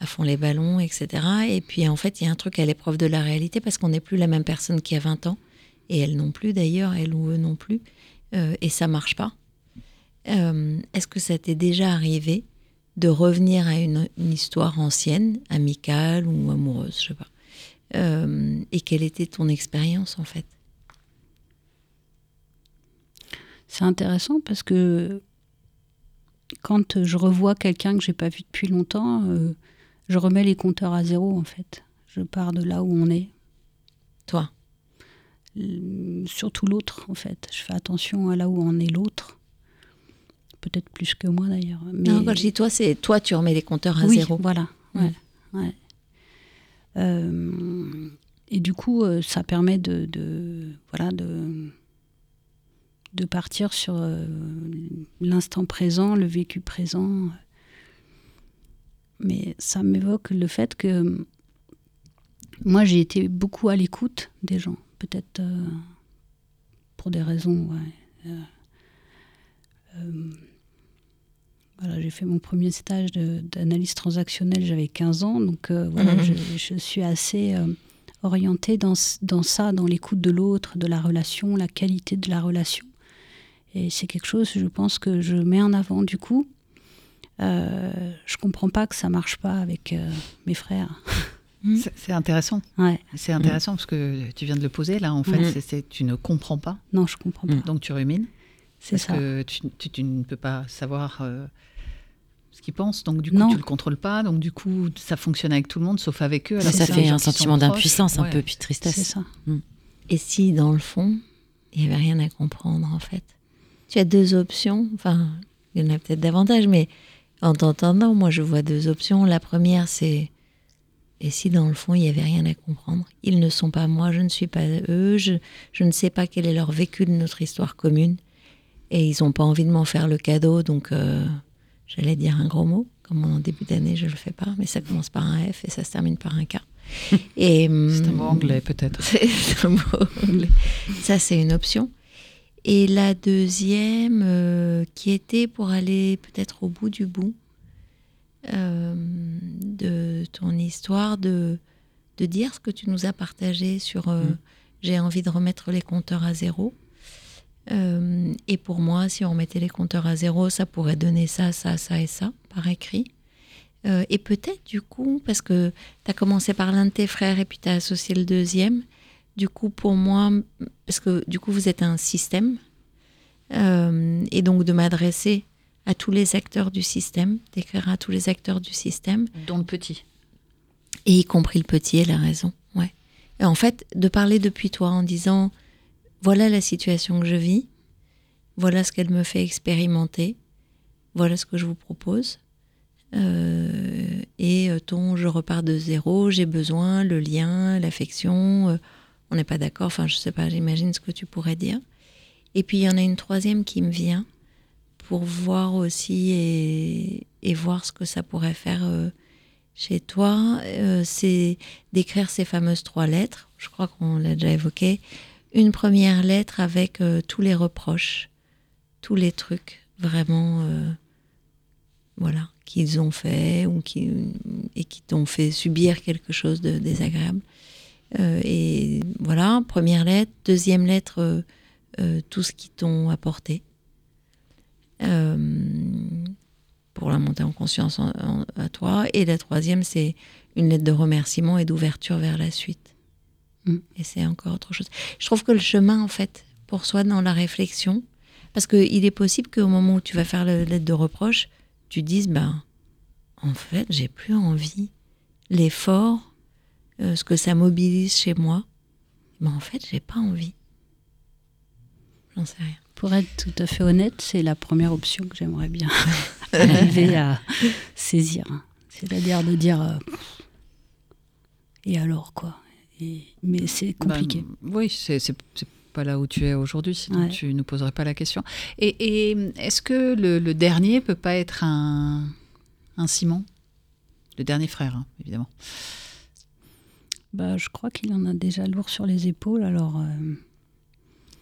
à fond les ballons, etc. Et puis en fait, il y a un truc à l'épreuve de la réalité parce qu'on n'est plus la même personne qu'il y a 20 ans. Et elles non plus d'ailleurs, elles ou eux non plus. Euh, et ça marche pas. Euh, Est-ce que ça t'est déjà arrivé de revenir à une, une histoire ancienne, amicale ou amoureuse, je sais pas Euh, Et quelle était ton expérience en fait? C'est intéressant parce que quand je revois quelqu'un que j'ai pas vu depuis longtemps, je remets les compteurs à zéro en fait. Je pars de là où on est. Toi? Surtout l'autre en fait. Je fais attention à là où en est l'autre. Peut-être plus que moi d'ailleurs. Mais... Non, quand je dis toi, c'est toi, tu remets les compteurs à oui, zéro. Voilà. Ouais, ouais. Euh, et du coup, euh, ça permet de, de- voilà de de partir sur euh, l'instant présent, le vécu présent. Mais ça m'évoque le fait que moi, j'ai été beaucoup à l'écoute des gens, peut-être euh, pour des raisons. ouais, euh, euh, voilà, j'ai fait mon premier stage d'analyse transactionnelle, j'avais 15 ans, donc voilà, Mhm. je, je suis assez orientée dans, ça, dans l'écoute de l'autre, de la relation, la qualité de la relation. Et c'est quelque chose, je pense, que je mets en avant. Du coup, euh, je comprends pas que ça marche pas avec euh, mes frères. C'est- C'est intéressant. Ouais. C'est intéressant parce que tu viens de le poser là. En fait, Mhm. c'est- c'est tu ne comprends pas. Non, je comprends pas. Donc tu rumines. C'est parce ça. que tu, tu- tu ne peux pas savoir euh, ce qu'ils pensent. Donc du coup, Non. tu le contrôles pas. Donc du coup, ça fonctionne avec tout le monde sauf avec eux. Ça, alors fait un sentiment d'impuissance un Ouais. peu, puis de tristesse. C'est ça. Et si, dans le fond, il n'y avait rien à comprendre, en fait? Tu as deux options. Enfin, il y en a peut-être davantage, mais en t'entendant, moi, je vois deux options. La première, c'est et si, dans le fond, il n'y avait rien à comprendre Ils ne sont pas moi, je ne suis pas eux, je, je ne sais pas quel est leur vécu de notre histoire commune. Et ils n'ont pas envie de m'en faire le cadeau, donc euh, j'allais dire un gros mot. Comme en début d'année, je ne le fais pas, mais ça commence par un F et ça se termine par un K. Et, C'est un mot hum, anglais peut-être. c'est un mot anglais. Ça, c'est une option. Et la deuxième, euh, qui était pour aller peut-être au bout du bout euh, de ton histoire, de, de dire ce que tu nous as partagé sur euh, j'ai envie de remettre les compteurs à zéro. Euh, et pour moi, si on mettait les compteurs à zéro, ça pourrait donner ça, ça, ça et ça par écrit. Et peut-être du coup, parce que tu as commencé par l'un de tes frères et puis tu as associé le deuxième, du coup pour moi, parce que du coup vous êtes un système, et donc de m'adresser à tous les acteurs du système, d'écrire à tous les acteurs du système, Dont le petit. et y compris le petit, elle a raison. Ouais. Et en fait, de parler depuis toi en disant voilà la situation que je vis, voilà ce qu'elle me fait expérimenter, voilà ce que je vous propose. Euh, et euh, ton je repars de zéro, j'ai besoin, le lien, l'affection, euh, on n'est pas d'accord, enfin je sais pas, j'imagine ce que tu pourrais dire. Et puis il y en a une troisième qui me vient pour voir aussi et, voir ce que ça pourrait faire euh, chez toi, euh, c'est d'écrire ces fameuses trois lettres. Je crois qu'on l'a déjà évoqué. Une première lettre avec euh, tous les reproches, tous les trucs vraiment, voilà, qu'ils ont fait ou qui et qui t'ont fait subir quelque chose de désagréable. Et voilà, première lettre, deuxième lettre, tout ce qu'ils t'ont apporté. Euh, pour la montée en conscience en- en- à toi. Et la troisième, c'est une lettre de remerciement et d'ouverture vers la suite. Mm. Et c'est encore autre chose. Je trouve que le chemin, en fait, pour soi dans la réflexion, parce qu'il est possible qu'au moment où tu vas faire la lettre de reproche, tu dises, ben, en fait, j'ai plus envie. L'effort, euh, ce que ça mobilise chez moi, ben, en fait, j'ai pas envie. J'en sais rien. Pour être tout à fait honnête, c'est la première option que j'aimerais bien arriver à saisir. C'est-à-dire de dire euh, et alors quoi? Et- Mais c'est compliqué. Ben, oui, c'est pas là où tu es aujourd'hui, sinon Ouais. tu ne poserais pas la question. Et, et est-ce que le, le dernier peut pas être un, un Simon? Le dernier frère, hein, évidemment. Bah, je crois qu'il en a déjà lourd sur les épaules, alors euh,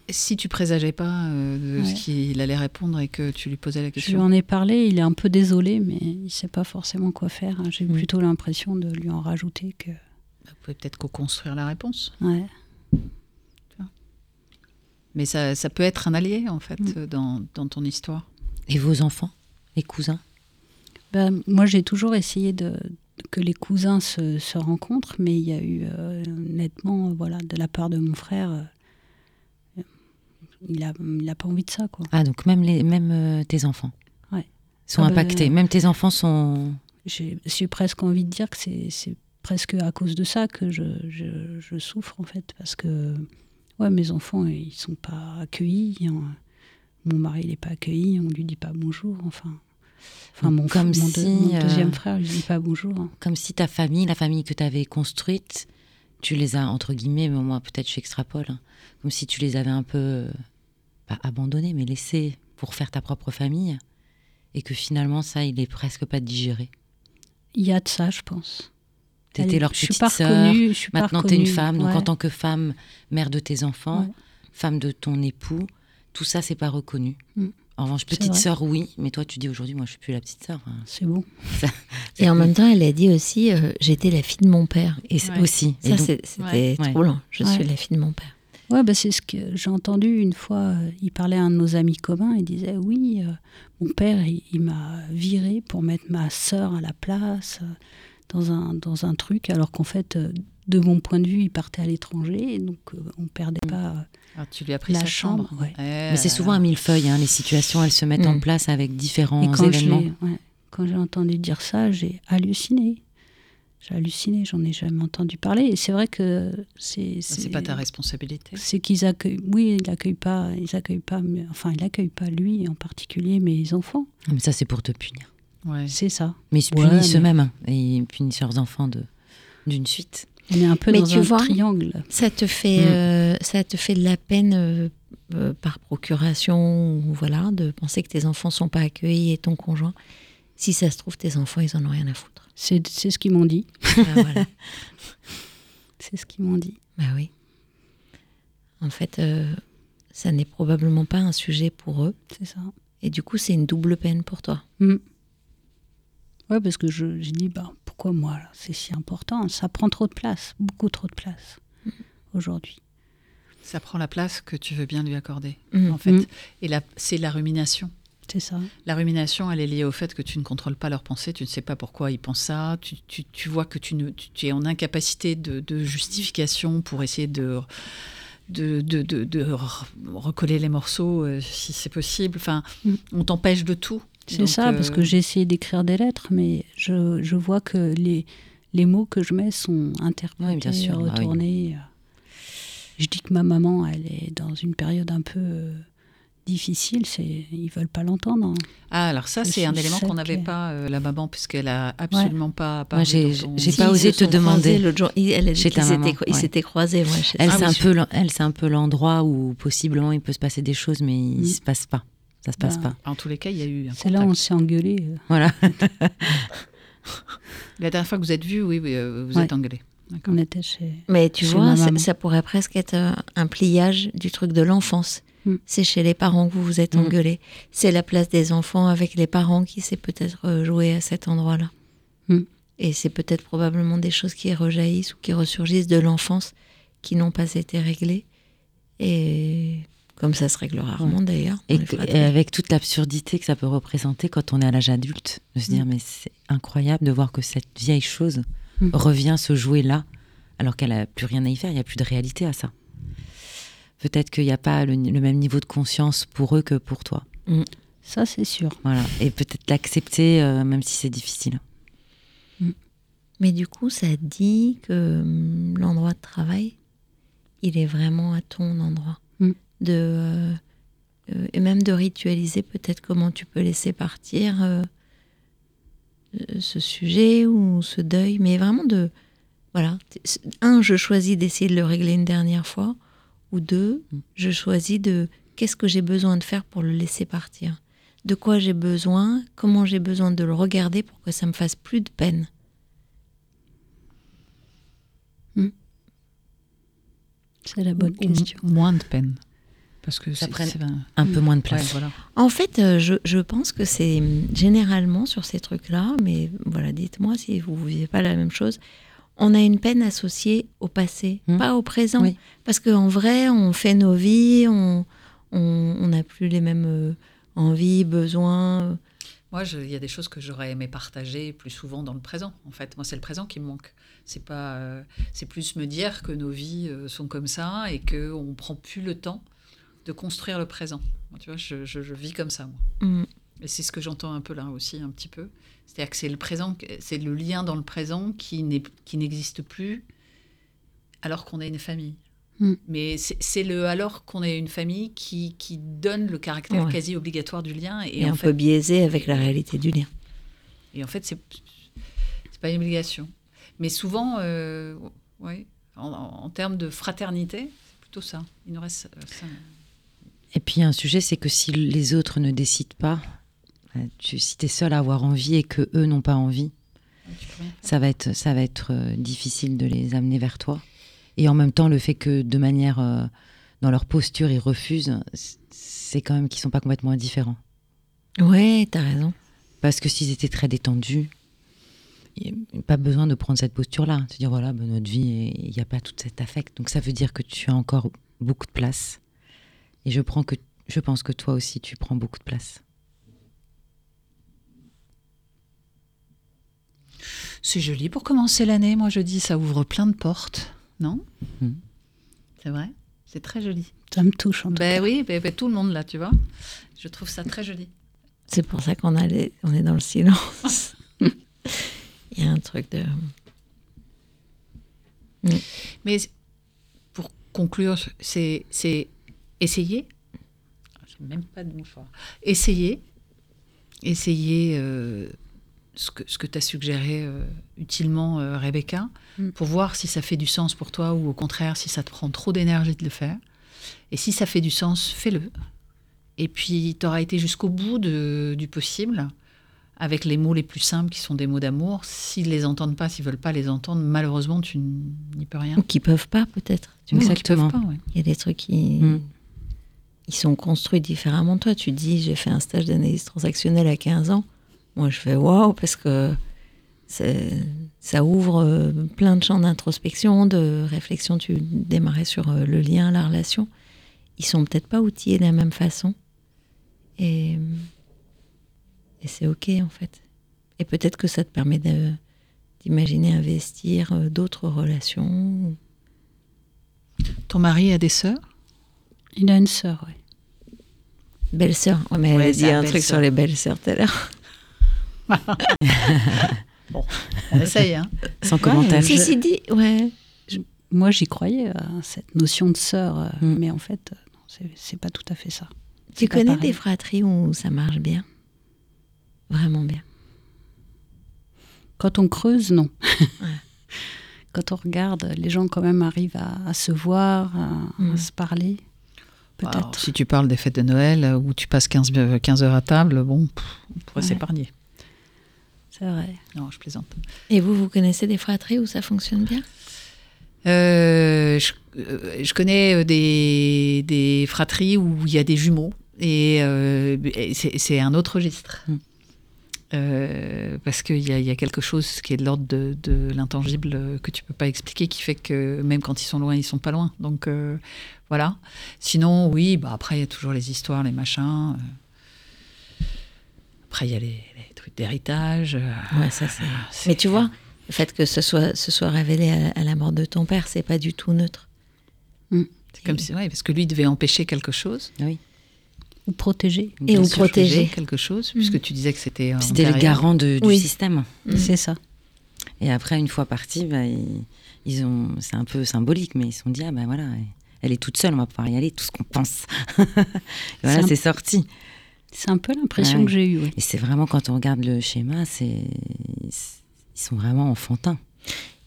Si tu présageais pas euh, de Ouais. ce qu'il allait répondre et que tu lui posais la je lui question. en ai parlé. Il est un peu désolé, mais il sait pas forcément quoi faire. hein. J'ai plutôt l'impression de lui en rajouter que. Vous pouvez peut-être co-construire la réponse. Ouais. Mais ça, ça peut être un allié, en fait, Mm. dans, dans ton histoire. Et vos enfants Les cousins? Ben, moi, j'ai toujours essayé de, que les cousins se, se rencontrent, mais il y a eu euh, nettement, voilà, de la part de mon frère, euh, il n'a il a pas envie de ça, quoi. Ah, donc même, les, même euh, tes enfants Ouais. sont Ah bah, impactés. Même tes enfants sont. J'ai j'ai presque envie de dire que c'est c'est presque à cause de ça que je, je, je souffre, en fait, parce que ouais, mes enfants, ils sont pas accueillis. hein. Mon mari, il n'est pas accueilli, on lui dit pas bonjour, enfin... Enfin, mon, Comme mon, si, mon euh, deuxième frère, il dit pas bonjour. hein. Comme si ta famille, la famille que tu avais construite, tu les as, entre guillemets, mais moi peut-être je extrapole, hein, comme si tu les avais un peu, euh, pas abandonnés, mais laissés pour faire ta propre famille, et que finalement ça, il est presque pas digéré. Il y a de ça, je pense. T'étais leur je suis petite pas sœur, reconnue, je suis pas maintenant t'es une femme, donc ouais. en tant que femme, mère de tes enfants, Ouais. femme de ton époux, tout ça c'est pas reconnu. Mm. En revanche, petite sœur, oui, mais toi tu dis aujourd'hui, moi je suis plus la petite sœur. hein. C'est bon. Ça- Et en même temps, elle a dit aussi euh, j'étais la fille de mon père. Et c'est Ouais. aussi. Ça, c'était Ouais. troublant. Je Ouais. suis la fille de mon père. Ouais, bah, c'est ce que j'ai entendu une fois. euh, il parlait à un de nos amis communs. Il disait Oui, euh, mon père, il, il m'a viré pour mettre ma sœur à la place euh, dans, un, dans un truc, alors qu'en fait, de mon point de vue, il partait à l'étranger. Donc, euh, on perdait pas. euh, Ah, tu lui as pris La sa chambre. chambre, ouais. Eh Mais c'est souvent un millefeuille, hein, les situations, elles se mettent en Mm. place avec différents Et quand événements. ouais, quand j'ai entendu dire ça, j'ai halluciné. J'ai halluciné, j'en ai jamais entendu parler. Et c'est vrai que c'est. C'est pas ta responsabilité. C'est qu'ils accueillent. Oui, ils accueillent pas. Ils accueillent pas. mais- enfin, ils accueillent pas lui en particulier, mes enfants. Mais ça, c'est pour te punir. Ouais. C'est ça. Mais ils se Ouais, punissent mais- eux-mêmes, hein, et ils punissent leurs enfants de d'une suite. On est un peu Mais dans tu un vois, triangle. Ça te fait, Mm. euh, ça te fait de la peine euh, euh, par procuration, voilà, de penser que tes enfants sont pas accueillis et ton conjoint. Si ça se trouve, tes enfants, ils en ont rien à foutre. C'est c'est ce qu'ils m'ont dit. Voilà. C'est ce qu'ils m'ont dit. Bah oui. En fait, euh, ça n'est probablement pas un sujet pour eux. C'est ça. Et du coup, c'est une double peine pour toi. Mm. Ouais, parce que je- j'ai dit, bah, pourquoi moi là C'est si important? Ça prend trop de place, beaucoup trop de place aujourd'hui. Ça prend la place que tu veux bien lui accorder, Mm. en fait. Mm. Et c'est la rumination. C'est ça. La rumination, elle est liée au fait que tu ne contrôles pas leurs pensées, tu ne sais pas pourquoi ils pensent ça, tu, tu- tu vois que tu, ne, tu, tu es en incapacité de, de justification pour essayer de, de, de, de- de re- recoller les morceaux euh, si c'est possible. Enfin, Mm. on t'empêche de tout. C'est ça, parce euh, que j'ai essayé d'écrire des lettres, mais je, je vois que les, les mots que je mets sont interprétés, Oui, bien sûr, bah oui. retournés. Je dis que ma maman, elle est dans une période un peu euh, difficile. C'est, ils veulent pas l'entendre. hein. Ah, alors ça, c'est un élément qu'on n'avait pas, euh, la maman, puisqu'elle a absolument pas Moi, j'ai- ton- Si, pas osé te demander. croisés l'autre jour. Il- Elle a dit Chez qu'ils ta maman, s'étaient- ils ouais. s'étaient croisés. ouais, chez- Elle, Ah c'est oui, un je- peu, un l'endroit où possiblement il peut se passer des choses, mais il Mm. se passe pas. Ça se passe Bah, pas. En tous les cas, il y a eu un C'est là où on s'est engueulé. euh. Voilà. La dernière fois que vous êtes vus, oui, oui, euh, vous êtes engueulés. D'accord. On était chez. Mais tu Chez vois, ma ça, pourrait presque être un pliage du truc de l'enfance. Mm. C'est chez les parents que vous vous êtes Mm. engueulés. C'est la place des enfants avec les parents qui s'est peut-être euh, joué à cet endroit-là. Mm. Et c'est peut-être probablement des choses qui rejaillissent ou qui ressurgissent de l'enfance qui n'ont pas été réglées. Et comme ça se règle rarement d'ailleurs. Et, et avec toute l'absurdité que ça peut représenter quand on est à l'âge adulte, de se dire mais c'est incroyable de voir que cette vieille chose revient se jouer là, alors qu'elle a plus rien à y faire, il n'y a plus de réalité à ça. Peut-être qu'il n'y a pas le, le même niveau de conscience pour eux que pour toi. Ça, c'est sûr. Voilà. Et peut-être l'accepter, euh, même si c'est difficile. Mais du coup, ça dit que hum, l'endroit de travail, il est vraiment à ton endroit. Mm. De, euh, euh, et même de ritualiser peut-être comment tu peux laisser partir ce sujet ou ce deuil. Mais vraiment de... Voilà. Un, je choisis d'essayer de le régler une dernière fois. Ou deux, Mm. je choisis de... Qu'est-ce que j'ai besoin de faire pour le laisser partir De quoi j'ai besoin Comment j'ai besoin de le regarder pour que ça me fasse plus de peine C'est la bonne Ou- question. Moins de peine. Parce que Ça c'est prenne un- peu moins de ouais, place. voilà. En fait, euh, je, je pense que c'est généralement sur ces trucs-là, mais voilà, dites-moi si vous ne vivez pas la même chose, on a une peine associée au passé, Hmm. pas au présent. Oui. Parce qu'en vrai, on fait nos vies, on on on n'a plus les mêmes euh, envie, besoin Moi, je- il y a des choses que j'aurais aimé partager plus souvent dans le présent. En fait, moi, c'est le présent qui me manque. C'est pas, euh, c'est plus me dire que nos vies euh, sont comme ça et que on prend plus le temps de construire le présent. Tu vois, je, je- je vis comme ça, moi. Mm. Et c'est ce que j'entends un peu là aussi, un petit peu. C'est-à-dire que c'est le présent, c'est le lien dans le présent qui n'est- qui n'existe plus alors qu'on est une famille. Mm. Mais c'est le alors qu'on est une famille qui, qui donne le caractère Ouais. quasi obligatoire du lien. Et, et, un fait, peu biaisé avec la réalité du lien. et en fait, c'est pas une obligation. Mais souvent, euh, ouais, en, termes de fraternité, c'est plutôt ça. Il nous reste euh, ça. Et puis un sujet, c'est que si les autres ne décident pas, tu, si tu es seul à avoir envie et que eux n'ont pas envie, ça va être, ça va être euh, difficile de les amener vers toi. Et en même temps, le fait que de manière, euh, dans leur posture, ils refusent, c'est quand même qu'ils sont pas complètement indifférents. Ouais, t'as raison. Parce que s'ils étaient très détendus, il n'y a pas besoin de prendre cette posture-là. Se dire, voilà, ben, notre vie, il n'y a pas tout cet affect. Donc ça veut dire que tu as encore beaucoup de place. Et je, prends que, je pense que toi aussi, tu prends beaucoup de place. C'est joli pour commencer l'année. Moi, je dis, ça ouvre plein de portes, non Mhm. C'est vrai C'est très joli. Ça me touche en tout Ben cas. oui, ben, ben, tout le monde là, tu vois. Je trouve ça très joli. C'est pour ça qu'on a les- on est dans le silence. Il y a un truc de. Mais pour conclure, c'est c'est essayer. J'ai même pas de mouchoir. Essayer, essayer euh, ce que ce que tu as suggéré euh, utilement, euh, Rebecca, Mm. pour voir si ça fait du sens pour toi ou au contraire si ça te prend trop d'énergie de le faire. Et si ça fait du sens, fais-le. Et puis tu auras été jusqu'au bout de- du possible avec les mots les plus simples qui sont des mots d'amour. S'ils les entendent pas, s'ils veulent pas les entendre, malheureusement, tu n'y peux rien. Ou qui peuvent pas, peut-être. Peuvent Exactement. pas, ouais. Il y a des trucs qui. Mm. Ils sont construits différemment de toi. Tu dis, j'ai fait un stage d'analyse transactionnelle à 15 ans. Moi, je fais waouh, parce que ça ouvre euh, plein de champs d'introspection, de réflexion. Tu démarrais sur euh, le lien, la relation. Ils sont peut-être pas outillés de la même façon. Et, et c'est OK, en fait. Et peut-être que ça te permet d'imaginer investir euh, d'autres relations. Ton mari a des sœurs? Il a une sœur, oui. Belle-sœur. Ouais, mais Ouais, elle a dit un truc sur les belles-sœurs tout à l'heure. On essaye, hein Sans commentaire. je- Ceci dit, ouais. Moi, j'y croyais à cette notion de sœur, euh, Mm. mais en fait, euh, c'est- pas tout à fait ça. Tu connais pareil. des fratries où ça marche bien? Vraiment bien. Quand on creuse, non. Ouais. Quand on regarde, les gens quand même arrivent à, à se voir, à, à Mm. se parler. Alors, Peut-être. si tu parles des fêtes de Noël euh, où tu passes 15, euh, 15 heures à table, bon, pff, on pourrait Ouais. C'est vrai. Non, je plaisante. Et vous, vous connaissez des fratries où ça fonctionne bien? Euh, je, euh, je connais euh, des, des fratries où il y a des jumeaux et, euh, et c'est un autre registre. Mm. Euh, parce qu'il y, a- il y a quelque chose qui est de l'ordre de, de l'intangible que tu peux pas expliquer, qui fait que même quand ils sont loin, ils sont pas loin. Donc euh, voilà. Sinon, oui, bah après il y a toujours les histoires, les machins. Après il y a les, les trucs d'héritage. euh, Ouais, ça c'est. c'est- Mais tu vois, le fait que ce soit, ce soit révélé à, à la mort de ton père, c'est pas du tout neutre. C'est comme si, ouais, parce que lui devait empêcher quelque chose. Ou protéger. Et ou protéger. quelque chose, puisque tu disais que c'était. euh, C'était garants de- du Oui. système. Mm. C'est ça. Et après, une fois partis, bah, ils, ils ont, c'est un peu symbolique, mais ils se sont dit, ah ben voilà, elle est toute seule, on va pouvoir y aller, tout ce qu'on pense. Voilà, C'est un- c'est sorti. C'est un peu l'impression Ouais. que j'ai eue. Et c'est vraiment, quand on regarde le schéma, c'est, ils sont vraiment enfantins.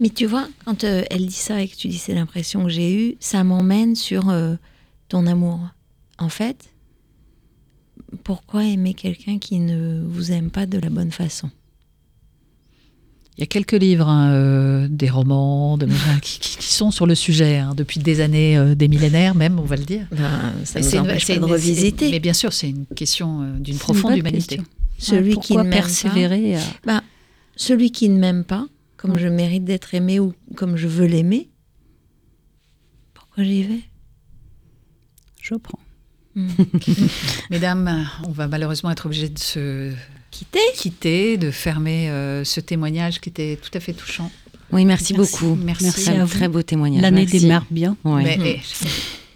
Mais tu vois, quand euh, elle dit ça et que tu dis c'est l'impression que j'ai eue, ça m'emmène sur euh, ton amour. En fait, pourquoi aimer quelqu'un qui ne vous aime pas de la bonne façon? Il y a quelques livres, hein, euh, des romans, de, qui, qui- qui sont sur le sujet hein, depuis des années, euh, des millénaires même, on va le dire. Ben, Ça Et nous c'est une- empêche c'est pas de une- revisiter. Mais bien sûr, c'est une question euh, d'une une profonde humanité. question. Celui Ouais, qui pourquoi ne m'aime persévérer à- Bah, celui qui ne m'aime pas, comme je mérite d'être aimé ou comme je veux l'aimer, pourquoi j'y vais? Je prends. Mesdames, on va malheureusement être obligé de se quitter, quitter de fermer euh, ce témoignage qui était tout à fait touchant. Oui, merci, beaucoup. Merci, Merci à vous. très beau témoignage. L'année démarre bien. Ouais. Mais, Mhm. eh,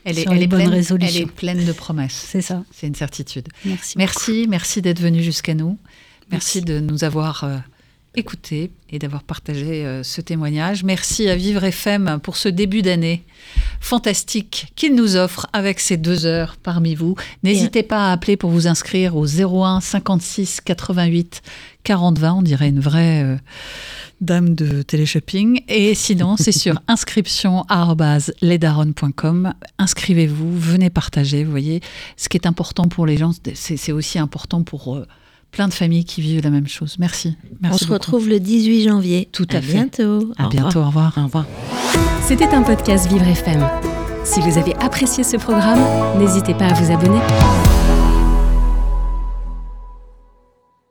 elle, est, elle, est pleine, elle est pleine de promesses. C'est ça. C'est une certitude. Merci. Merci, merci d'être venu jusqu'à nous. Merci, Merci. de nous avoir écoutés et d'avoir partagé euh, ce témoignage. Merci à Vivre FM pour ce début d'année fantastique qu'il nous offre avec ces deux heures parmi vous. N'hésitez pas à appeler pour vous inscrire au 01 56 88 40 20. On dirait une vraie euh, dame de téléshopping. Et sinon, c'est sur inscription.lesdaronnes.com. Inscrivez-vous, venez partager. Vous voyez, ce qui est important pour les gens, c'est c'est aussi important pour euh, plein de familles qui vivent la même chose. Merci. Merci On se beaucoup. retrouve le 18 janvier. Tout à, à fait. bientôt. À Au bientôt. Au revoir. Au revoir. C'était un podcast Vivre FM. Si vous avez apprécié ce programme, n'hésitez pas à vous abonner.